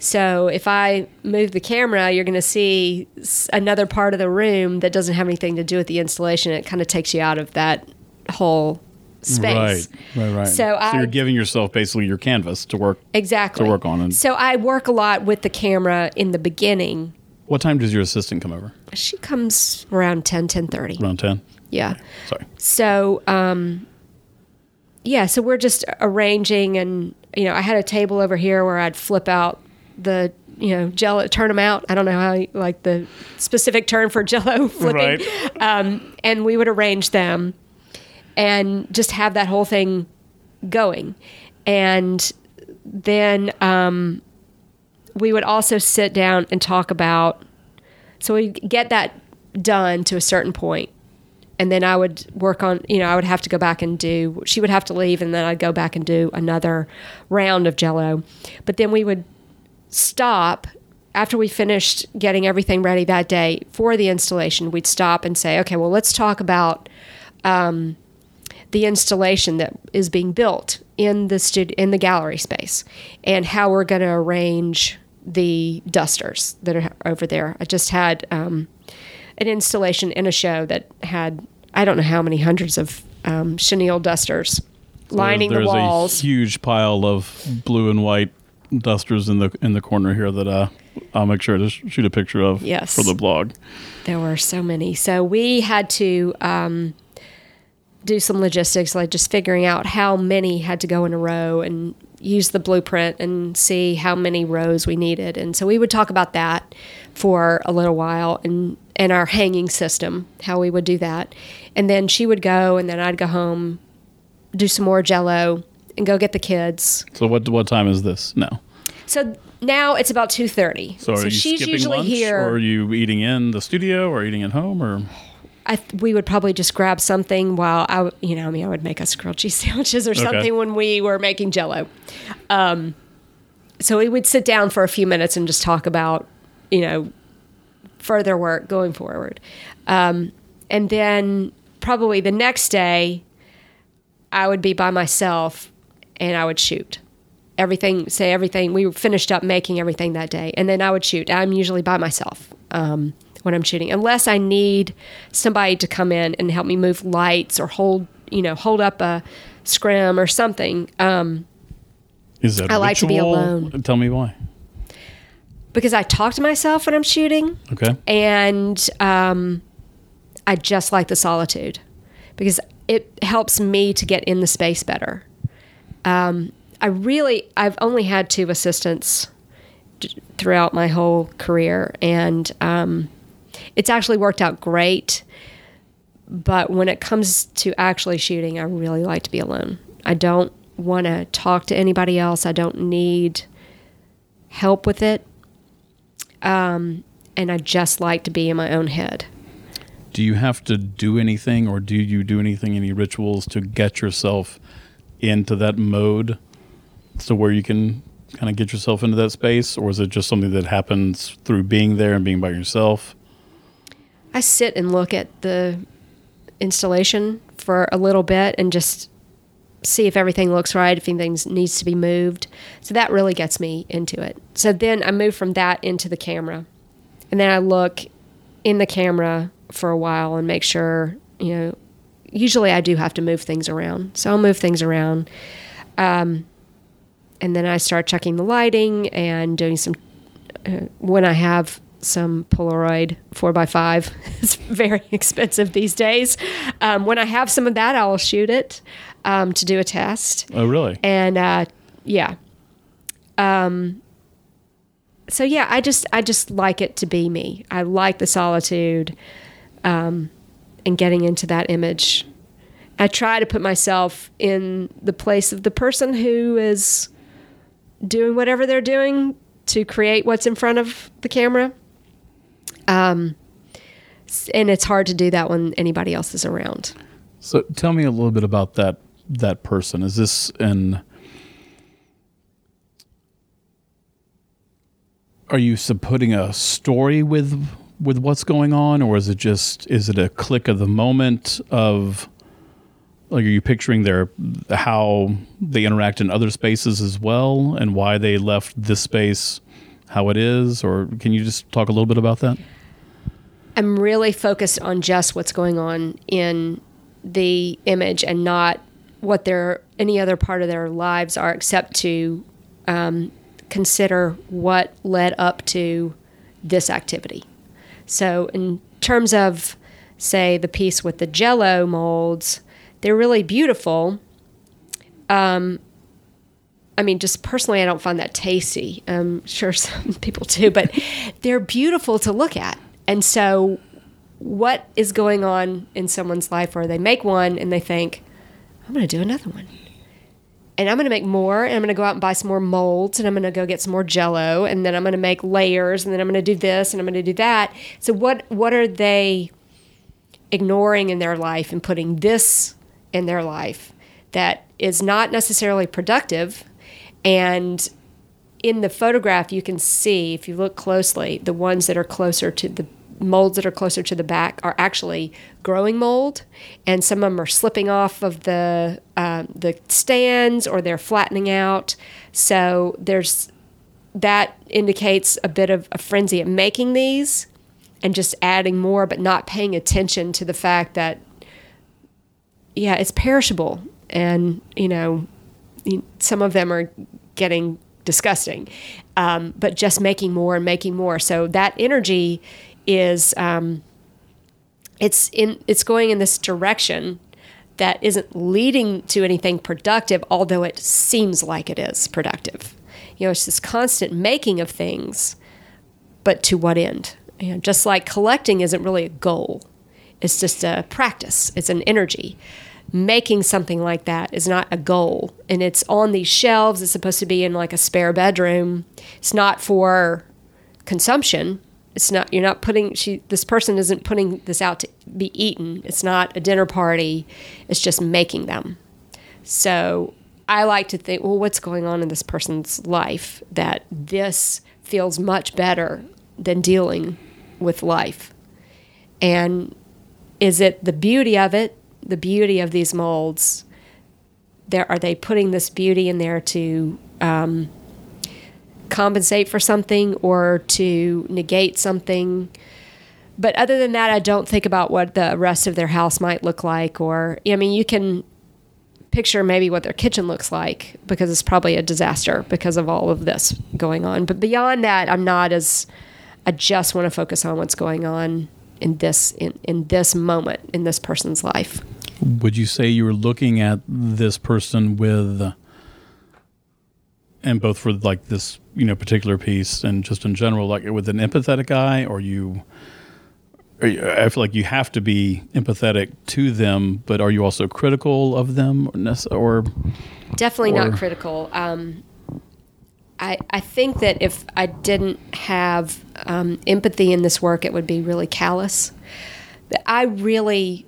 Speaker 2: So if I move the camera, you're going to see another part of the room that doesn't have anything to do with the installation. It kind of takes you out of that whole space.
Speaker 1: Right. Right. Right.
Speaker 2: So I-
Speaker 1: you're giving yourself basically your canvas to work.
Speaker 2: Exactly.
Speaker 1: To work on it.
Speaker 2: So I work a lot with the camera in the beginning.
Speaker 1: What time does your assistant come over?
Speaker 2: She comes around 10, 10.30.
Speaker 1: Around ten.
Speaker 2: Yeah.
Speaker 1: Sorry.
Speaker 2: So, um, yeah, so we're just arranging, and you know, I had a table over here where I'd flip out the you know jello, turn them out. I don't know how like the specific term for jello flipping,
Speaker 1: Right.
Speaker 2: um, and we would arrange them, and just have that whole thing going, and then um, we would also sit down and talk about. So we get that done to a certain point, and then I would work on, you know, I would have to go back and do, she would have to leave, and then I'd go back and do another round of jello. But then we would stop after we finished getting everything ready that day for the installation. We'd stop and say, okay, well, let's talk about um, the installation that is being built in the stud- in the gallery space and how we're going to arrange the dusters that are over there. I just had um, an installation in a show that had I don't know how many hundreds of um, chenille dusters lining
Speaker 1: there's
Speaker 2: the walls.
Speaker 1: a huge pile of blue and white dusters in the in the corner here that uh, I'll make sure to sh- shoot a picture of
Speaker 2: Yes.
Speaker 1: for the blog.
Speaker 2: There were so many. So we had to um, do some logistics, like just figuring out how many had to go in a row and use the blueprint and see how many rows we needed. And so we would talk about that for a little while and and our hanging system, how we would do that. And then she would go and then I'd go home, do some more jello and go get the kids.
Speaker 1: So what what time is this now?
Speaker 2: So now it's about 2:30.
Speaker 1: So are you
Speaker 2: she's
Speaker 1: skipping
Speaker 2: usually
Speaker 1: lunch,
Speaker 2: here.
Speaker 1: or are you eating in the studio, or eating at home, or
Speaker 2: I th- we would probably just grab something while I, w- you know, I mean, I would make us grilled cheese sandwiches or something when we were making Jello. Um, so we would sit down for a few minutes and just talk about, you know, further work going forward, um, and then probably the next day, I would be by myself and I would shoot everything. Say everything. We finished up making everything that day, and then I would shoot. I'm usually by myself. Um, when I'm shooting, unless I need somebody to come in and help me move lights or hold, you know, hold up a scrim or something. Um,
Speaker 1: is that
Speaker 2: I like to be alone.
Speaker 1: Tell me why.
Speaker 2: Because I talk to myself when I'm shooting,
Speaker 1: Okay.
Speaker 2: and um, I just like the solitude because it helps me to get in the space better. Um, I really, I've only had two assistants d- throughout my whole career, and um, it's actually worked out great. But when it comes to actually shooting, I really like to be alone. I don't want to talk to anybody else. I don't need help with it. Um, and I just like to be in my own head.
Speaker 1: Do you have to do anything, or do you do anything, any rituals to get yourself into that mode, so where you can kind of get yourself into that space, or is it just something that happens through being there and being by yourself?
Speaker 2: I sit and look at the installation for a little bit and just see if everything looks right, if anything needs to be moved. So that really gets me into it. So then I move from that into the camera. And then I look in the camera for a while and make sure, you know, usually I do have to move things around. So I'll move things around. Um, and then I start checking the lighting and doing some uh, when I have some Polaroid 4x5. It's very expensive these days. Um, when I have some of that, I'll shoot it um, to do a test.
Speaker 1: Oh, really?
Speaker 2: And uh, yeah. Um, so yeah, I just I just like it to be me. I like the solitude um, and getting into that image. I try to put myself in the place of the person who is doing whatever they're doing to create what's in front of the camera. Um, and it's hard to do that when anybody else is around.
Speaker 1: So tell me a little bit about that that person. Is this an Are you putting a story with with what's going on or is it just is it a click of the moment of like are you picturing their how they interact in other spaces as well and why they left this space how it is or can you just talk a little bit about that?
Speaker 2: I'm really focused on just what's going on in the image and not what their any other part of their lives are, except to um, consider what led up to this activity. So, in terms of, say, the piece with the Jello molds, they're really beautiful, I mean, just personally, I don't find that tasty. I'm sure some people do, but they're beautiful to look at. And so, what is going on in someone's life where they make one and they think, I'm going to do another one. And I'm going to make more, and I'm going to go out and buy some more molds, and I'm going to go get some more jello, and then I'm going to make layers, and then I'm going to do this, and I'm going to do that. So, what, what are they ignoring in their life and putting this in their life that is not necessarily productive? And in the photograph, you can see, if you look closely, the ones that are closer to the molds that are closer to the back are actually growing mold, and some of them are slipping off of the uh, the stands or they're flattening out. So there's that indicates a bit of a frenzy at making these and just adding more, but not paying attention to the fact that yeah, it's perishable, and you know, some of them are getting disgusting, um, but just making more and making more. So that energy is um, it's in it's going in this direction that isn't leading to anything productive, although it seems like it is productive. You know, it's this constant making of things, but to what end? You know, just like collecting isn't really a goal; it's just a practice. It's an energy. Making something like that is not a goal, and it's on these shelves. It's supposed to be in like a spare bedroom. It's not for consumption. It's not you're not putting she this person isn't putting this out to be eaten. It's not a dinner party. It's just making them. So I like to think, well, what's going on in this person's life that this feels much better than dealing with life? And is it the beauty of it, the beauty of these molds? There are they putting this beauty in there to um, compensate for something or to negate something? But other than that, I don't think about what the rest of their house might look like. Or I mean, you can picture maybe what their kitchen looks like because it's probably a disaster because of all of this going on. But beyond that, I'm not as I just want to focus on what's going on in this in, in this moment in this person's life.
Speaker 1: Would you say you were looking at this person with, and both for like this, you know, particular piece and just in general, like with an empathetic eye, or you, or you I feel like you have to be empathetic to them, but are you also critical of them, or, or
Speaker 2: Definitely
Speaker 1: Or-
Speaker 2: not critical. Um, I, I think that if I didn't have um, empathy in this work, it would be really callous. I really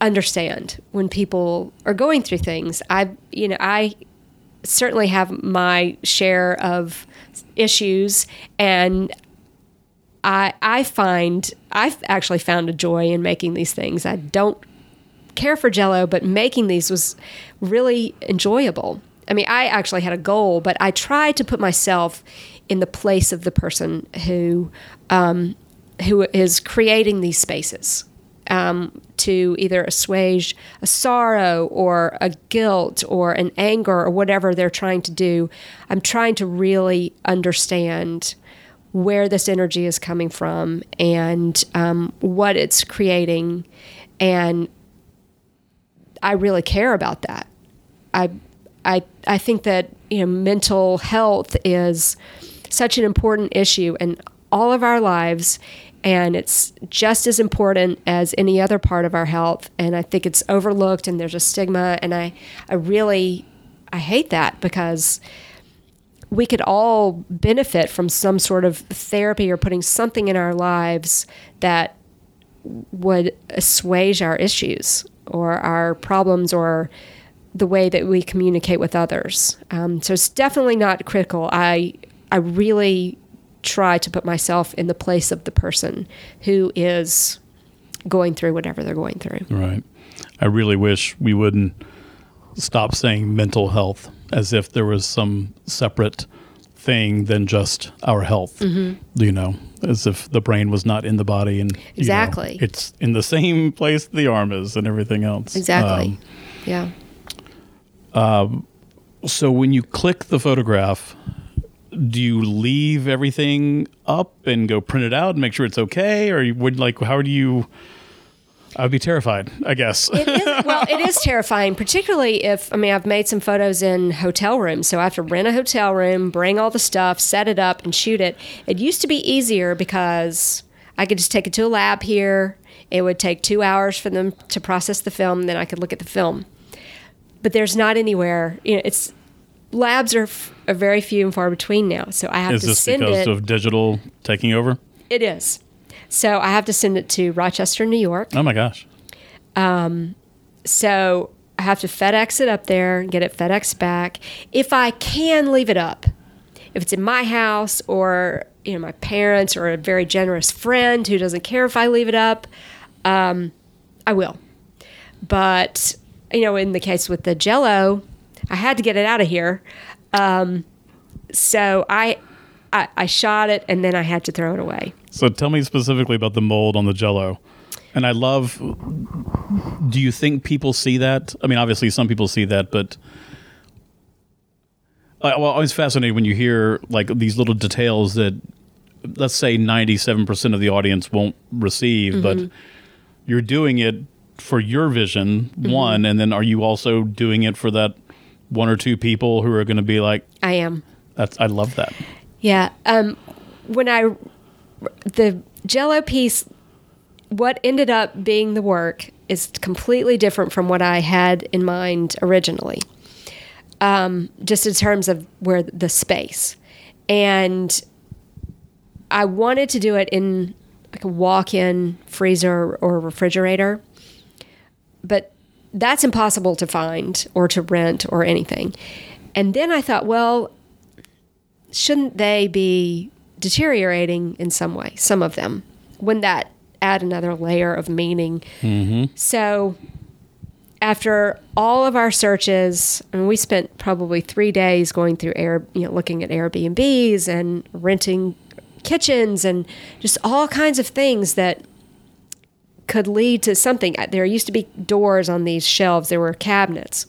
Speaker 2: understand when people are going through things. I, you know, I certainly have my share of issues, and I, I find I've actually found a joy in making these things. I don't care for jello, but making these was really enjoyable. I mean, I actually had a goal, but I tried to put myself in the place of the person who um, who is creating these spaces um, to either assuage a sorrow or a guilt or an anger or whatever they're trying to do. I'm trying to really understand where this energy is coming from and um, what it's creating and I really care about that. I I I think that you know mental health is such an important issue in all of our lives and it's just as important as any other part of our health and I think it's overlooked and there's a stigma and I I really I hate that because we could all benefit from some sort of therapy or putting something in our lives that would assuage our issues or our problems or the way that we communicate with others. Um, so it's definitely not critical. I I really try to put myself in the place of the person who is going through whatever they're going through.
Speaker 1: right? I really wish we wouldn't stop saying mental health as if there was some separate thing than just our health.
Speaker 2: Mm-hmm.
Speaker 1: You know, as if the brain was not in the body and you know,
Speaker 2: Exactly.
Speaker 1: it's in the same place the arm is and everything else.
Speaker 2: Exactly.
Speaker 1: Um,
Speaker 2: yeah.
Speaker 1: so when you click the photograph, do you leave everything up and go print it out and make sure it's okay, or you would like how do you? I'd be terrified. I guess.
Speaker 2: It is, well, it is terrifying, particularly if I mean I've made some photos in hotel rooms, so I have to rent a hotel room, bring all the stuff, set it up, and shoot it. It used to be easier because I could just take it to a lab here. It would take two hours for them to process the film, then I could look at the film. But there's not anywhere. You know, it's labs are, f- are very few and far between now, so I have
Speaker 1: Is
Speaker 2: to
Speaker 1: this
Speaker 2: send
Speaker 1: because
Speaker 2: it.
Speaker 1: of digital taking over?
Speaker 2: it is. So I have to send it to Rochester, New York.
Speaker 1: Oh my gosh.
Speaker 2: So I have to FedEx it up there and get it FedEx back. If I can leave it up, if it's in my house or you know my parents or a very generous friend who doesn't care if I leave it up, um, I will. But you know, in the case with the Jello, I had to get it out of here. Um, so I, I I shot it and then I had to throw it away.
Speaker 1: So tell me specifically about the mold on the Jello. And I love. Do you think people see that? I mean, obviously, some people see that, but I, well, always fascinated when you hear like these little details that, let's say, ninety-seven percent of the audience won't receive, but you're doing it for your vision, one, and then are you also doing it for that one or two people who are going to be like,
Speaker 2: I am.
Speaker 1: "That's I love that."
Speaker 2: Yeah. Um, when I the Jello piece, what ended up being the work is completely different from what I had in mind originally. Um, just in terms of where the space, and I wanted to do it in like a walk-in freezer or refrigerator, but that's impossible to find or to rent or anything. And then I thought, well, shouldn't they be deteriorating in some way? Some of them. Wouldn't that add another layer of meaning? Mm-hmm. So, after all of our searches, and we spent probably three days going through air, you know, looking at Airbnbs and renting kitchens and just all kinds of things that could lead to something. There used to be doors on these shelves. There were cabinets.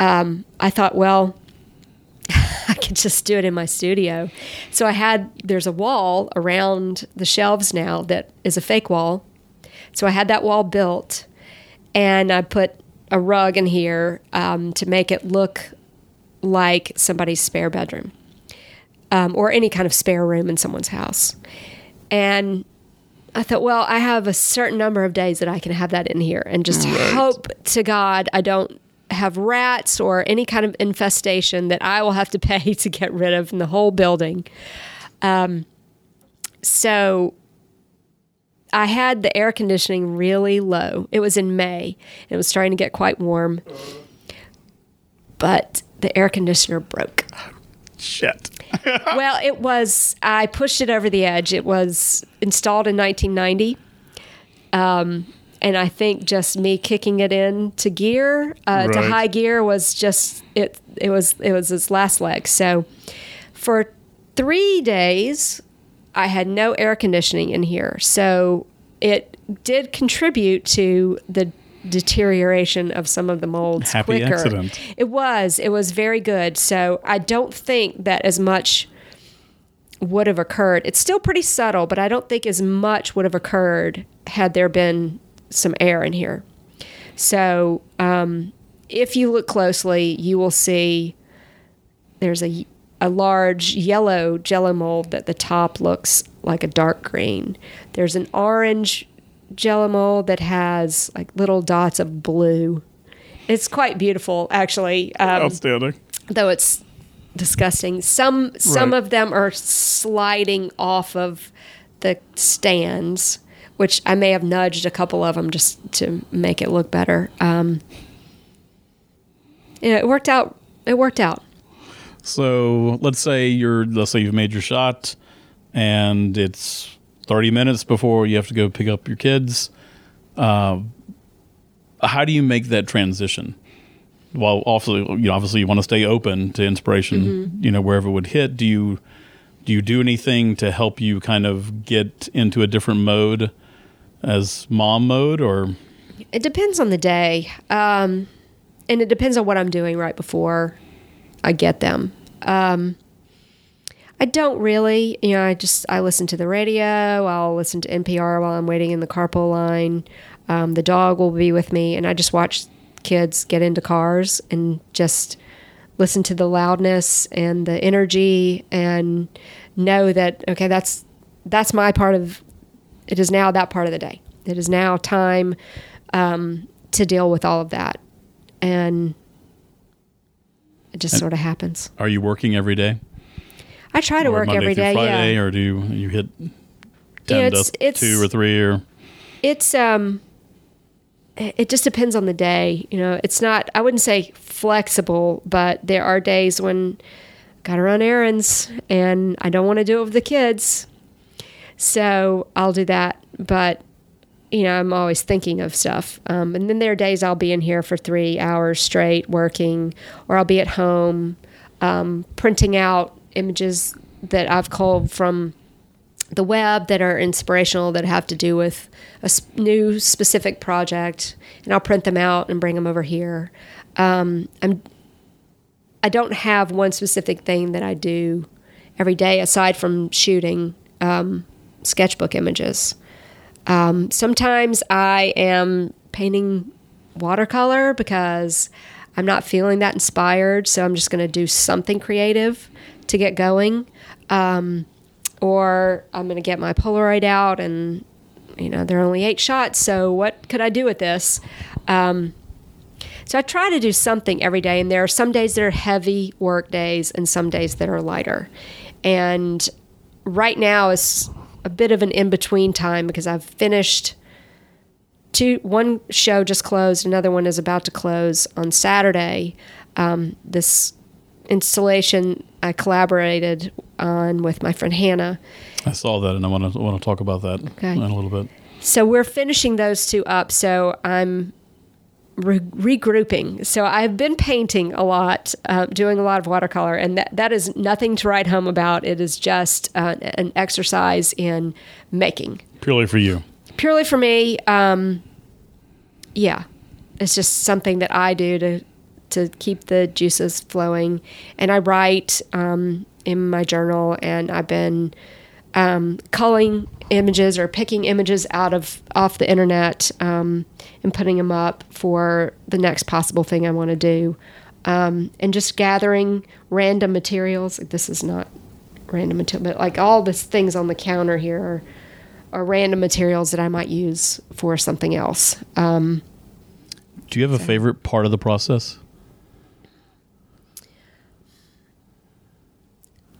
Speaker 2: Um, I thought, well, I could just do it in my studio. So I had there's a wall around the shelves now that is a fake wall. So I had that wall built, and I put a rug in here um, to make it look like somebody's spare bedroom um, or any kind of spare room in someone's house. And I thought, well, I have a certain number of days that I can have that in here, and just hope to God I don't have rats or any kind of infestation that I will have to pay to get rid of in the whole building. Um, so I had the air conditioning really low. It was in May. It was starting to get quite warm, but the air conditioner broke
Speaker 1: Shit.
Speaker 2: well, it was. I pushed it over the edge. It was installed in 1990, um, and I think just me kicking it in to gear uh, to high gear was just it. It was it was its last leg. So for three days, I had no air conditioning in here. So it did contribute to the deterioration of some of the molds
Speaker 1: Happy
Speaker 2: quicker.
Speaker 1: accident.
Speaker 2: It was. It was very good. So I don't think that as much would have occurred. It's still pretty subtle, but I don't think as much would have occurred had there been some air in here. So um, if you look closely, you will see there's a a large yellow jello mold that the top looks like a dark green. There's an orange jello mold that has like little dots of blue. It's quite beautiful, actually. Um,
Speaker 1: Outstanding.
Speaker 2: though it's disgusting. Some some
Speaker 1: Right.
Speaker 2: of them are sliding off of the stands, which I may have nudged a couple of them just to make it look better. Um, yeah, it worked out. It worked out.
Speaker 1: So let's say you're let's say you've made your shot and it's 30 minutes before you have to go pick up your kids. Uh, how do you make that transition? Well, obviously, you know, obviously you want to stay open to inspiration, you know, wherever it would hit. Do you do you do anything to help you kind of get into a different mode as mom mode or
Speaker 2: It depends on the day, um, and it depends on what I'm doing right before I get them. Um, I don't really, you know. I just I listen to the radio. I'll listen to NPR while I'm waiting in the carpool line. Um, the dog will be with me, and I just watch kids get into cars and just listen to the loudness and the energy and know that okay that's that's my part of it is now that part of the day it is now time um, to deal with all of that and it just
Speaker 1: And-
Speaker 2: sort of happens
Speaker 1: Are you working every day?
Speaker 2: I try to
Speaker 1: Or
Speaker 2: work
Speaker 1: Monday
Speaker 2: every day
Speaker 1: Friday,
Speaker 2: yeah
Speaker 1: or do you, you hit ten
Speaker 2: Yeah,
Speaker 1: to
Speaker 2: it's- it's-
Speaker 1: two or three or?
Speaker 2: It's um it just depends on the day you know. It's not i wouldn't say flexible but there are days when I gotta run errands and i don't want to do it with the kids. So i'll do that but you know i'm always thinking of stuff. Um, and then there are days i'll be in here for three hours straight working or i'll be at home um, printing out images that i've culled from the web that are inspirational that have to do with a new specific project, and I'll print them out and bring them over here. Um, I'm I don't have one specific thing that I do every day aside from shooting um, sketchbook images. Um, sometimes I am painting watercolor because I'm not feeling that inspired, so I'm just going to do something creative to get going. Um, or I'm going to get my Polaroid out and, you know, there are only eight shots, so what could I do with this? Um, so I try to do something every day, and there are some days that are heavy work days and some days that are lighter. And right now is a bit of an in between time because I've finished two one show just closed another one is about to close on saturday um, this installation i collaborated on with my friend hannah
Speaker 1: I saw that, and I want to want to talk about that
Speaker 2: Okay.
Speaker 1: in a little bit.
Speaker 2: so we're finishing those two up so i'm re- regrouping so i've been painting a lot uh, doing a lot of watercolor and that, that is nothing to write home about it is just uh, an exercise in making
Speaker 1: Purely for you.
Speaker 2: purely for me um yeah it's just something that i do to to keep the juices flowing and i write um in my journal and i've been um, culling images or picking images out of off the internet um, and putting them up for the next possible thing i want to do um, and just gathering random materials this is not random material but like all the things on the counter here are or random materials that I might use for something else. Um,
Speaker 1: Do you have a favorite part of the process?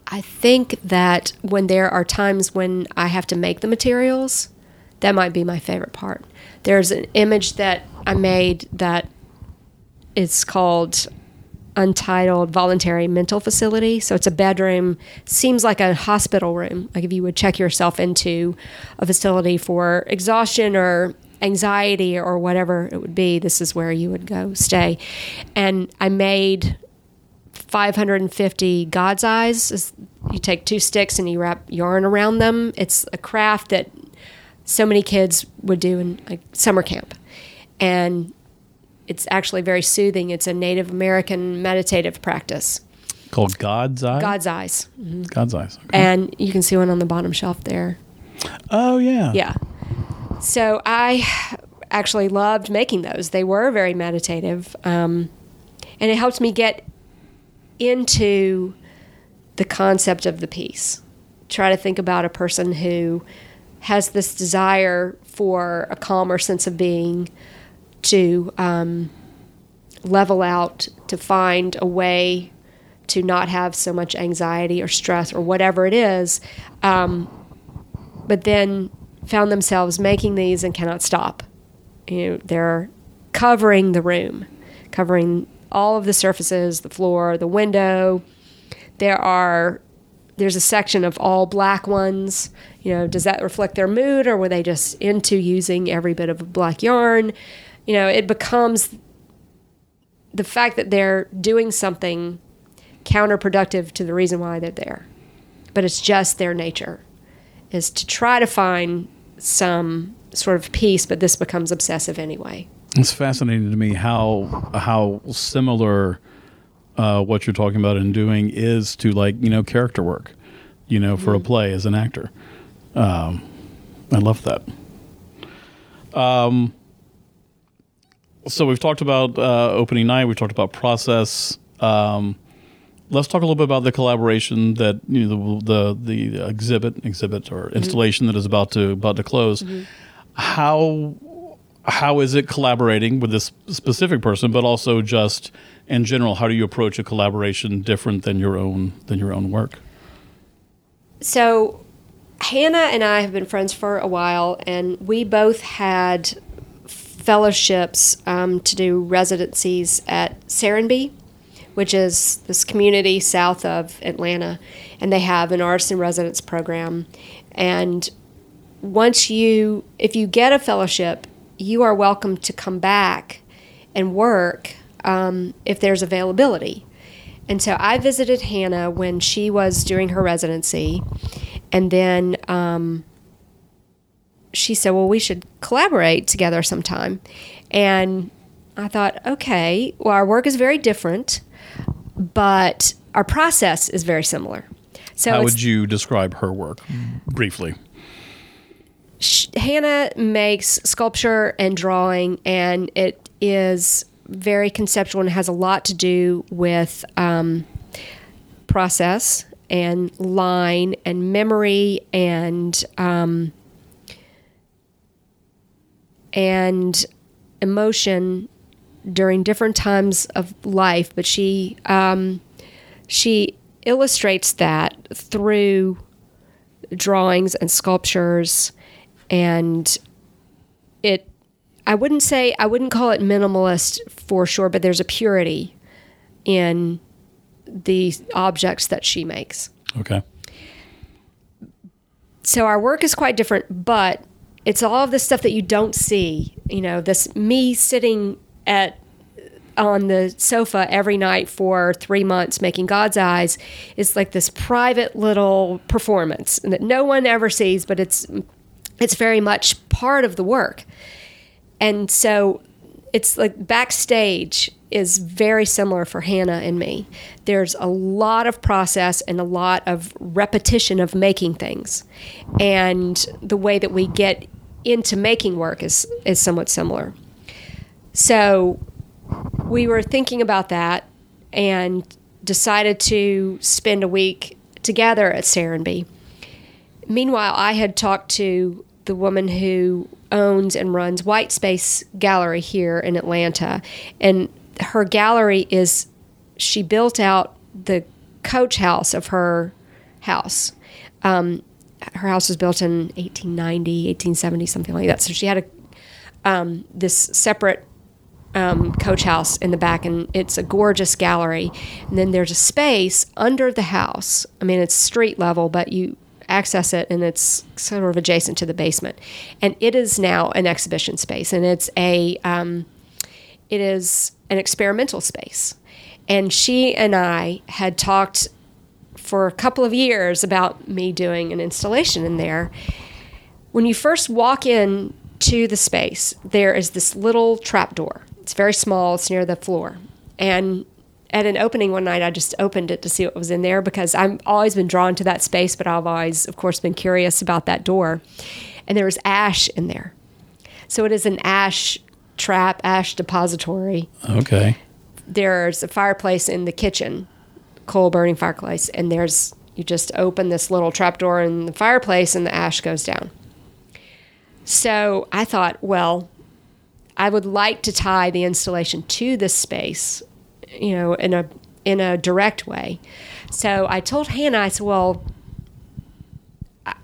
Speaker 2: I think that when there are times when I have to make the materials, that might be my favorite part. There's an image that I made that is called Untitled Voluntary Mental Facility. So it's a bedroom, seems like a hospital room, like if you would check yourself into a facility for exhaustion or anxiety or whatever it would be, this is where you would go stay. And I made 550 God's eyes. You take two sticks and you wrap yarn around them. It's a craft that so many kids would do in like summer camp. And it's actually very soothing. It's a Native American meditative practice.
Speaker 1: Called God's Eye.
Speaker 2: God's eyes.
Speaker 1: God's eyes. Okay.
Speaker 2: And you can see one on the bottom shelf there.
Speaker 1: oh yeah.
Speaker 2: Yeah. So I actually loved making those. They were very meditative. Um, and it helped me get into the concept of the piece. Try to think about a person who has this desire for a calmer sense of being, to um, level out, to find a way to not have so much anxiety or stress or whatever it is. Um, but then found themselves making these and cannot stop. You know, they're covering the room, covering all of the surfaces, the floor, the window. There are there's a section of all black ones. You know, does that reflect their mood or were they just into using every bit of black yarn? You know, it becomes the fact that they're doing something counterproductive to the reason why they're there. But it's just their nature is to try to find some sort of peace, but this becomes obsessive anyway.
Speaker 1: It's fascinating to me how how similar uh, what you're talking about and doing is to like you know character work, you know, for a play as an actor. Um, I love that. Um, so we've talked about uh, opening night. We've talked about process. Um, let's talk a little bit about the collaboration that you know the the, the exhibit exhibit or installation that is about to about to close. How how is it collaborating with this specific person, but also just in general? How do you approach a collaboration different than your own than your own work?
Speaker 2: So, Hannah and I have been friends for a while, and we both had fellowships um, to do residencies at Serenbe, which is this community south of Atlanta, and they have an artist in residence program. And once you, if you get a fellowship, you are welcome to come back and work um, if there's availability. And so I visited Hannah when she was doing her residency, and then um, she said, "Well, we should collaborate together sometime." And I thought, okay, well, our work is very different, but our process is very similar. So
Speaker 1: How would you describe her work briefly?
Speaker 2: Sh- Hannah makes sculpture and drawing, and it is very conceptual and has a lot to do with um, process and line and memory and um, and emotion during different times of life. But she um, she illustrates that through drawings and sculptures and it i wouldn't say i wouldn't call it minimalist for sure but there's a purity in the objects that she makes
Speaker 1: Okay.
Speaker 2: so our work is quite different but it's all of this stuff that you don't see you know this me sitting at on the sofa every night for three months making god's eyes is like this private little performance that no one ever sees but it's it's very much part of the work and so it's like backstage is very similar for Hannah and me. There's a lot of process and a lot of repetition of making things. And the way that we get into making work is is somewhat similar. So we were thinking about that and decided to spend a week together at Serenbe. Meanwhile, I had talked to the woman who owns and runs Whitespace Gallery here in Atlanta, and her gallery is she built out the coach house of her house. Um, her house was built in 1890, 1870, something like that. So she had a um, this separate um, coach house in the back, and it's a gorgeous gallery. And then there's a space under the house. I mean, it's street level, but you access it, and it's sort of adjacent to the basement. And it is now an exhibition space, and it's a um, it is an experimental space. And she and I had talked for a couple of years about me doing an installation in there. When you first walk in to the space, there is this little trap door. It's very small, it's near the floor. And at an opening one night, I just opened it to see what was in there because I've always been drawn to that space, but I've always, of course, been curious about that door. And there was ash in there. So it is an ash trap, ash depository
Speaker 1: Okay.
Speaker 2: there's a fireplace in the kitchen, coal burning fireplace, and there's you just open this little trap door in the fireplace and the ash goes down. So I thought, well, I would like to tie the installation to this space, you know, in a in a direct way. So I told Hannah, I said, well,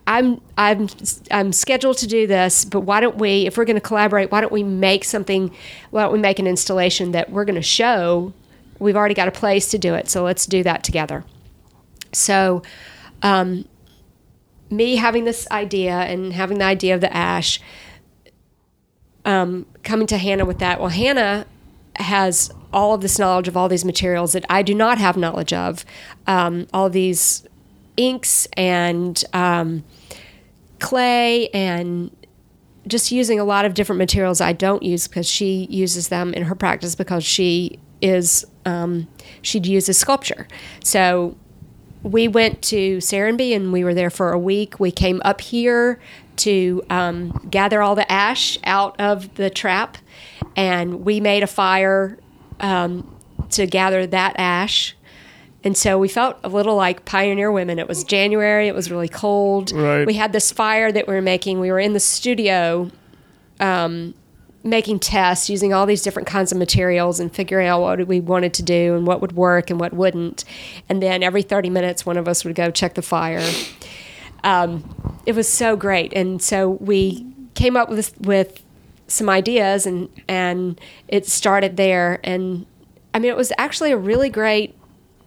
Speaker 2: I'm I'm I'm scheduled to do this, but why don't we, if we're going to collaborate, why don't we make something? Why don't we make an installation that we're going to show? We've already got a place to do it, so let's do that together. So, um, me having this idea and having the idea of the ash, um, coming to Hannah with that. Well, Hannah has all of this knowledge of all these materials that I do not have knowledge of. Um, all these inks and um, clay and just using a lot of different materials I don't use because she uses them in her practice because she is um, she uses sculpture. So we went to Serenbe and we were there for a week. We came up here to um, gather all the ash out of the trap and we made a fire um, to gather that ash. And so we felt a little like pioneer women. It was January, it was really cold.
Speaker 1: Right.
Speaker 2: We had this fire that we were making. We were in the studio um, making tests using all these different kinds of materials and figuring out what we wanted to do and what would work and what wouldn't. And then every 30 minutes, one of us would go check the fire. Um, it was so great. And so we came up with, with some ideas and, and it started there. And I mean, it was actually a really great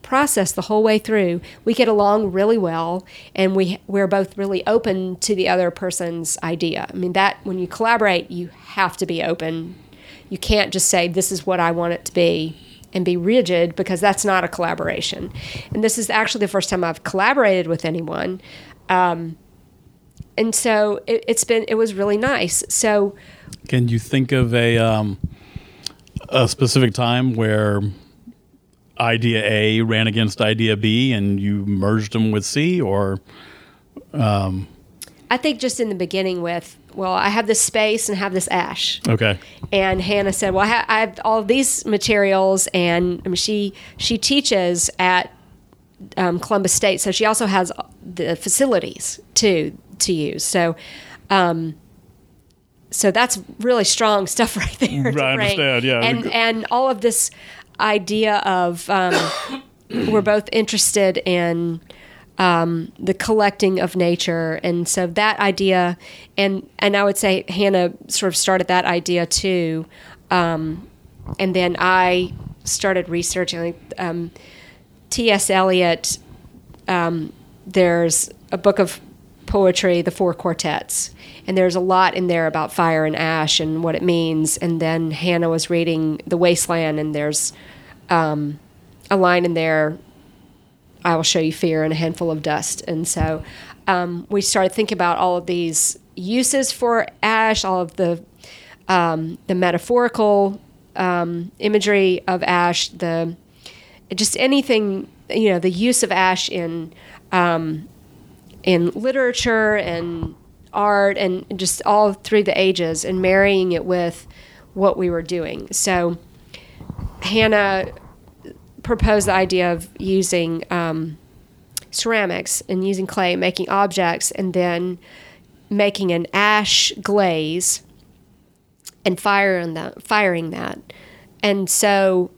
Speaker 2: process the whole way through. We get along really well, and we we're both really open to the other person's idea. I mean that when you collaborate, you have to be open. You can't just say this is what I want it to be and be rigid because that's not a collaboration. And this is actually the first time I've collaborated with anyone. Um, and so it, it's been it was really nice. So
Speaker 1: Can you think of a um, a specific time where idea A ran against idea B and you merged them with C, or
Speaker 2: I think just in the beginning with well, I have this space and have this ash.
Speaker 1: okay,
Speaker 2: and Hannah said, "Well, I, ha- I have all these materials, and I mean, she she teaches at um, Columbus State, so she also has the facilities too to use. So, um, so that's really strong stuff right there.
Speaker 1: I understand, yeah.
Speaker 2: and and all of this idea of um, we're both interested in." um, the collecting of nature, and so that idea, and and I would say Hannah sort of started that idea too, um, and then I started researching. Um, T.S. Eliot, um, there's a book of poetry, The Four Quartets, and there's a lot in there about fire and ash and what it means. And then Hannah was reading The Waste Land, and there's um, a line in there I will show you fear and a handful of dust. And so um, we started thinking about all of these uses for ash, all of the um, the metaphorical um, imagery of ash, the just anything you know, the use of ash in um, in literature and art and just all through the ages, and marrying it with what we were doing. So Hannah proposed the idea of using um, ceramics and using clay, making objects, and then making an ash glaze and firing that. Firing that, and so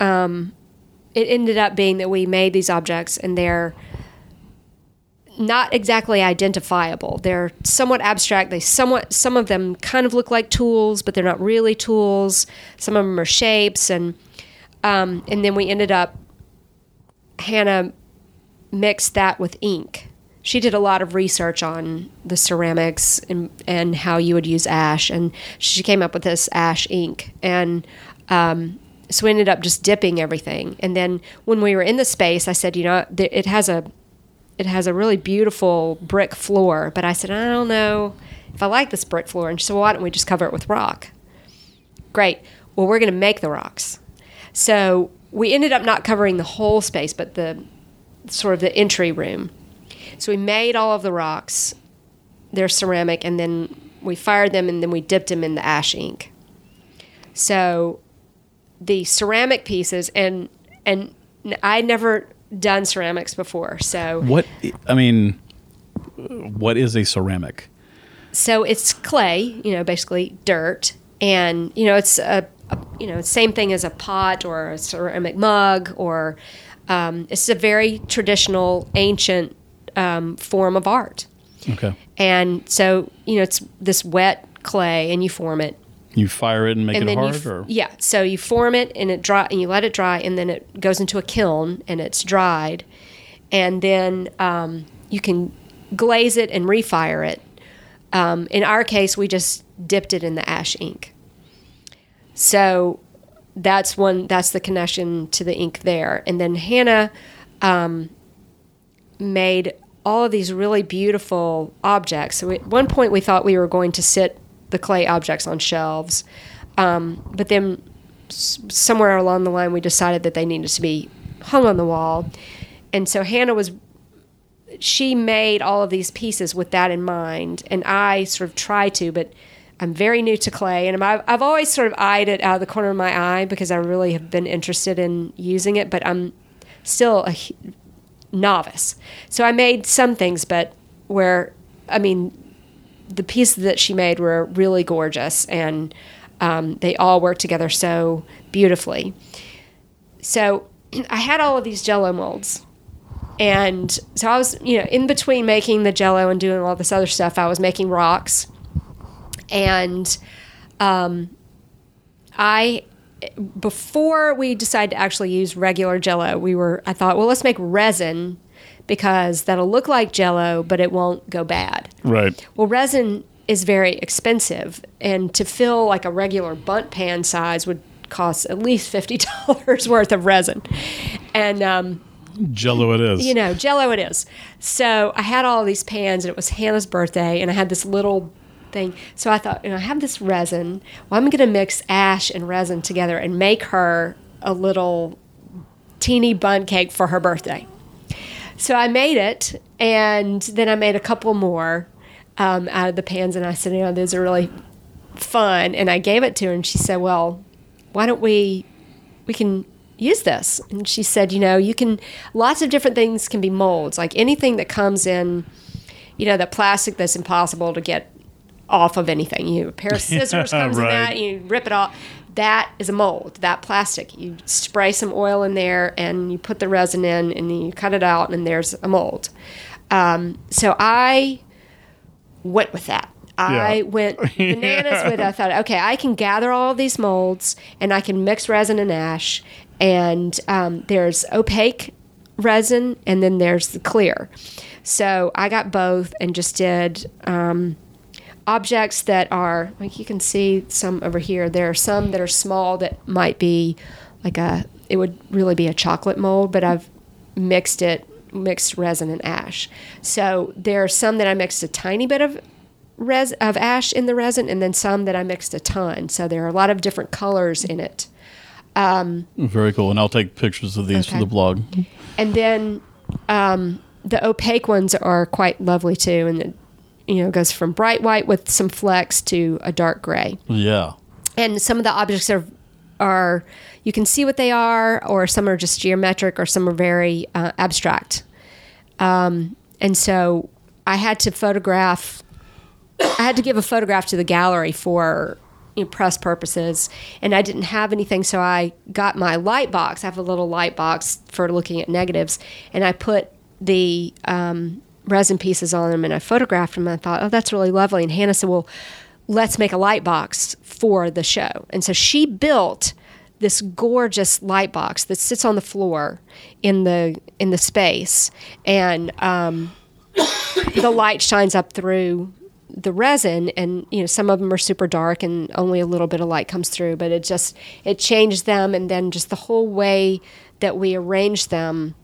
Speaker 2: um, it ended up being that we made these objects, and they're not exactly identifiable. They're somewhat abstract. They somewhat some of them kind of look like tools, but they're not really tools. Some of them are shapes and um, and then we ended up, Hannah mixed that with ink. She did a lot of research on the ceramics and, and how you would use ash, and she came up with this ash ink. And um, so we ended up just dipping everything. And then when we were in the space, I said, you know, it has a it has a really beautiful brick floor, but I said, I don't know if I like this brick floor. And she said, well, why don't we just cover it with rock? Great. Well, we're going to make the rocks. So we ended up not covering the whole space, but the sort of the entry room. So we made all of the rocks. They're ceramic, and then we fired them, and then we dipped them in the ash ink. So the ceramic pieces, and and I never done ceramics before, so
Speaker 1: what I mean, what is a ceramic?
Speaker 2: so it's clay, you know, basically dirt, and you know it's a, a you know same thing as a pot or a ceramic mug or um, it's a very traditional ancient um, form of art,
Speaker 1: Okay,
Speaker 2: and so you know it's this wet clay and you form it
Speaker 1: you fire it and make
Speaker 2: and
Speaker 1: it hard,
Speaker 2: f-
Speaker 1: or?
Speaker 2: yeah so you form it and it dry and you let it dry and then it goes into a kiln and it's dried. And then um, you can glaze it and refire it. Um, in our case we just dipped it in the ash ink. So that's one that's the connection to the ink there. And then hannah um, made all of these really beautiful objects. So at one point we thought we were going to sit the clay objects on shelves. Um, but then s- somewhere along the line we decided that they needed to be hung on the wall. And so hannah was she made all of these pieces with that in mind. And i sort of tried to but I'm very new to clay, and I've, I've always sort of eyed it out of the corner of my eye because I really have been interested in using it, but I'm still a novice. So I made some things, but where, I mean, the pieces that she made were really gorgeous, and um, they all work together so beautifully. So I had all of these jello molds. And so I was, you know, in between making the jello and doing all this other stuff, I was making rocks. And um, I, before we decided to actually use regular jello, we were, I thought, well, let's make resin because that'll look like jello, but it won't go bad.
Speaker 1: Right.
Speaker 2: Well, resin is very expensive, and to fill like a regular bundt pan size would cost at least fifty dollars worth of resin, and um,
Speaker 1: Jello it is.
Speaker 2: you know, Jello it is. So I had all these pans, and it was Hannah's birthday, and I had this little thing. So I thought, you know, I have this resin. Well, I'm going to mix ash and resin together and make her a little teeny bun cake for her birthday. So I made it, and then I made a couple more um, out of the pans, and I said, you know, these are really fun, and I gave it to her, and she said, well, why don't we we can use this? And she said, you know, you can lots of different things can be molds, like anything that comes in, you know, the plastic that's impossible to get off of anything. You have a pair of scissors comes in that, you rip it off. That is a mold. That plastic. You spray some oil in there, and you put the resin in, and then you cut it out, and there's a mold. Um, so I went with that. I
Speaker 1: Yeah.
Speaker 2: went bananas with it. I thought, okay, I can gather all these molds and I can mix resin and ash. And um, there's opaque resin and then there's the clear. So I got both and just did um, objects that are, like you can see some over here. There are some that are small that might be like a, it would really be a chocolate mold, but I've mixed it, mixed resin and ash. So there are some that I mixed a tiny bit of res of ash in the resin, and then some that I mixed a ton. So there are a lot of different colors in it.
Speaker 1: Very cool. And I'll take pictures of these for the blog.
Speaker 2: And then um, the opaque ones are quite lovely too, and you know goes from bright white with some flecks to a dark gray.
Speaker 1: Yeah.
Speaker 2: and some of the objects are are you can see what they are or some are just geometric or some are very uh, abstract um, and so i had to photograph i had to give a photograph to the gallery for you know, press purposes and i didn't have anything so i got my light box i have a little light box for looking at negatives and i put the um, resin pieces on them and i photographed them and i thought oh that's really lovely and hannah said well let's make a light box for the show. And so she built this gorgeous light box that sits on the floor in the in the space, and um, the light shines up through the resin and you know some of them are super dark and only a little bit of light comes through but it just it changed them and then just the whole way that we arrange them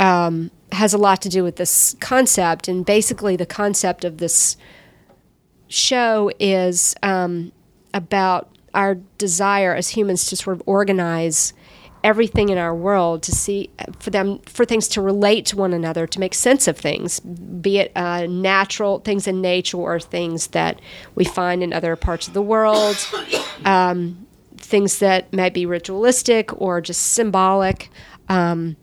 Speaker 2: um, has a lot to do with this concept and basically the concept of this show is um, about our desire as humans to sort of organize everything in our world to see for them for things to relate to one another to make sense of things be it uh, natural things in nature or things that we find in other parts of the world um, things that might be ritualistic or just symbolic um,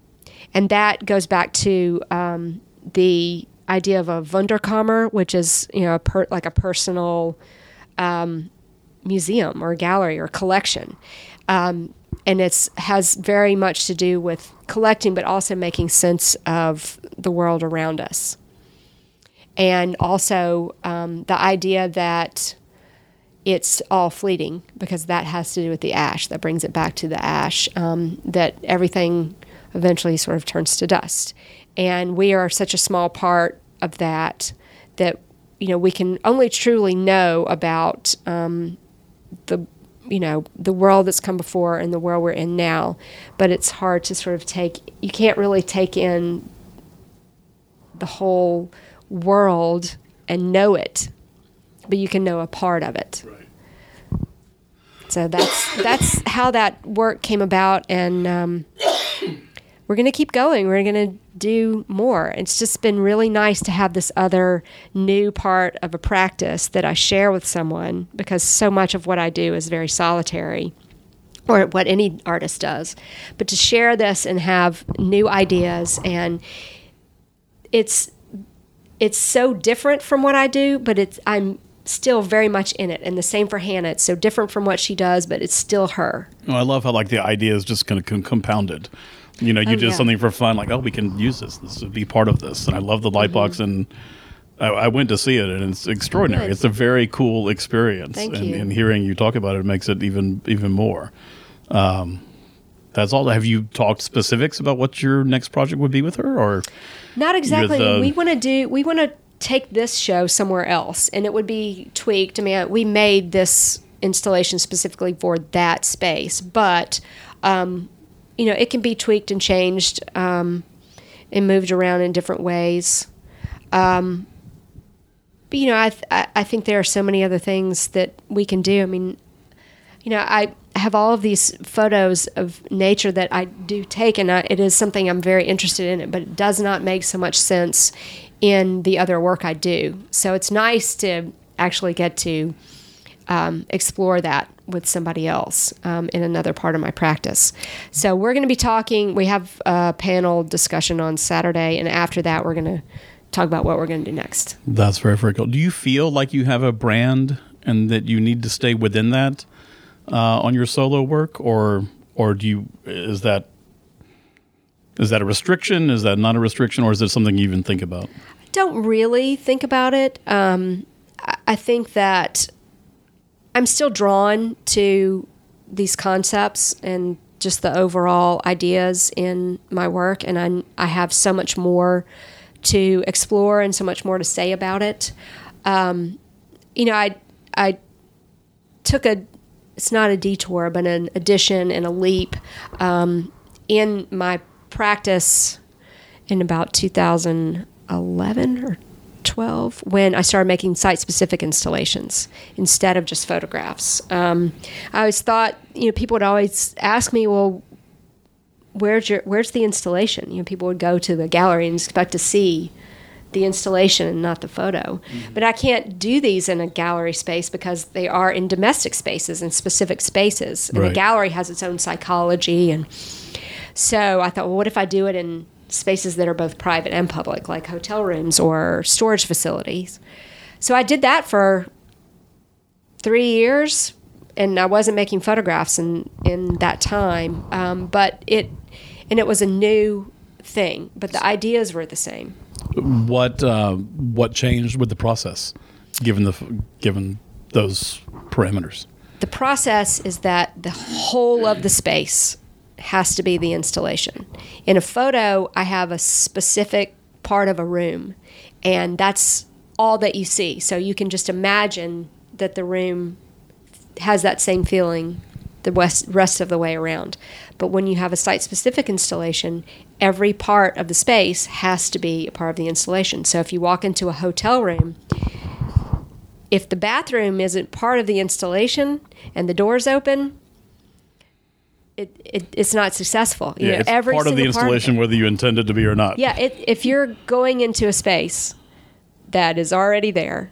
Speaker 2: and that goes back to um, the idea of a Wunderkammer, which is you know a per, like a personal um, museum or gallery or collection, um, and it's has very much to do with collecting, but also making sense of the world around us, and also um, the idea that it's all fleeting because that has to do with the ash that brings it back to the ash um, that everything eventually sort of turns to dust. And we are such a small part of that that you know we can only truly know about um, the you know the world that's come before and the world we're in now. But it's hard to sort of take you can't really take in the whole world and know it but you can know a part of it. So that's that's how that work came about. And um, we're going to keep going. We're going to do more. It's just been really nice to have this other new part of a practice that I share with someone because so much of what I do is very solitary or what any artist does. But to share this and have new ideas and it's it's so different from what I do, but it's I'm still very much in it. And the same for Hannah. It's so different from what she does, but it's still her.
Speaker 1: Well, I love how like the idea is just kind of com- compounded. You know, you
Speaker 2: Oh,
Speaker 1: do
Speaker 2: yeah.
Speaker 1: something for fun, like oh, we can use this. This would be part of this. And I love the light
Speaker 2: Mm-hmm.
Speaker 1: box, and I, I went to see it, and it's extraordinary.
Speaker 2: Good.
Speaker 1: It's a very cool experience,
Speaker 2: Thank
Speaker 1: and,
Speaker 2: you.
Speaker 1: and hearing you talk about it makes it even even more. Um, that's all. Have you talked specifics about what your next project would be with her, or
Speaker 2: Not exactly.
Speaker 1: the-
Speaker 2: we want to do. We want to take this show somewhere else, and it would be tweaked. I mean, we made this installation specifically for that space, but um, you know, it can be tweaked and changed um, and moved around in different ways. Um, but you know, I, th- I think there are so many other things that we can do. I mean, you know, I have all of these photos of nature that I do take, and I, it is something I'm very interested in. It, but it does not make so much sense in the other work I do. So it's nice to actually get to um, explore that with somebody else um, in another part of my practice. So we're going to be talking. We have a panel discussion on Saturday, and after that, we're going to talk about what we're going to do next.
Speaker 1: that's very very cool. Do you feel like you have a brand and that you need to stay within that uh, on your solo work, or or do you is that is that a restriction? Is that not a restriction, or is it something you even think about?
Speaker 2: I don't really think about it. Um, I- I think that I'm still drawn to these concepts and just the overall ideas in my work, and I, I have so much more to explore and so much more to say about it. Um, you know, I I took a it's not a detour, but an addition and a leap um, in my practice in about 2011 or 12 when I started making site specific installations instead of just photographs. Um, I always thought, you know, people would always ask me, well, where's your where's the installation? You know, people would go to the gallery and expect to see the installation and not the photo. But I can't do these in a gallery space because they are in domestic spaces and specific spaces. And
Speaker 1: Right.
Speaker 2: a gallery has its own psychology and so I thought, well, what if I do it in spaces that are both private and public, like hotel rooms or storage facilities? So I did that for three years, and I wasn't making photographs in in that time. Um, but it and it was a new thing, but the ideas were the same.
Speaker 1: What uh, what changed with the process, given the given those parameters?
Speaker 2: The process is that the whole of the space has to be the installation. In a photo, I have a specific part of a room, and that's all that you see. So you can just imagine that the room has that same feeling the west, rest of the way around. But when you have a site specific installation, every part of the space has to be a part of the installation. So if you walk into a hotel room, if the bathroom isn't part of the installation and the door's open, it, it it's not successful. You know,
Speaker 1: it's
Speaker 2: every
Speaker 1: part of the installation,
Speaker 2: it.
Speaker 1: whether you intended to be or not.
Speaker 2: Yeah, it, if you're going into a space that is already there,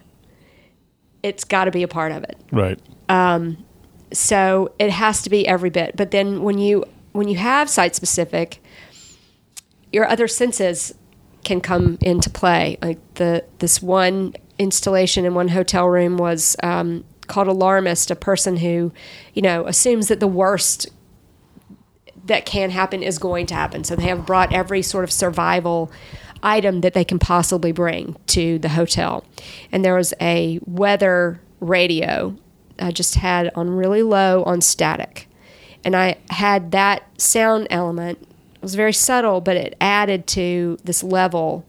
Speaker 2: it's got to be a part of it.
Speaker 1: Right.
Speaker 2: Um, So it has to be every bit. But then when you when you have site specific, your other senses can come into play. Like the this one installation in one hotel room was um, called alarmist, a person who, you know, assumes that the worst that can happen is going to happen. So they have brought every sort of survival item that they can possibly bring to the hotel. And there was a weather radio I just had on really low on static. And I had that sound element. It was very subtle, but it added to this level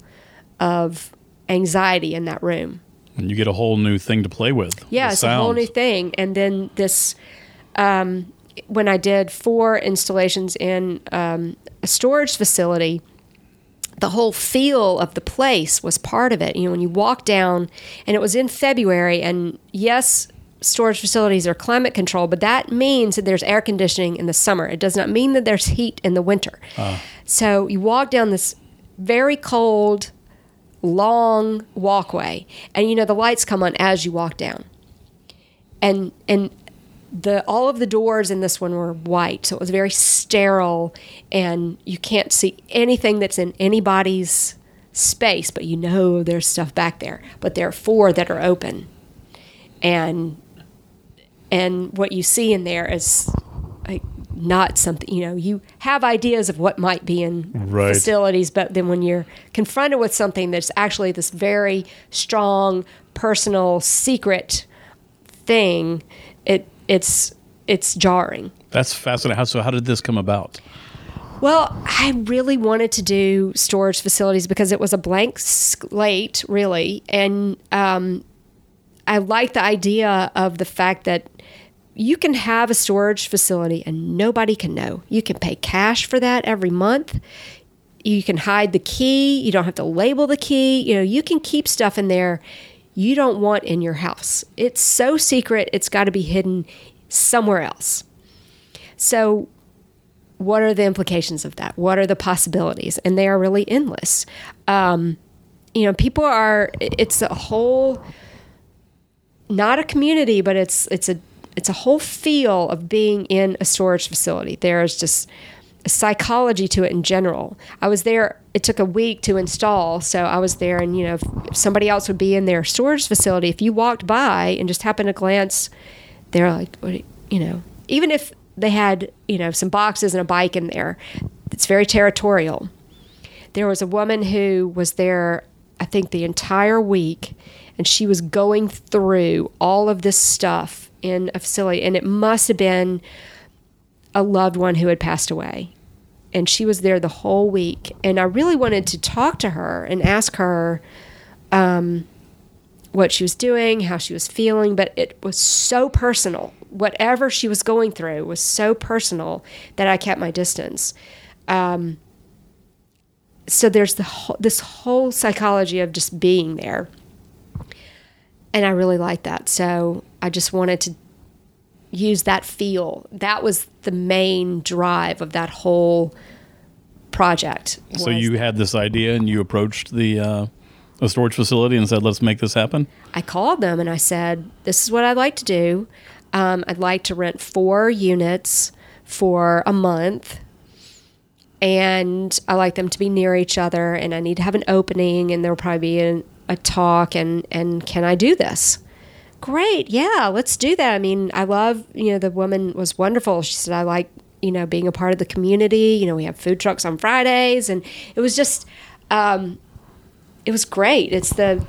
Speaker 2: of anxiety in that room.
Speaker 1: And you get a whole new thing to play with.
Speaker 2: Yeah, it's a whole new thing. And then this, um, when I did four installations in um, a storage facility, the whole feel of the place was part of it. You know, when you walk down, and it was in February, and yes, storage facilities are climate controlled, but that means that there's air conditioning in the summer. It does not mean that there's heat in the winter. So you walk down this very cold, long walkway, and you know the lights come on as you walk down. And and the all of the doors in this one were white, so it was very sterile, and you can't see anything that's in anybody's space, but you know there's stuff back there. But there are four that are open, and and what you see in there is like not something you know you have ideas of what might be in
Speaker 1: Right.
Speaker 2: facilities but then when you're confronted with something that's actually this very strong personal secret thing it it's it's jarring
Speaker 1: That's fascinating. How, so, how did this come about?
Speaker 2: well, I really wanted to do storage facilities because it was a blank slate, really. And um, I like the idea of the fact that you can have a storage facility and nobody can know. You can pay cash for that every month. You can hide the key. You don't have to label the key. You know, you can keep stuff in there you don't want in your house. It's so secret, it's got to be hidden somewhere else. So, what are the implications of that? What are the possibilities? And they are really endless. Um, you know, people are. It's a whole, not a community, but it's it's a it's a whole feel of being in a storage facility. There's just a psychology to it in general. I was there. It took a week to install, so I was there, and you know, if somebody else would be in their storage facility. If you walked by and just happened to glance, they're like, you know, even if they had, you know, some boxes and a bike in there, it's very territorial. There was a woman who was there, I think, the entire week, and she was going through all of this stuff in a facility, and it must have been a loved one who had passed away. And she was there the whole week. And I really wanted to talk to her and ask her um, what she was doing, how she was feeling, but it was so personal. Whatever she was going through was so personal that I kept my distance. Um, so there's the whole, this whole psychology of just being there. And I really like that. So I just wanted to use that feel. That was the main drive of that whole project.
Speaker 1: So you had this idea and you approached the uh, the storage facility and said, "Let's make this happen."
Speaker 2: I called them and I said, This is what I'd like to do. Um, I'd like to rent four units for a month. And I like them to be near each other. And I need to have an opening. And there'll probably be an, a talk. And, and can I do this? Great. Yeah, let's do that. I mean, I love, you know, the woman was wonderful. She said, I like, you know, being a part of the community. You know, we have food trucks on Fridays. And it was just, um, it was great. It's the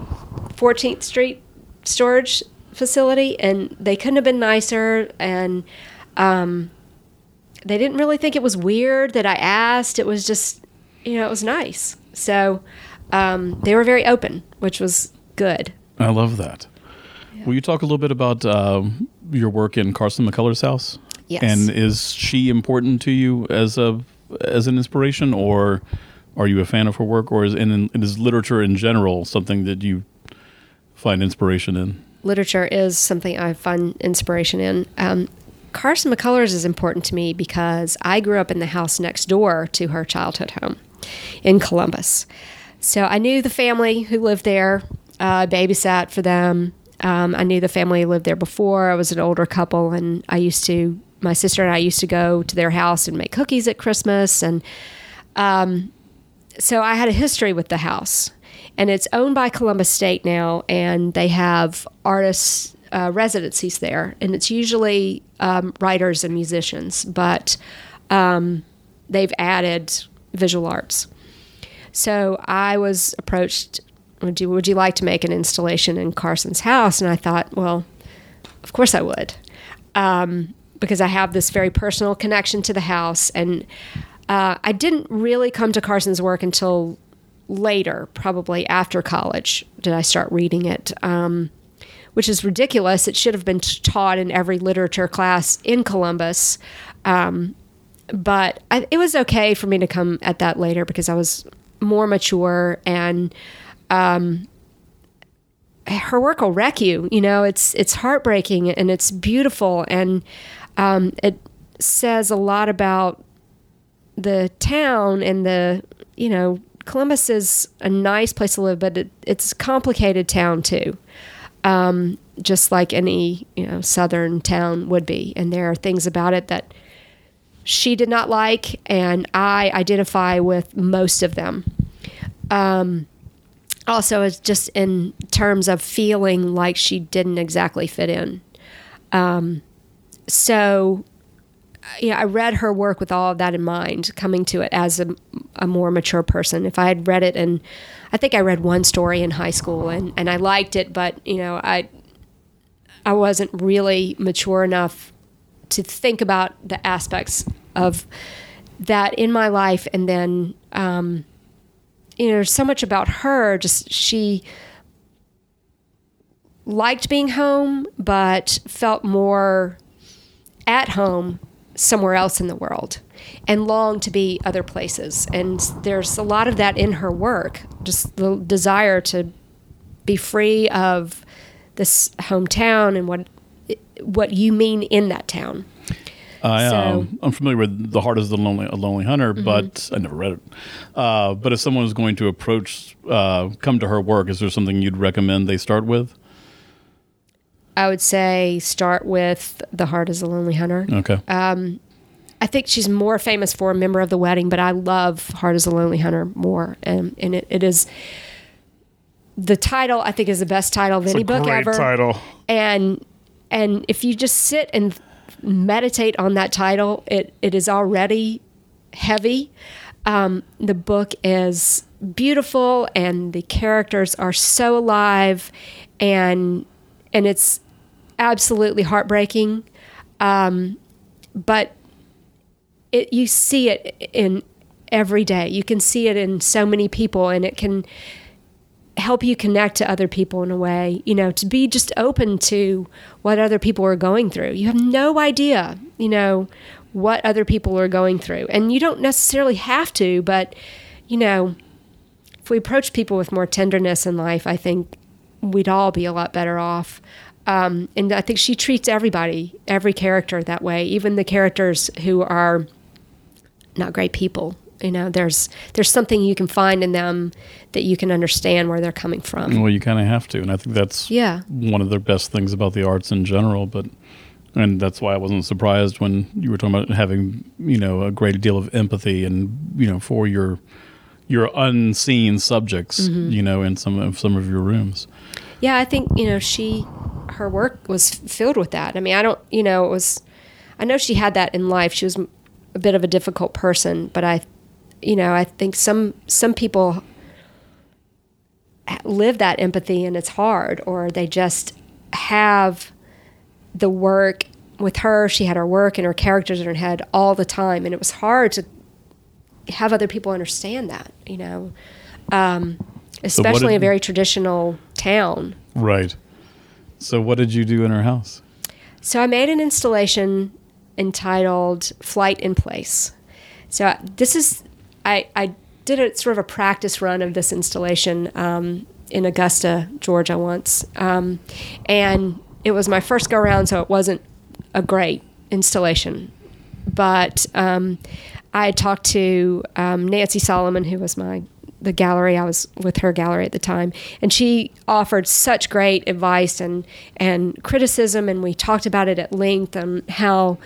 Speaker 2: 14th Street storage facility, and they couldn't have been nicer. And um, they didn't really think it was weird that I asked. It was just, you know, it was nice. So um, they were very open, which was good.
Speaker 1: I love that. Will you talk a little bit about um, your work in Carson McCullers' house?
Speaker 2: Yes.
Speaker 1: And is she important to you as a as an inspiration, or are you a fan of her work, or is and is literature in general something that you find inspiration in?
Speaker 2: literature is something I find inspiration in. Um, Carson McCullers is important to me because I grew up in the house next door to her childhood home in Columbus. So I knew the family who lived there, uh, babysat for them. Um, I knew the family lived there before. I was an older couple, and I used to, my sister and I used to go to their house and make cookies at Christmas. And um, so I had a history with the house and it's owned by Columbus State now, and they have artists uh, residencies there, and it's usually um, writers and musicians, but um, they've added visual arts. So I was approached. Would you would you like to make an installation in Carson's house? And I thought, well, of course I would, um, because I have this very personal connection to the house, and uh, I didn't really come to Carson's work until later, probably after college, did I start reading it, um, which is ridiculous. It should have been taught in every literature class in Columbus. Um, but I, it was okay for me to come at that later because I was more mature and um, her work will wreck you. You know, it's it's heartbreaking and it's beautiful and um, it says a lot about the town and the you know Columbus is a nice place to live, but it, it's a complicated town too, um, just like any you know southern town would be. And there are things about it that she did not like, and I identify with most of them. Um, also, it's just in terms of feeling like she didn't exactly fit in. Um, so know, I read her work with all of that in mind, coming to it as a, a, more mature person. If I had read it, and I think I read one story in high school, and, and I liked it, but you know, I I wasn't really mature enough to think about the aspects of that in my life, and then um, you know, so much about her. Just she liked being home, but felt more at home somewhere else in the world and longed to be other places. And there's a lot of that in her work, just the desire to be free of this hometown and what what you mean in that town.
Speaker 1: I, so, um, I'm familiar with The Heart is the Lonely, a Lonely Hunter, mm-hmm. but I never read it. Uh, but if someone is going to approach, uh, come to her work, is there something you'd recommend they start with?
Speaker 2: I would say start with The Heart is a Lonely Hunter.
Speaker 1: Okay.
Speaker 2: Um, I think she's more famous for a member of the wedding, but I love Heart is a Lonely Hunter more. And, and it, it is the title, I think, is the best title of
Speaker 3: it's
Speaker 2: any book ever.
Speaker 3: title.
Speaker 2: And and if you just sit and meditate on that title, it, it is already heavy. Um, the book is beautiful and the characters are so alive and and it's absolutely heartbreaking. Um, but it, you see it in every day. You can see it in so many people, and it can help you connect to other people in a way, you know, to be just open to what other people are going through. You have no idea, you know, what other people are going through. And you don't necessarily have to, but, you know, if we approach people with more tenderness in life, I think we'd all be a lot better off. Um, and I think she treats everybody, every character that way, even the characters who are not great people. You know, there's there's something you can find in them that you can understand where they're coming from.
Speaker 1: Well, you kind of have to, and I think that's
Speaker 2: yeah
Speaker 1: one of the best things about the arts in general. But and that's why I wasn't surprised when you were talking about having you know a great deal of empathy and you know for your your unseen subjects, mm-hmm. you know, in some of some of your rooms.
Speaker 2: Yeah, I think you know she her work was filled with that. I mean, I don't, you know, it was, I know she had that in life. She was a bit of a difficult person, but I, you know, I think some some people live that empathy and it's hard, or they just have the work with her. She had her work and her characters in her head all the time, and it was hard to have other people understand that, you know, um, especially so did, a very traditional town.
Speaker 1: Right. So, what did you do in her house?
Speaker 2: So, I made an installation entitled Flight in Place. So, this is, I, I did a sort of a practice run of this installation um, in Augusta, Georgia, once. Um, and it was my first go around, so it wasn't a great installation. But um, I talked to um, Nancy Solomon, who was my the gallery. I was with her gallery at the time, and she offered such great advice and and criticism, and we talked about it at length and how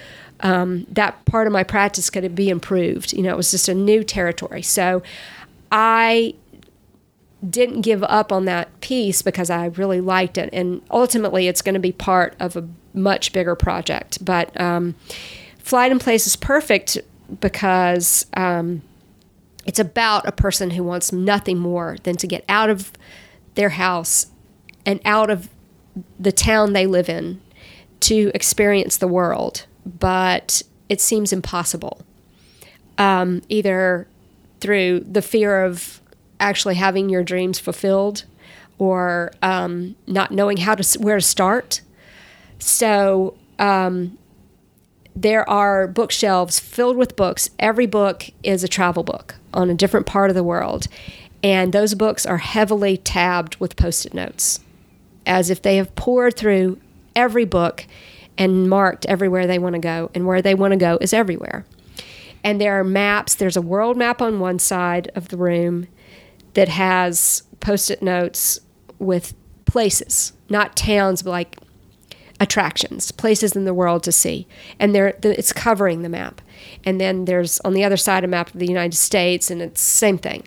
Speaker 2: um, that part of my practice could be improved. You know, it was just a new territory, so I didn't give up on that piece because I really liked it, and ultimately, it's going to be part of a much bigger project. But um, Flight in Place is perfect because. Um, it's about a person who wants nothing more than to get out of their house and out of the town they live in to experience the world, but it seems impossible. Um, either through the fear of actually having your dreams fulfilled or um, not knowing how to where to start. So um, there are bookshelves filled with books. Every book is a travel book on a different part of the world. And those books are heavily tabbed with post it notes. as if they have poured through every book and marked everywhere they want to go, and where they want to go is everywhere. And there are maps. There's a world map on one side of the room that has post it notes with places, not towns, but like attractions, places in the world to see. And there, it's covering the map. And then there's on the other side a map of the United States, and it's the same thing.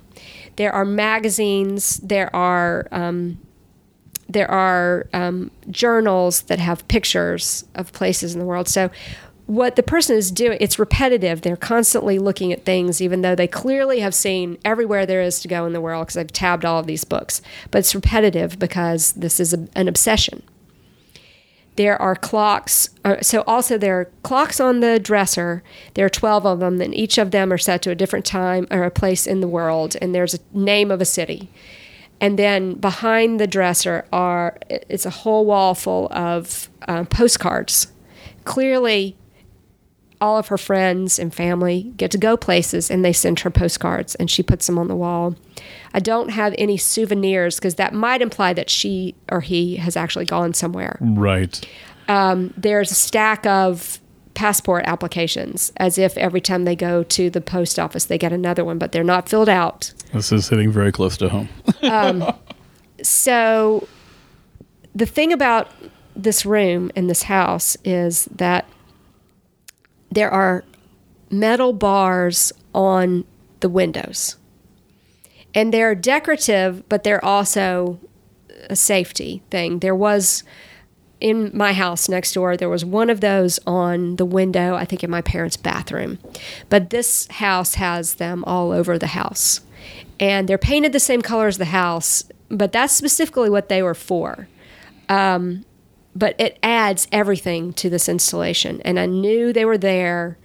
Speaker 2: There are magazines. There are um, there are um, journals that have pictures of places in the world. So what the person is doing, it's repetitive. They're constantly looking at things, even though they clearly have seen everywhere there is to go in the world because I've tabbed all of these books. But it's repetitive because this is a, an obsession. There are clocks. Uh, so, also, there are clocks on the dresser. There are 12 of them, and each of them are set to a different time or a place in the world. And there's a name of a city. And then behind the dresser are, it's a whole wall full of uh, postcards. Clearly, all of her friends and family get to go places and they send her postcards and she puts them on the wall. I don't have any souvenirs because that might imply that she or he has actually gone somewhere.
Speaker 1: Right.
Speaker 2: Um, there's a stack of passport applications as if every time they go to the post office they get another one, but they're not filled out.
Speaker 1: This is hitting very close to home. um,
Speaker 2: so the thing about this room in this house is that there are metal bars on the windows. And they're decorative, but they're also a safety thing. There was in my house next door, there was one of those on the window, I think in my parents' bathroom. But this house has them all over the house. And they're painted the same color as the house, but that's specifically what they were for. Um, but it adds everything to this installation. And I knew they were there.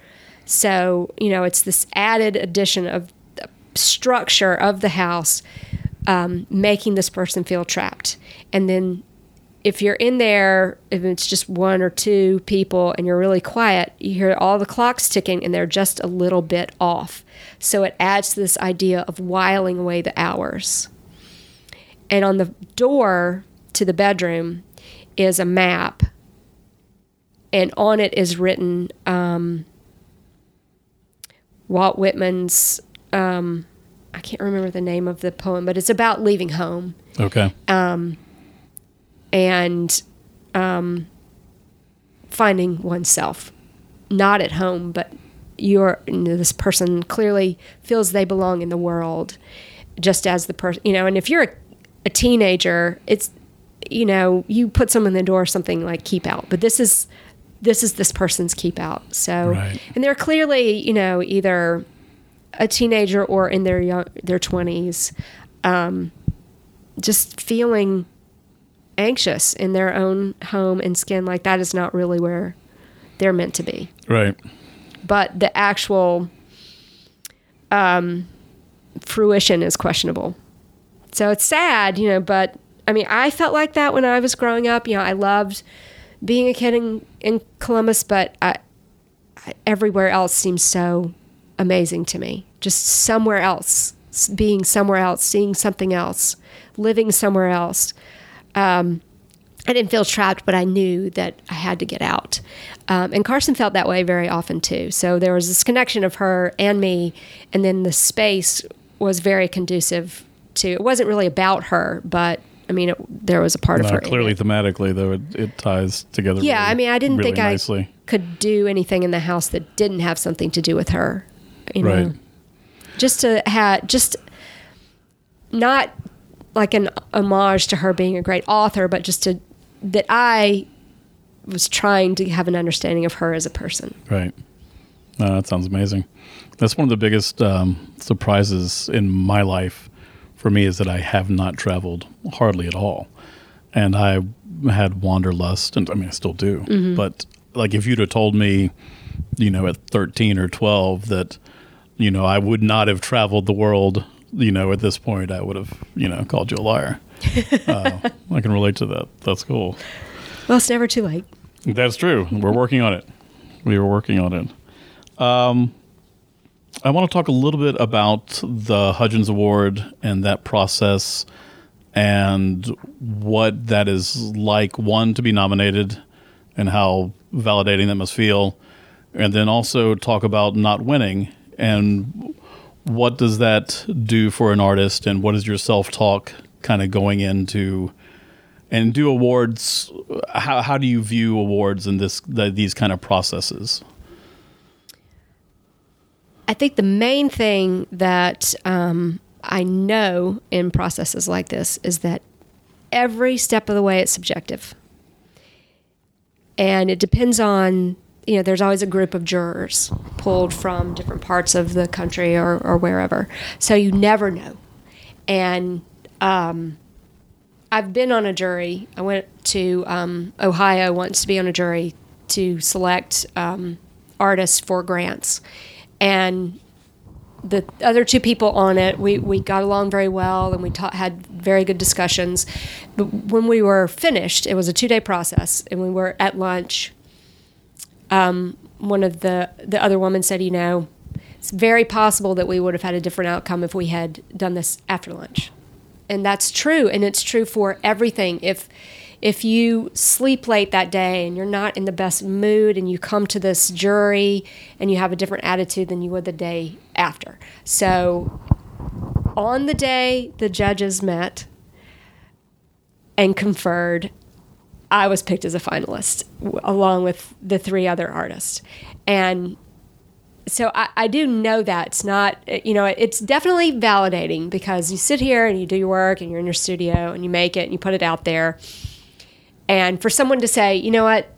Speaker 2: So, you know, it's this added addition of the structure of the house um, making this person feel trapped. And then if you're in there, if it's just one or two people and you're really quiet, you hear all the clocks ticking and they're just a little bit off. So it adds to this idea of whiling away the hours. And on the door to the bedroom, is a map, and on it is written um, Walt Whitman's. Um, I can't remember the name of the poem, but it's about leaving home.
Speaker 1: Okay.
Speaker 2: Um, and um, finding oneself, not at home, but you're you know, this person clearly feels they belong in the world, just as the person you know. And if you're a, a teenager, it's you know, you put someone in the door something like keep out, but this is this is this person's keep out. So,
Speaker 1: right.
Speaker 2: and they're clearly, you know, either a teenager or in their young, their twenties, um, just feeling anxious in their own home and skin. Like that is not really where they're meant to be.
Speaker 1: Right.
Speaker 2: But the actual um, fruition is questionable. So it's sad, you know, but I mean, I felt like that when I was growing up. You know, I loved being a kid in, in Columbus, but I, I, everywhere else seems so amazing to me. Just somewhere else, being somewhere else, seeing something else, living somewhere else. Um, I didn't feel trapped, but I knew that I had to get out. Um, and Carson felt that way very often too. So there was this connection of her and me, and then the space was very conducive to. It wasn't really about her, but I mean, it, there was a part
Speaker 1: no,
Speaker 2: of her.
Speaker 1: Clearly, thematically, though, it, it ties together.
Speaker 2: Yeah,
Speaker 1: really,
Speaker 2: I mean, I didn't
Speaker 1: really
Speaker 2: think
Speaker 1: nicely.
Speaker 2: I could do anything in the house that didn't have something to do with her. You know,
Speaker 1: Right.
Speaker 2: just to have just not like an homage to her being a great author, but just to that I was trying to have an understanding of her as a person.
Speaker 1: Right. No, that sounds amazing. That's one of the biggest um, surprises in my life for me is that I have not traveled hardly at all. And I had wanderlust, and I mean, I still do.
Speaker 2: Mm-hmm.
Speaker 1: But like, if you'd have told me, you know, at 13 or 12 that, you know, I would not have traveled the world, you know, at this point, I would have, you know, called you a liar. uh, I can relate to that. That's cool.
Speaker 2: Well, it's never too late.
Speaker 1: That's true. We're working on it. We were working on it. Um, I want to talk a little bit about the Hudgens Award and that process and what that is like one to be nominated and how validating that must feel and then also talk about not winning and what does that do for an artist and what is your self-talk kind of going into and do awards how, how do you view awards in this the, these kind of processes
Speaker 2: I think the main thing that um, I know in processes like this is that every step of the way it's subjective. And it depends on, you know, there's always a group of jurors pulled from different parts of the country or, or wherever. So you never know. And um, I've been on a jury. I went to um, Ohio once to be on a jury to select um, artists for grants and the other two people on it, we, we got along very well and we ta- had very good discussions. But when we were finished, it was a two day process, and we were at lunch. Um, one of the the other women said, "You know, it's very possible that we would have had a different outcome if we had done this after lunch," and that's true, and it's true for everything. If if you sleep late that day and you're not in the best mood and you come to this jury and you have a different attitude than you would the day after. So, on the day the judges met and conferred, I was picked as a finalist along with the three other artists. And so I, I, do know that it's not you know it's definitely validating because you sit here and you do your work and you're in your studio and you make it and you put it out there and for someone to say, you know what,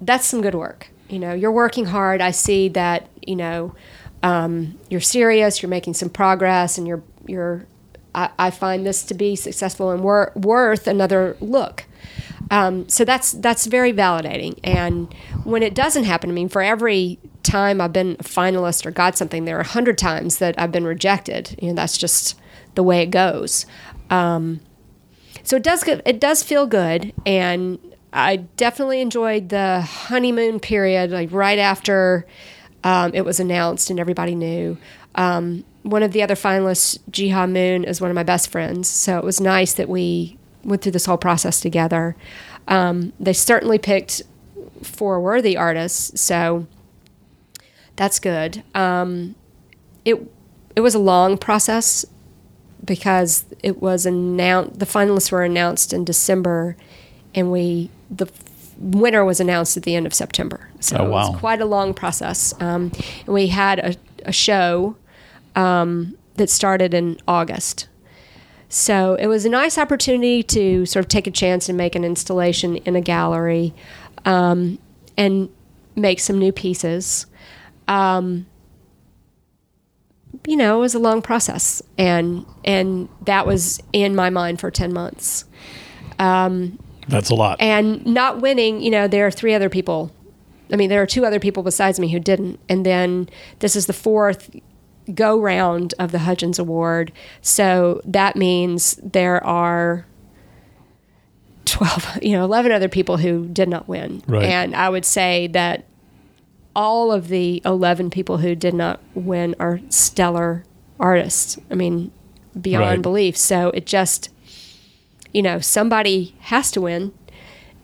Speaker 2: that's some good work. You know, you're working hard. I see that, you know, um, you're serious, you're making some progress, and you're, you're, I, I find this to be successful and wor- worth another look. Um, so that's that's very validating. And when it doesn't happen, I mean, for every time I've been a finalist or got something, there are a hundred times that I've been rejected. You know, that's just the way it goes. Um, so it does it does feel good, and I definitely enjoyed the honeymoon period, like right after um, it was announced and everybody knew. Um, one of the other finalists, Jiha Moon, is one of my best friends, so it was nice that we went through this whole process together. Um, they certainly picked four worthy artists, so that's good. Um, it it was a long process because it was announced. The finalists were announced in December, and we the winner was announced at the end of September. So
Speaker 1: oh, wow.
Speaker 2: it was quite a long process. Um, and we had a, a show um, that started in August. So it was a nice opportunity to sort of take a chance and make an installation in a gallery um, and make some new pieces. Um, you know, it was a long process, and and that was in my mind for ten months.
Speaker 1: Um, That's a lot.
Speaker 2: And not winning, you know, there are three other people. I mean, there are two other people besides me who didn't, and then this is the fourth go round of the Hudgens Award. So that means there are 12, you know, 11 other people who did not win.
Speaker 1: Right.
Speaker 2: And I would say that all of the 11 people who did not win are stellar artists. I mean, beyond right. belief. So it just, you know, somebody has to win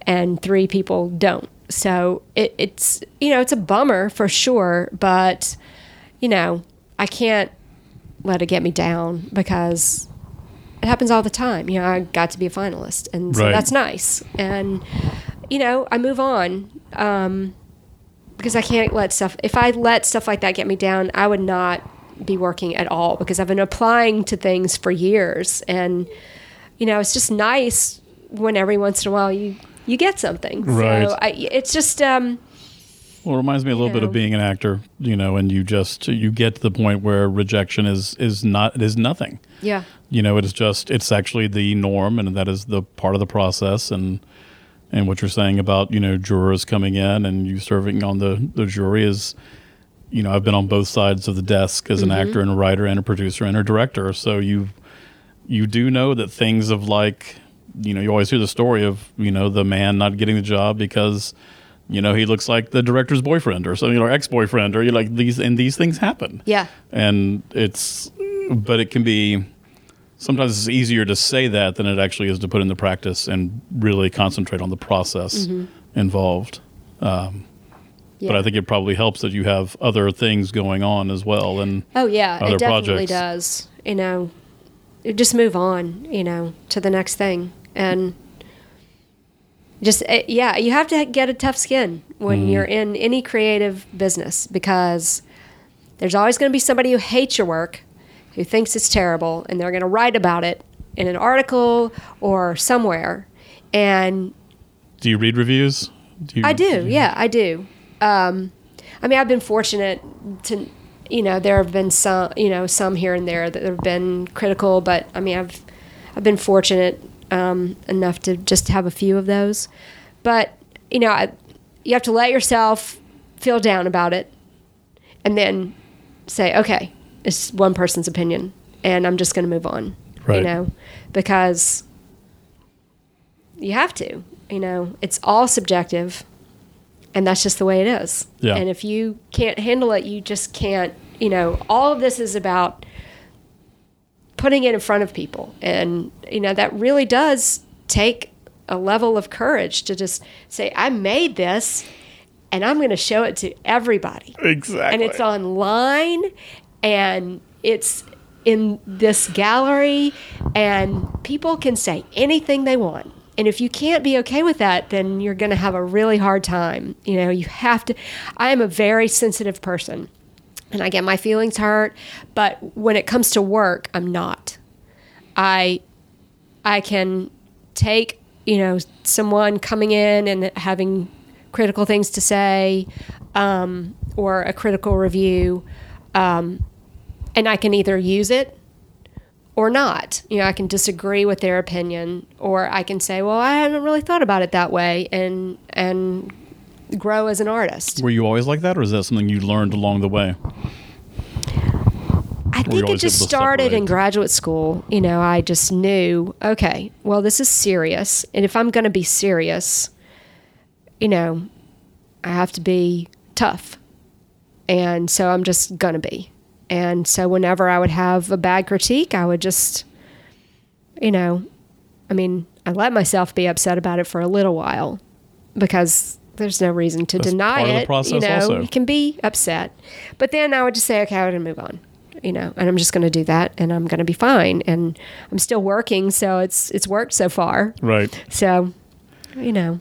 Speaker 2: and three people don't. So it, it's, you know, it's a bummer for sure, but, you know, I can't let it get me down because it happens all the time. You know, I got to be a finalist, and so right. that's nice. And you know, I move on. Um, because I can't let stuff. If I let stuff like that get me down, I would not be working at all because I've been applying to things for years, and you know, it's just nice when every once in a while you you get something.
Speaker 1: Right.
Speaker 2: So I, it's just. Um,
Speaker 1: well, it reminds me a little know. bit of being an actor, you know, and you just you get to the point where rejection is is not is nothing.
Speaker 2: Yeah.
Speaker 1: You know, it is just it's actually the norm, and that is the part of the process, and and what you're saying about you know jurors coming in and you serving on the the jury is you know I've been on both sides of the desk as an mm-hmm. actor and a writer and a producer and a director so you you do know that things of like you know you always hear the story of you know the man not getting the job because you know he looks like the director's boyfriend or something or ex-boyfriend or you like these and these things happen
Speaker 2: yeah
Speaker 1: and it's but it can be sometimes it's easier to say that than it actually is to put into practice and really concentrate on the process involved. Um, But I think it probably helps that you have other things going on as well. And
Speaker 2: Oh yeah,
Speaker 1: other
Speaker 2: it definitely
Speaker 1: projects.
Speaker 2: does. You know, just move on. You know, to the next thing, and just uh, yeah, you have to get a tough skin when you're in any creative business because there's always going to be somebody who hates your work, who thinks it's terrible, and they're going to write about it in an article or somewhere, and
Speaker 1: do you read reviews? Do you,
Speaker 2: I do. Yeah, I do. Um, I mean, I've been fortunate to, you know, there have been some, you know, some here and there that have been critical, but I mean, I've, I've been fortunate um, enough to just have a few of those. But you know, I, you have to let yourself feel down about it, and then say, okay, it's one person's opinion, and I'm just going to move on.
Speaker 1: Right.
Speaker 2: You know, because you have to. You know, it's all subjective, and that's just the way it is.
Speaker 1: Yeah.
Speaker 2: And if you can't handle it, you just can't. You know, all of this is about putting it in front of people, and you know that really does take a level of courage to just say, "I made this." And I'm going to show it to everybody
Speaker 1: exactly.
Speaker 2: and it's online and it's in this gallery and people can say anything they want and if you can't be okay with that then you're going to have a really hard time you know you have to i am a very sensitive person and i get my feelings hurt but when it comes to work i'm not. I i can take you know someone coming in and having critical things to say um, or a critical review um, and i can either use it or not. You know i can disagree with their opinion or i can say well i haven't really thought about it that way and and grow as an artist
Speaker 1: Were you always like that, or is that something you learned along the way?
Speaker 2: I think it just started in graduate school. You know, I just knew, okay, well, this is serious. And if I'm going to be serious, you know, I have to be tough. And so I'm just going to be. And so whenever I would have a bad critique, I would just, you know, I mean, I let myself be upset about it for a little while because there's no reason to
Speaker 1: That's
Speaker 2: deny
Speaker 1: part of the
Speaker 2: it. you know,
Speaker 1: also.
Speaker 2: you can be upset. But then I would just say, okay, I'm going to move on. You know, and I'm just going to do that, and I'm going to be fine. And I'm still working, so it's it's worked so far.
Speaker 1: Right.
Speaker 2: So, you know,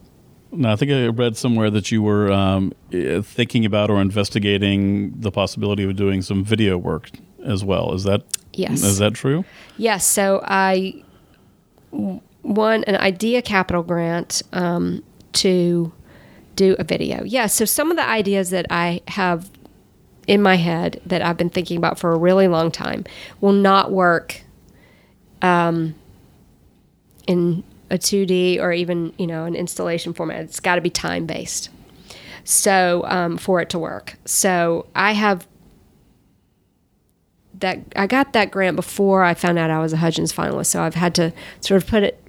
Speaker 1: No, I think I read somewhere that you were um, thinking about or investigating the possibility of doing some video work as well. Is that
Speaker 2: Yes.
Speaker 1: Is that true?
Speaker 2: Yes. So I won an Idea Capital grant um, to do a video. Yeah. So some of the ideas that I have in my head that I've been thinking about for a really long time will not work um, in a 2D or even, you know, an installation format. It's got to be time based. So um, for it to work. So I have that I got that grant before I found out I was a Hudgens finalist. So I've had to sort of put it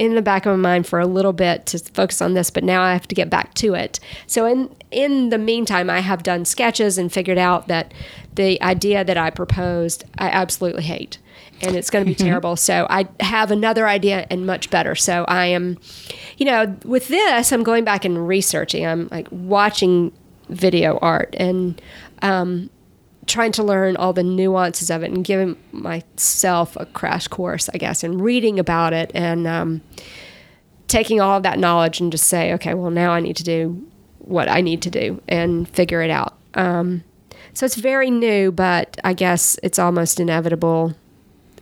Speaker 2: in the back of my mind for a little bit to focus on this, but now I have to get back to it. So in in the meantime, I have done sketches and figured out that the idea that I proposed, I absolutely hate. And it's going to be terrible. So I have another idea and much better. So I am, you know, with this, I'm going back and researching. I'm like watching video art and um, trying to learn all the nuances of it and giving myself a crash course, I guess, and reading about it and um, taking all of that knowledge and just say, okay, well, now I need to do what I need to do and figure it out. Um, so it's very new, but I guess it's almost inevitable,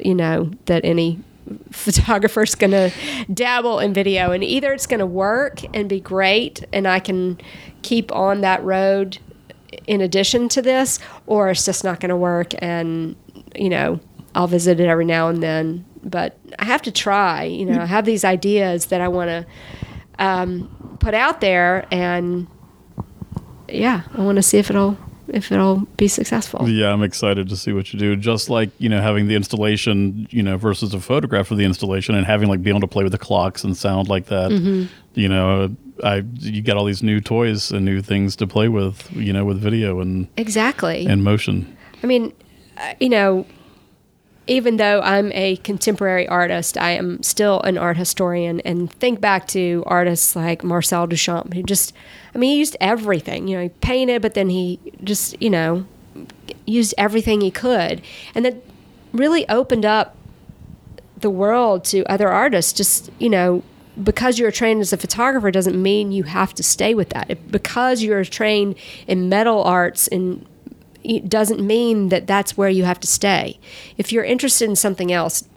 Speaker 2: you know, that any photographer's going to dabble in video and either it's going to work and be great and I can keep on that road in addition to this or it's just not going to work and you know I'll visit it every now and then but I have to try you know I have these ideas that I want to um, put out there and yeah I want to see if it'll if it'll be successful
Speaker 1: Yeah, I'm excited to see what you do. Just like you know, having the installation, you know, versus a photograph of the installation, and having like being able to play with the clocks and sound like that.
Speaker 2: Mm-hmm.
Speaker 1: You know, I you got all these new toys and new things to play with. You know, with video and
Speaker 2: exactly
Speaker 1: and motion.
Speaker 2: I mean, uh, you know, even though I'm a contemporary artist, I am still an art historian and think back to artists like Marcel Duchamp, who just, I mean, he used everything. You know, he painted, but then he just, you know, used everything he could. And that really opened up the world to other artists. Just, you know, because you're trained as a photographer doesn't mean you have to stay with that. If, because you're trained in metal arts and it doesn't mean that that's where you have to stay. If you're interested in something else,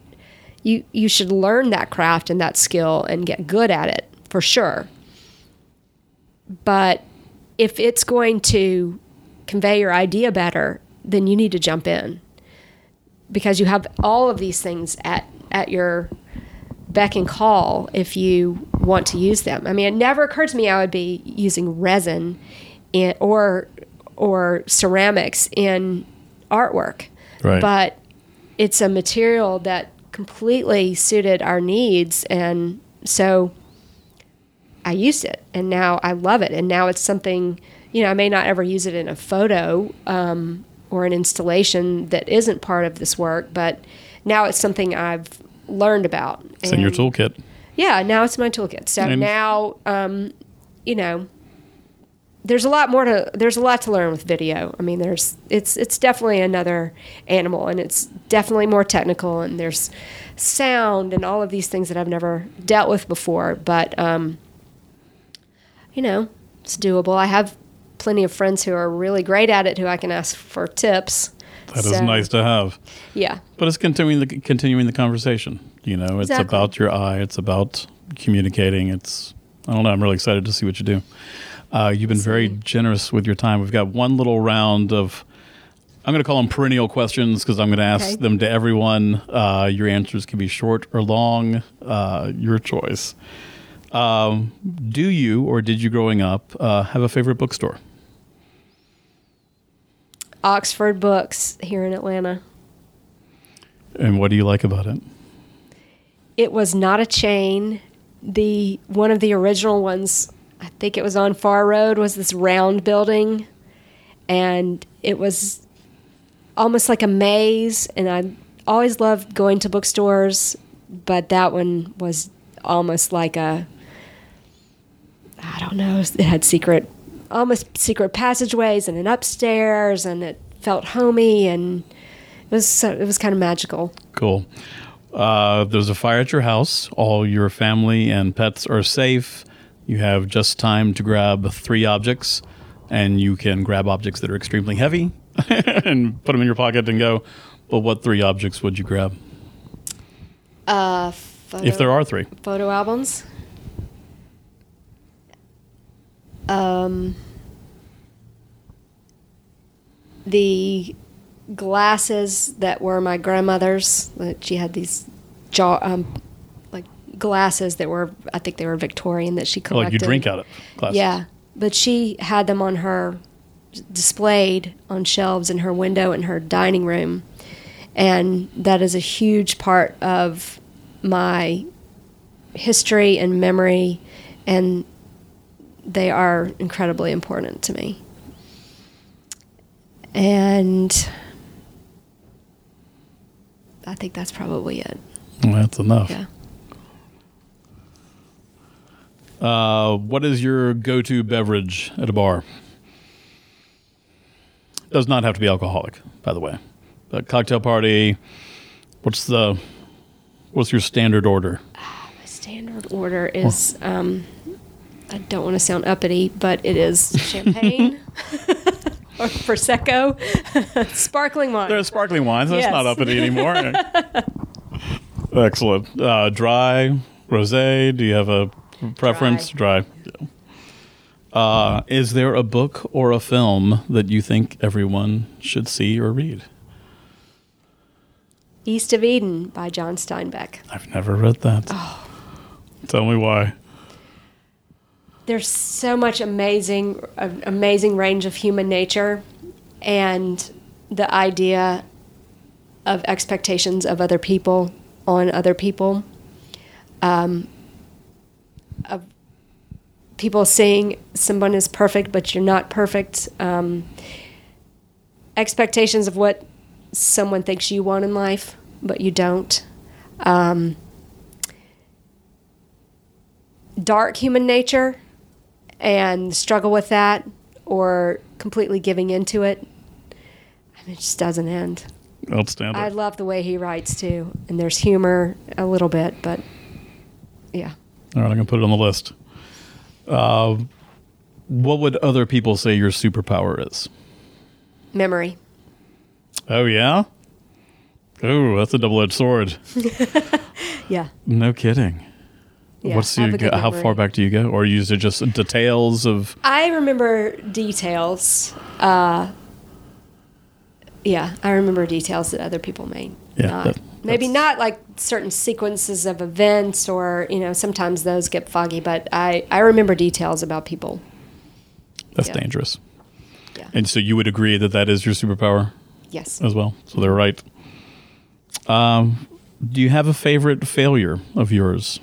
Speaker 2: you you should learn that craft and that skill and get good at it for sure. But if it's going to convey your idea better, then you need to jump in because you have all of these things at at your beck and call if you want to use them. I mean, it never occurred to me I would be using resin in, or or ceramics in artwork.
Speaker 1: Right.
Speaker 2: But it's a material that completely suited our needs and so I used it and now I love it and now it's something you know I may not ever use it in a photo um, or an installation that isn't part of this work but now it's something I've learned about
Speaker 1: It's in your toolkit.
Speaker 2: yeah, now it's my toolkit. So
Speaker 1: And-
Speaker 2: now, um, you know, there's a lot more to there's a lot to learn with video. I mean, there's it's it's definitely another animal, and it's definitely more technical, and there's sound and all of these things that I've never dealt with before. But um, you know, it's doable. I have plenty of friends who are really great at it, who I can ask for tips.
Speaker 1: That is
Speaker 2: So,
Speaker 1: nice to have.
Speaker 2: Yeah,
Speaker 1: But it's continuing the continuing the conversation. You know, it's
Speaker 2: Exactly.
Speaker 1: about your eye. It's about communicating. It's I don't know. I'm really excited to see what you do. Uh, you've been very generous with your time. We've got one little round of. I'm going to call them perennial questions because I'm going to ask
Speaker 2: Okay.
Speaker 1: them to everyone. Uh, your answers can be short or long, uh, your choice. Um, do you or did you growing up uh, have a favorite bookstore?
Speaker 2: Oxford Books here in Atlanta.
Speaker 1: And what do you like about it?
Speaker 2: it was not a chain. The one of the original ones, I think it was on Far Road, was this round building, and it was almost like a maze. And I always loved going to bookstores, but that one was almost like a I don't know. It had secret, almost secret passageways and an upstairs, and it felt homey, and it was so, it was kind of magical.
Speaker 1: Cool. Uh, there's a fire at your house. All your family and pets are safe. You have just time to grab three objects, and you can grab objects that are extremely heavy and put them in your pocket and go. But what three objects would you grab
Speaker 2: Uh, photo,
Speaker 1: if there are three?
Speaker 2: photo albums. Um, the glasses that were my grandmother's. That she had these jaw, um, like glasses that were, I think they were Victorian that she collected.
Speaker 1: like you drink out of glasses.
Speaker 2: Yeah, but she had them on her displayed on shelves in her window in her dining room, and that is a huge part of my history and memory, and they are incredibly important to me. And I think that's probably it.
Speaker 1: Well, that's enough.
Speaker 2: Yeah.
Speaker 1: Uh, what is your go-to beverage at a bar? Does not have to be alcoholic, by the way. A cocktail party. What's the what's your standard order?
Speaker 2: My standard order is um, I don't want to sound uppity, but it is champagne or prosecco, sparkling wine.
Speaker 1: There's sparkling wines. That's
Speaker 2: Yes.
Speaker 1: not uppity anymore. Excellent. Uh, dry, rosé. Do you have a preference? Dry. Yeah. Uh, is there a book or a film that you think everyone should see or read?
Speaker 2: East of Eden by John Steinbeck.
Speaker 1: I've never read that. Tell me why.
Speaker 2: There's so much amazing, amazing range of human nature, and the idea of expectations of other people on other people. Um, of people saying someone is perfect, but you're not perfect. Um, expectations of what someone thinks you want in life, but you don't. Um, dark human nature and struggle with that or completely giving into it. I mean, it just doesn't end.
Speaker 1: Outstanding.
Speaker 2: I love the way he writes too, and there's humor a little bit, but yeah.
Speaker 1: All right, I'm gonna put it on the list. Uh, what would other people say your superpower is?
Speaker 2: Memory.
Speaker 1: Oh yeah. Oh, that's a double-edged sword.
Speaker 2: Yeah.
Speaker 1: No kidding.
Speaker 2: Yeah.
Speaker 1: What's your how far back do you go, or use it just details of?
Speaker 2: I remember details. Uh, yeah, I remember details that other people may
Speaker 1: Yeah,
Speaker 2: not.
Speaker 1: that-
Speaker 2: Maybe not like certain sequences of events, or you know, sometimes those get foggy. But I I remember details about people.
Speaker 1: That's
Speaker 2: Yeah.
Speaker 1: dangerous.
Speaker 2: Yeah.
Speaker 1: And so you would agree that that is your superpower
Speaker 2: Yes.
Speaker 1: as well. So they're right. Um, do you have a favorite failure of yours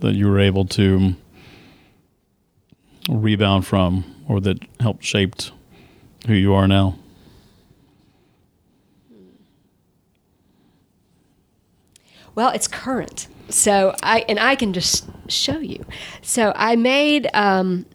Speaker 1: that you were able to rebound from, or that helped shaped who you are now?
Speaker 2: Well, it's current. So I and I can just show you. So I made um,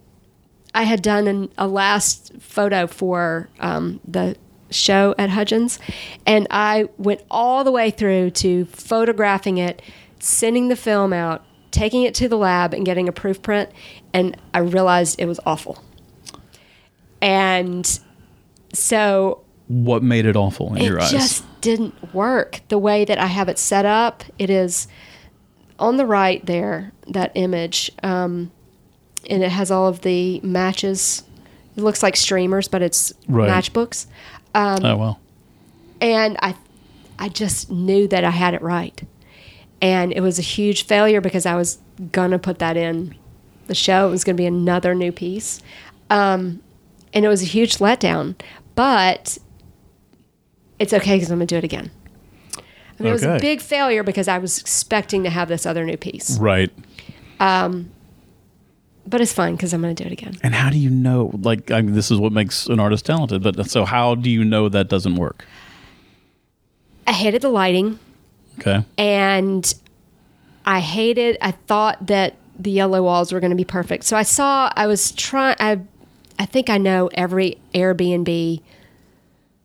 Speaker 2: I had done an, a last photo for um, the show at Hudgens, and I went all the way through to photographing it, sending the film out, taking it to the lab, and getting a proof print. And I realized it was awful. And so
Speaker 1: What made it awful in
Speaker 2: it
Speaker 1: your eyes?
Speaker 2: It just didn't work the way that I have it set up. It is on the right there, that image, um, and it has all of the matches. It looks like streamers, but it's
Speaker 1: Right.
Speaker 2: matchbooks.
Speaker 1: oh well.
Speaker 2: And I, I just knew that I had it right, and it was a huge failure because I was gonna put that in the show. It was gonna be another new piece, um, and it was a huge letdown. But it's okay because I'm gonna do it again. I mean, it was a big failure because I was expecting to have this other new piece,
Speaker 1: Right.
Speaker 2: Um, but it's fine because I'm gonna do it again.
Speaker 1: And how do you know? Like, I mean, this is what makes an artist talented. But so, how do you know that doesn't work?
Speaker 2: I hated the lighting.
Speaker 1: Okay.
Speaker 2: and I hated. I thought that the yellow walls were going to be perfect. So I saw. I was trying. I, I think I know every Airbnb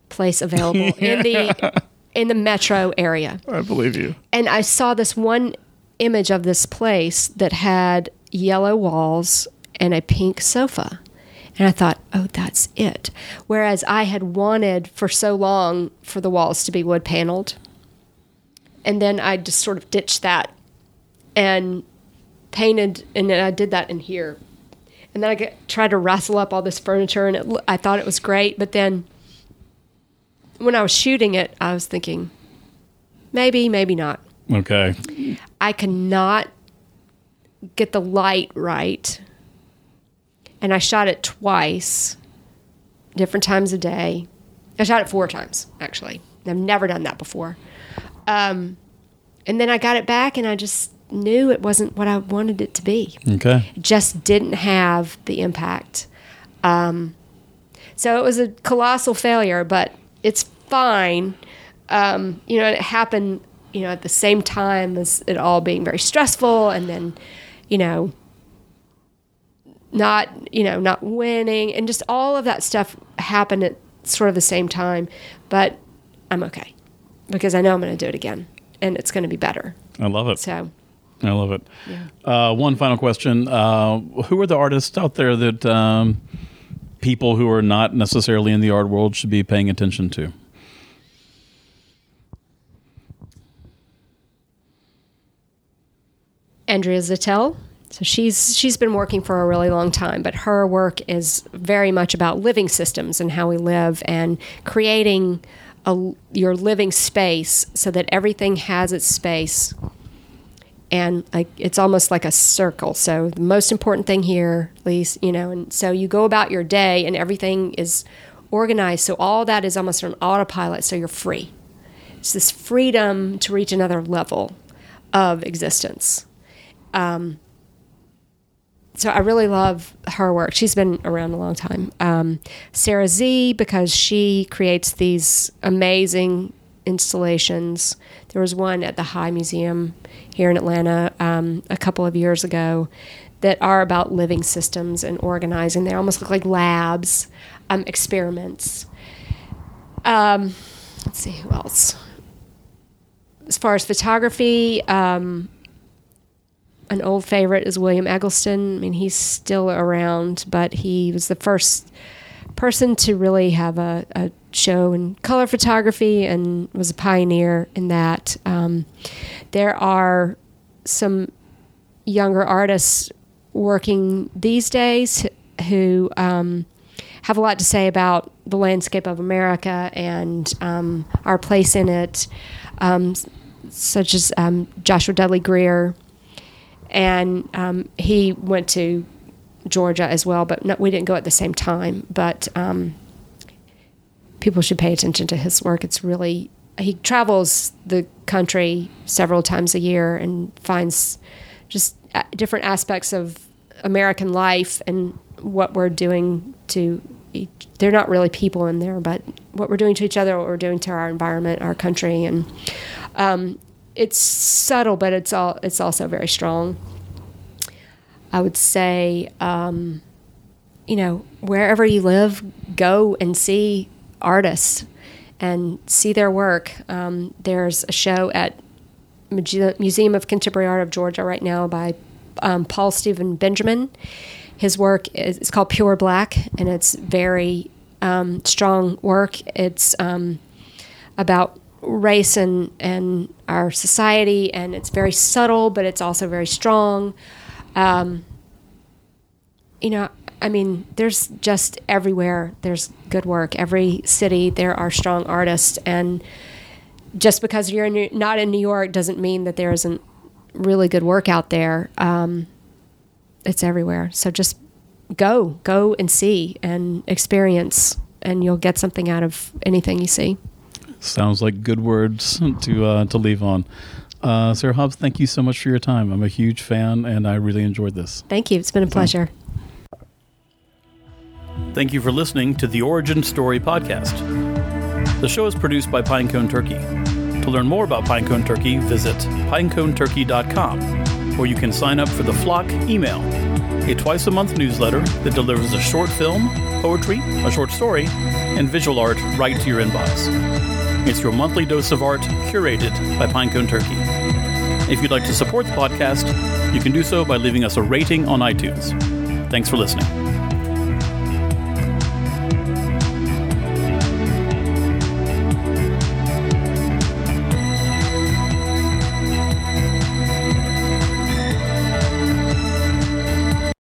Speaker 2: place available in the in the metro area,
Speaker 1: I believe you.
Speaker 2: and I saw this one image of this place that had yellow walls and a pink sofa. And I thought, oh, that's it. Whereas I had wanted for so long for the walls to be wood paneled. And then I just sort of ditched that and painted, and then I did that in here. And then I get, tried to rustle up all this furniture, and it, I thought it was great. But then when I was shooting it, I was thinking, maybe, maybe not.
Speaker 1: Okay.
Speaker 2: I cannot get the light right. And I shot it twice, different times a day. I shot it four times, actually. I've never done that before. Um, and then I got it back, and I just knew it wasn't what I wanted it to be.
Speaker 1: Okay.
Speaker 2: Just didn't have the impact. Um, so it was a colossal failure, but it's fine. Um, you know, it happened, you know, at the same time as it all being very stressful, and then, you know, not, you know, not winning, and just all of that stuff happened at sort of the same time. But I'm okay because I know I'm going to do it again, and it's going to be better.
Speaker 1: I love it.
Speaker 2: So.
Speaker 1: I love it. Uh, one final question: uh, Who are the artists out there that um, people who are not necessarily in the art world should be paying attention to?
Speaker 2: Andrea Zittel. So she's she's been working for a really long time, but her work is very much about living systems and how we live and creating a, your living space so that everything has its space. And like it's almost like a circle. So the most important thing here, least, you know, and so you go about your day and everything is organized. So all that is almost on autopilot. So you're free. It's this freedom to reach another level of existence um, so I really love her work. She's been around a long time. Um, Sara Z, because she creates these amazing installations. There was one at the High Museum here in Atlanta um, a couple of years ago that are about living systems and organizing. They almost look like labs, um, experiments. Um, let's see who else. As far as photography, um, an old favorite is William Eggleston. I mean, he's still around, but he was the first person to really have a, a show in color photography and was a pioneer in that. Um, there are some younger artists working these days who um, have a lot to say about the landscape of America and um, our place in it, um, such as um, Joshua Dudley Greer. And um, he went to Georgia as well, but no, we didn't go at the same time. But um, people should pay attention to his work. It's really, he travels the country several times a year and finds just different aspects of American life and what we're doing to each, they're not really people in there, but what we're doing to each other, what we're doing to our environment, our country, and um, it's subtle, but it's all it's also very strong. I would say, um, you know, wherever you live, go and see artists and see their work. Um, there's a show at Museum of Contemporary Art of Georgia right now by um, Paul Stephen Benjamin. His work is it's called Pure Black, and it's very um, strong work. It's um, about race and, and our society, and it's very subtle, but it's also very strong. Um, you know, I mean, there's just everywhere there's good work. Every city there are strong artists, and just because you're in, not in New York doesn't mean that there isn't really good work out there. Um, it's everywhere. So just go, go and see and experience, and you'll get something out of anything you see.
Speaker 1: Sounds like good words to uh, to leave on. Uh, Sarah Hobbs, thank you so much for your time. I'm a huge fan, and I really enjoyed this.
Speaker 2: Thank you. It's been a pleasure.
Speaker 1: Thank you for listening to the Origin Story podcast. The show is produced by Pinecone Turkey. To learn more about Pinecone Turkey, visit pineconeturkey.com, or you can sign up for the Flock email, a twice a month newsletter that delivers a short film, poetry, a short story, and visual art right to your inbox. It's your monthly dose of art curated by Pinecone Turkey. If you'd like to support the podcast, you can do so by leaving us a rating on iTunes. Thanks for listening.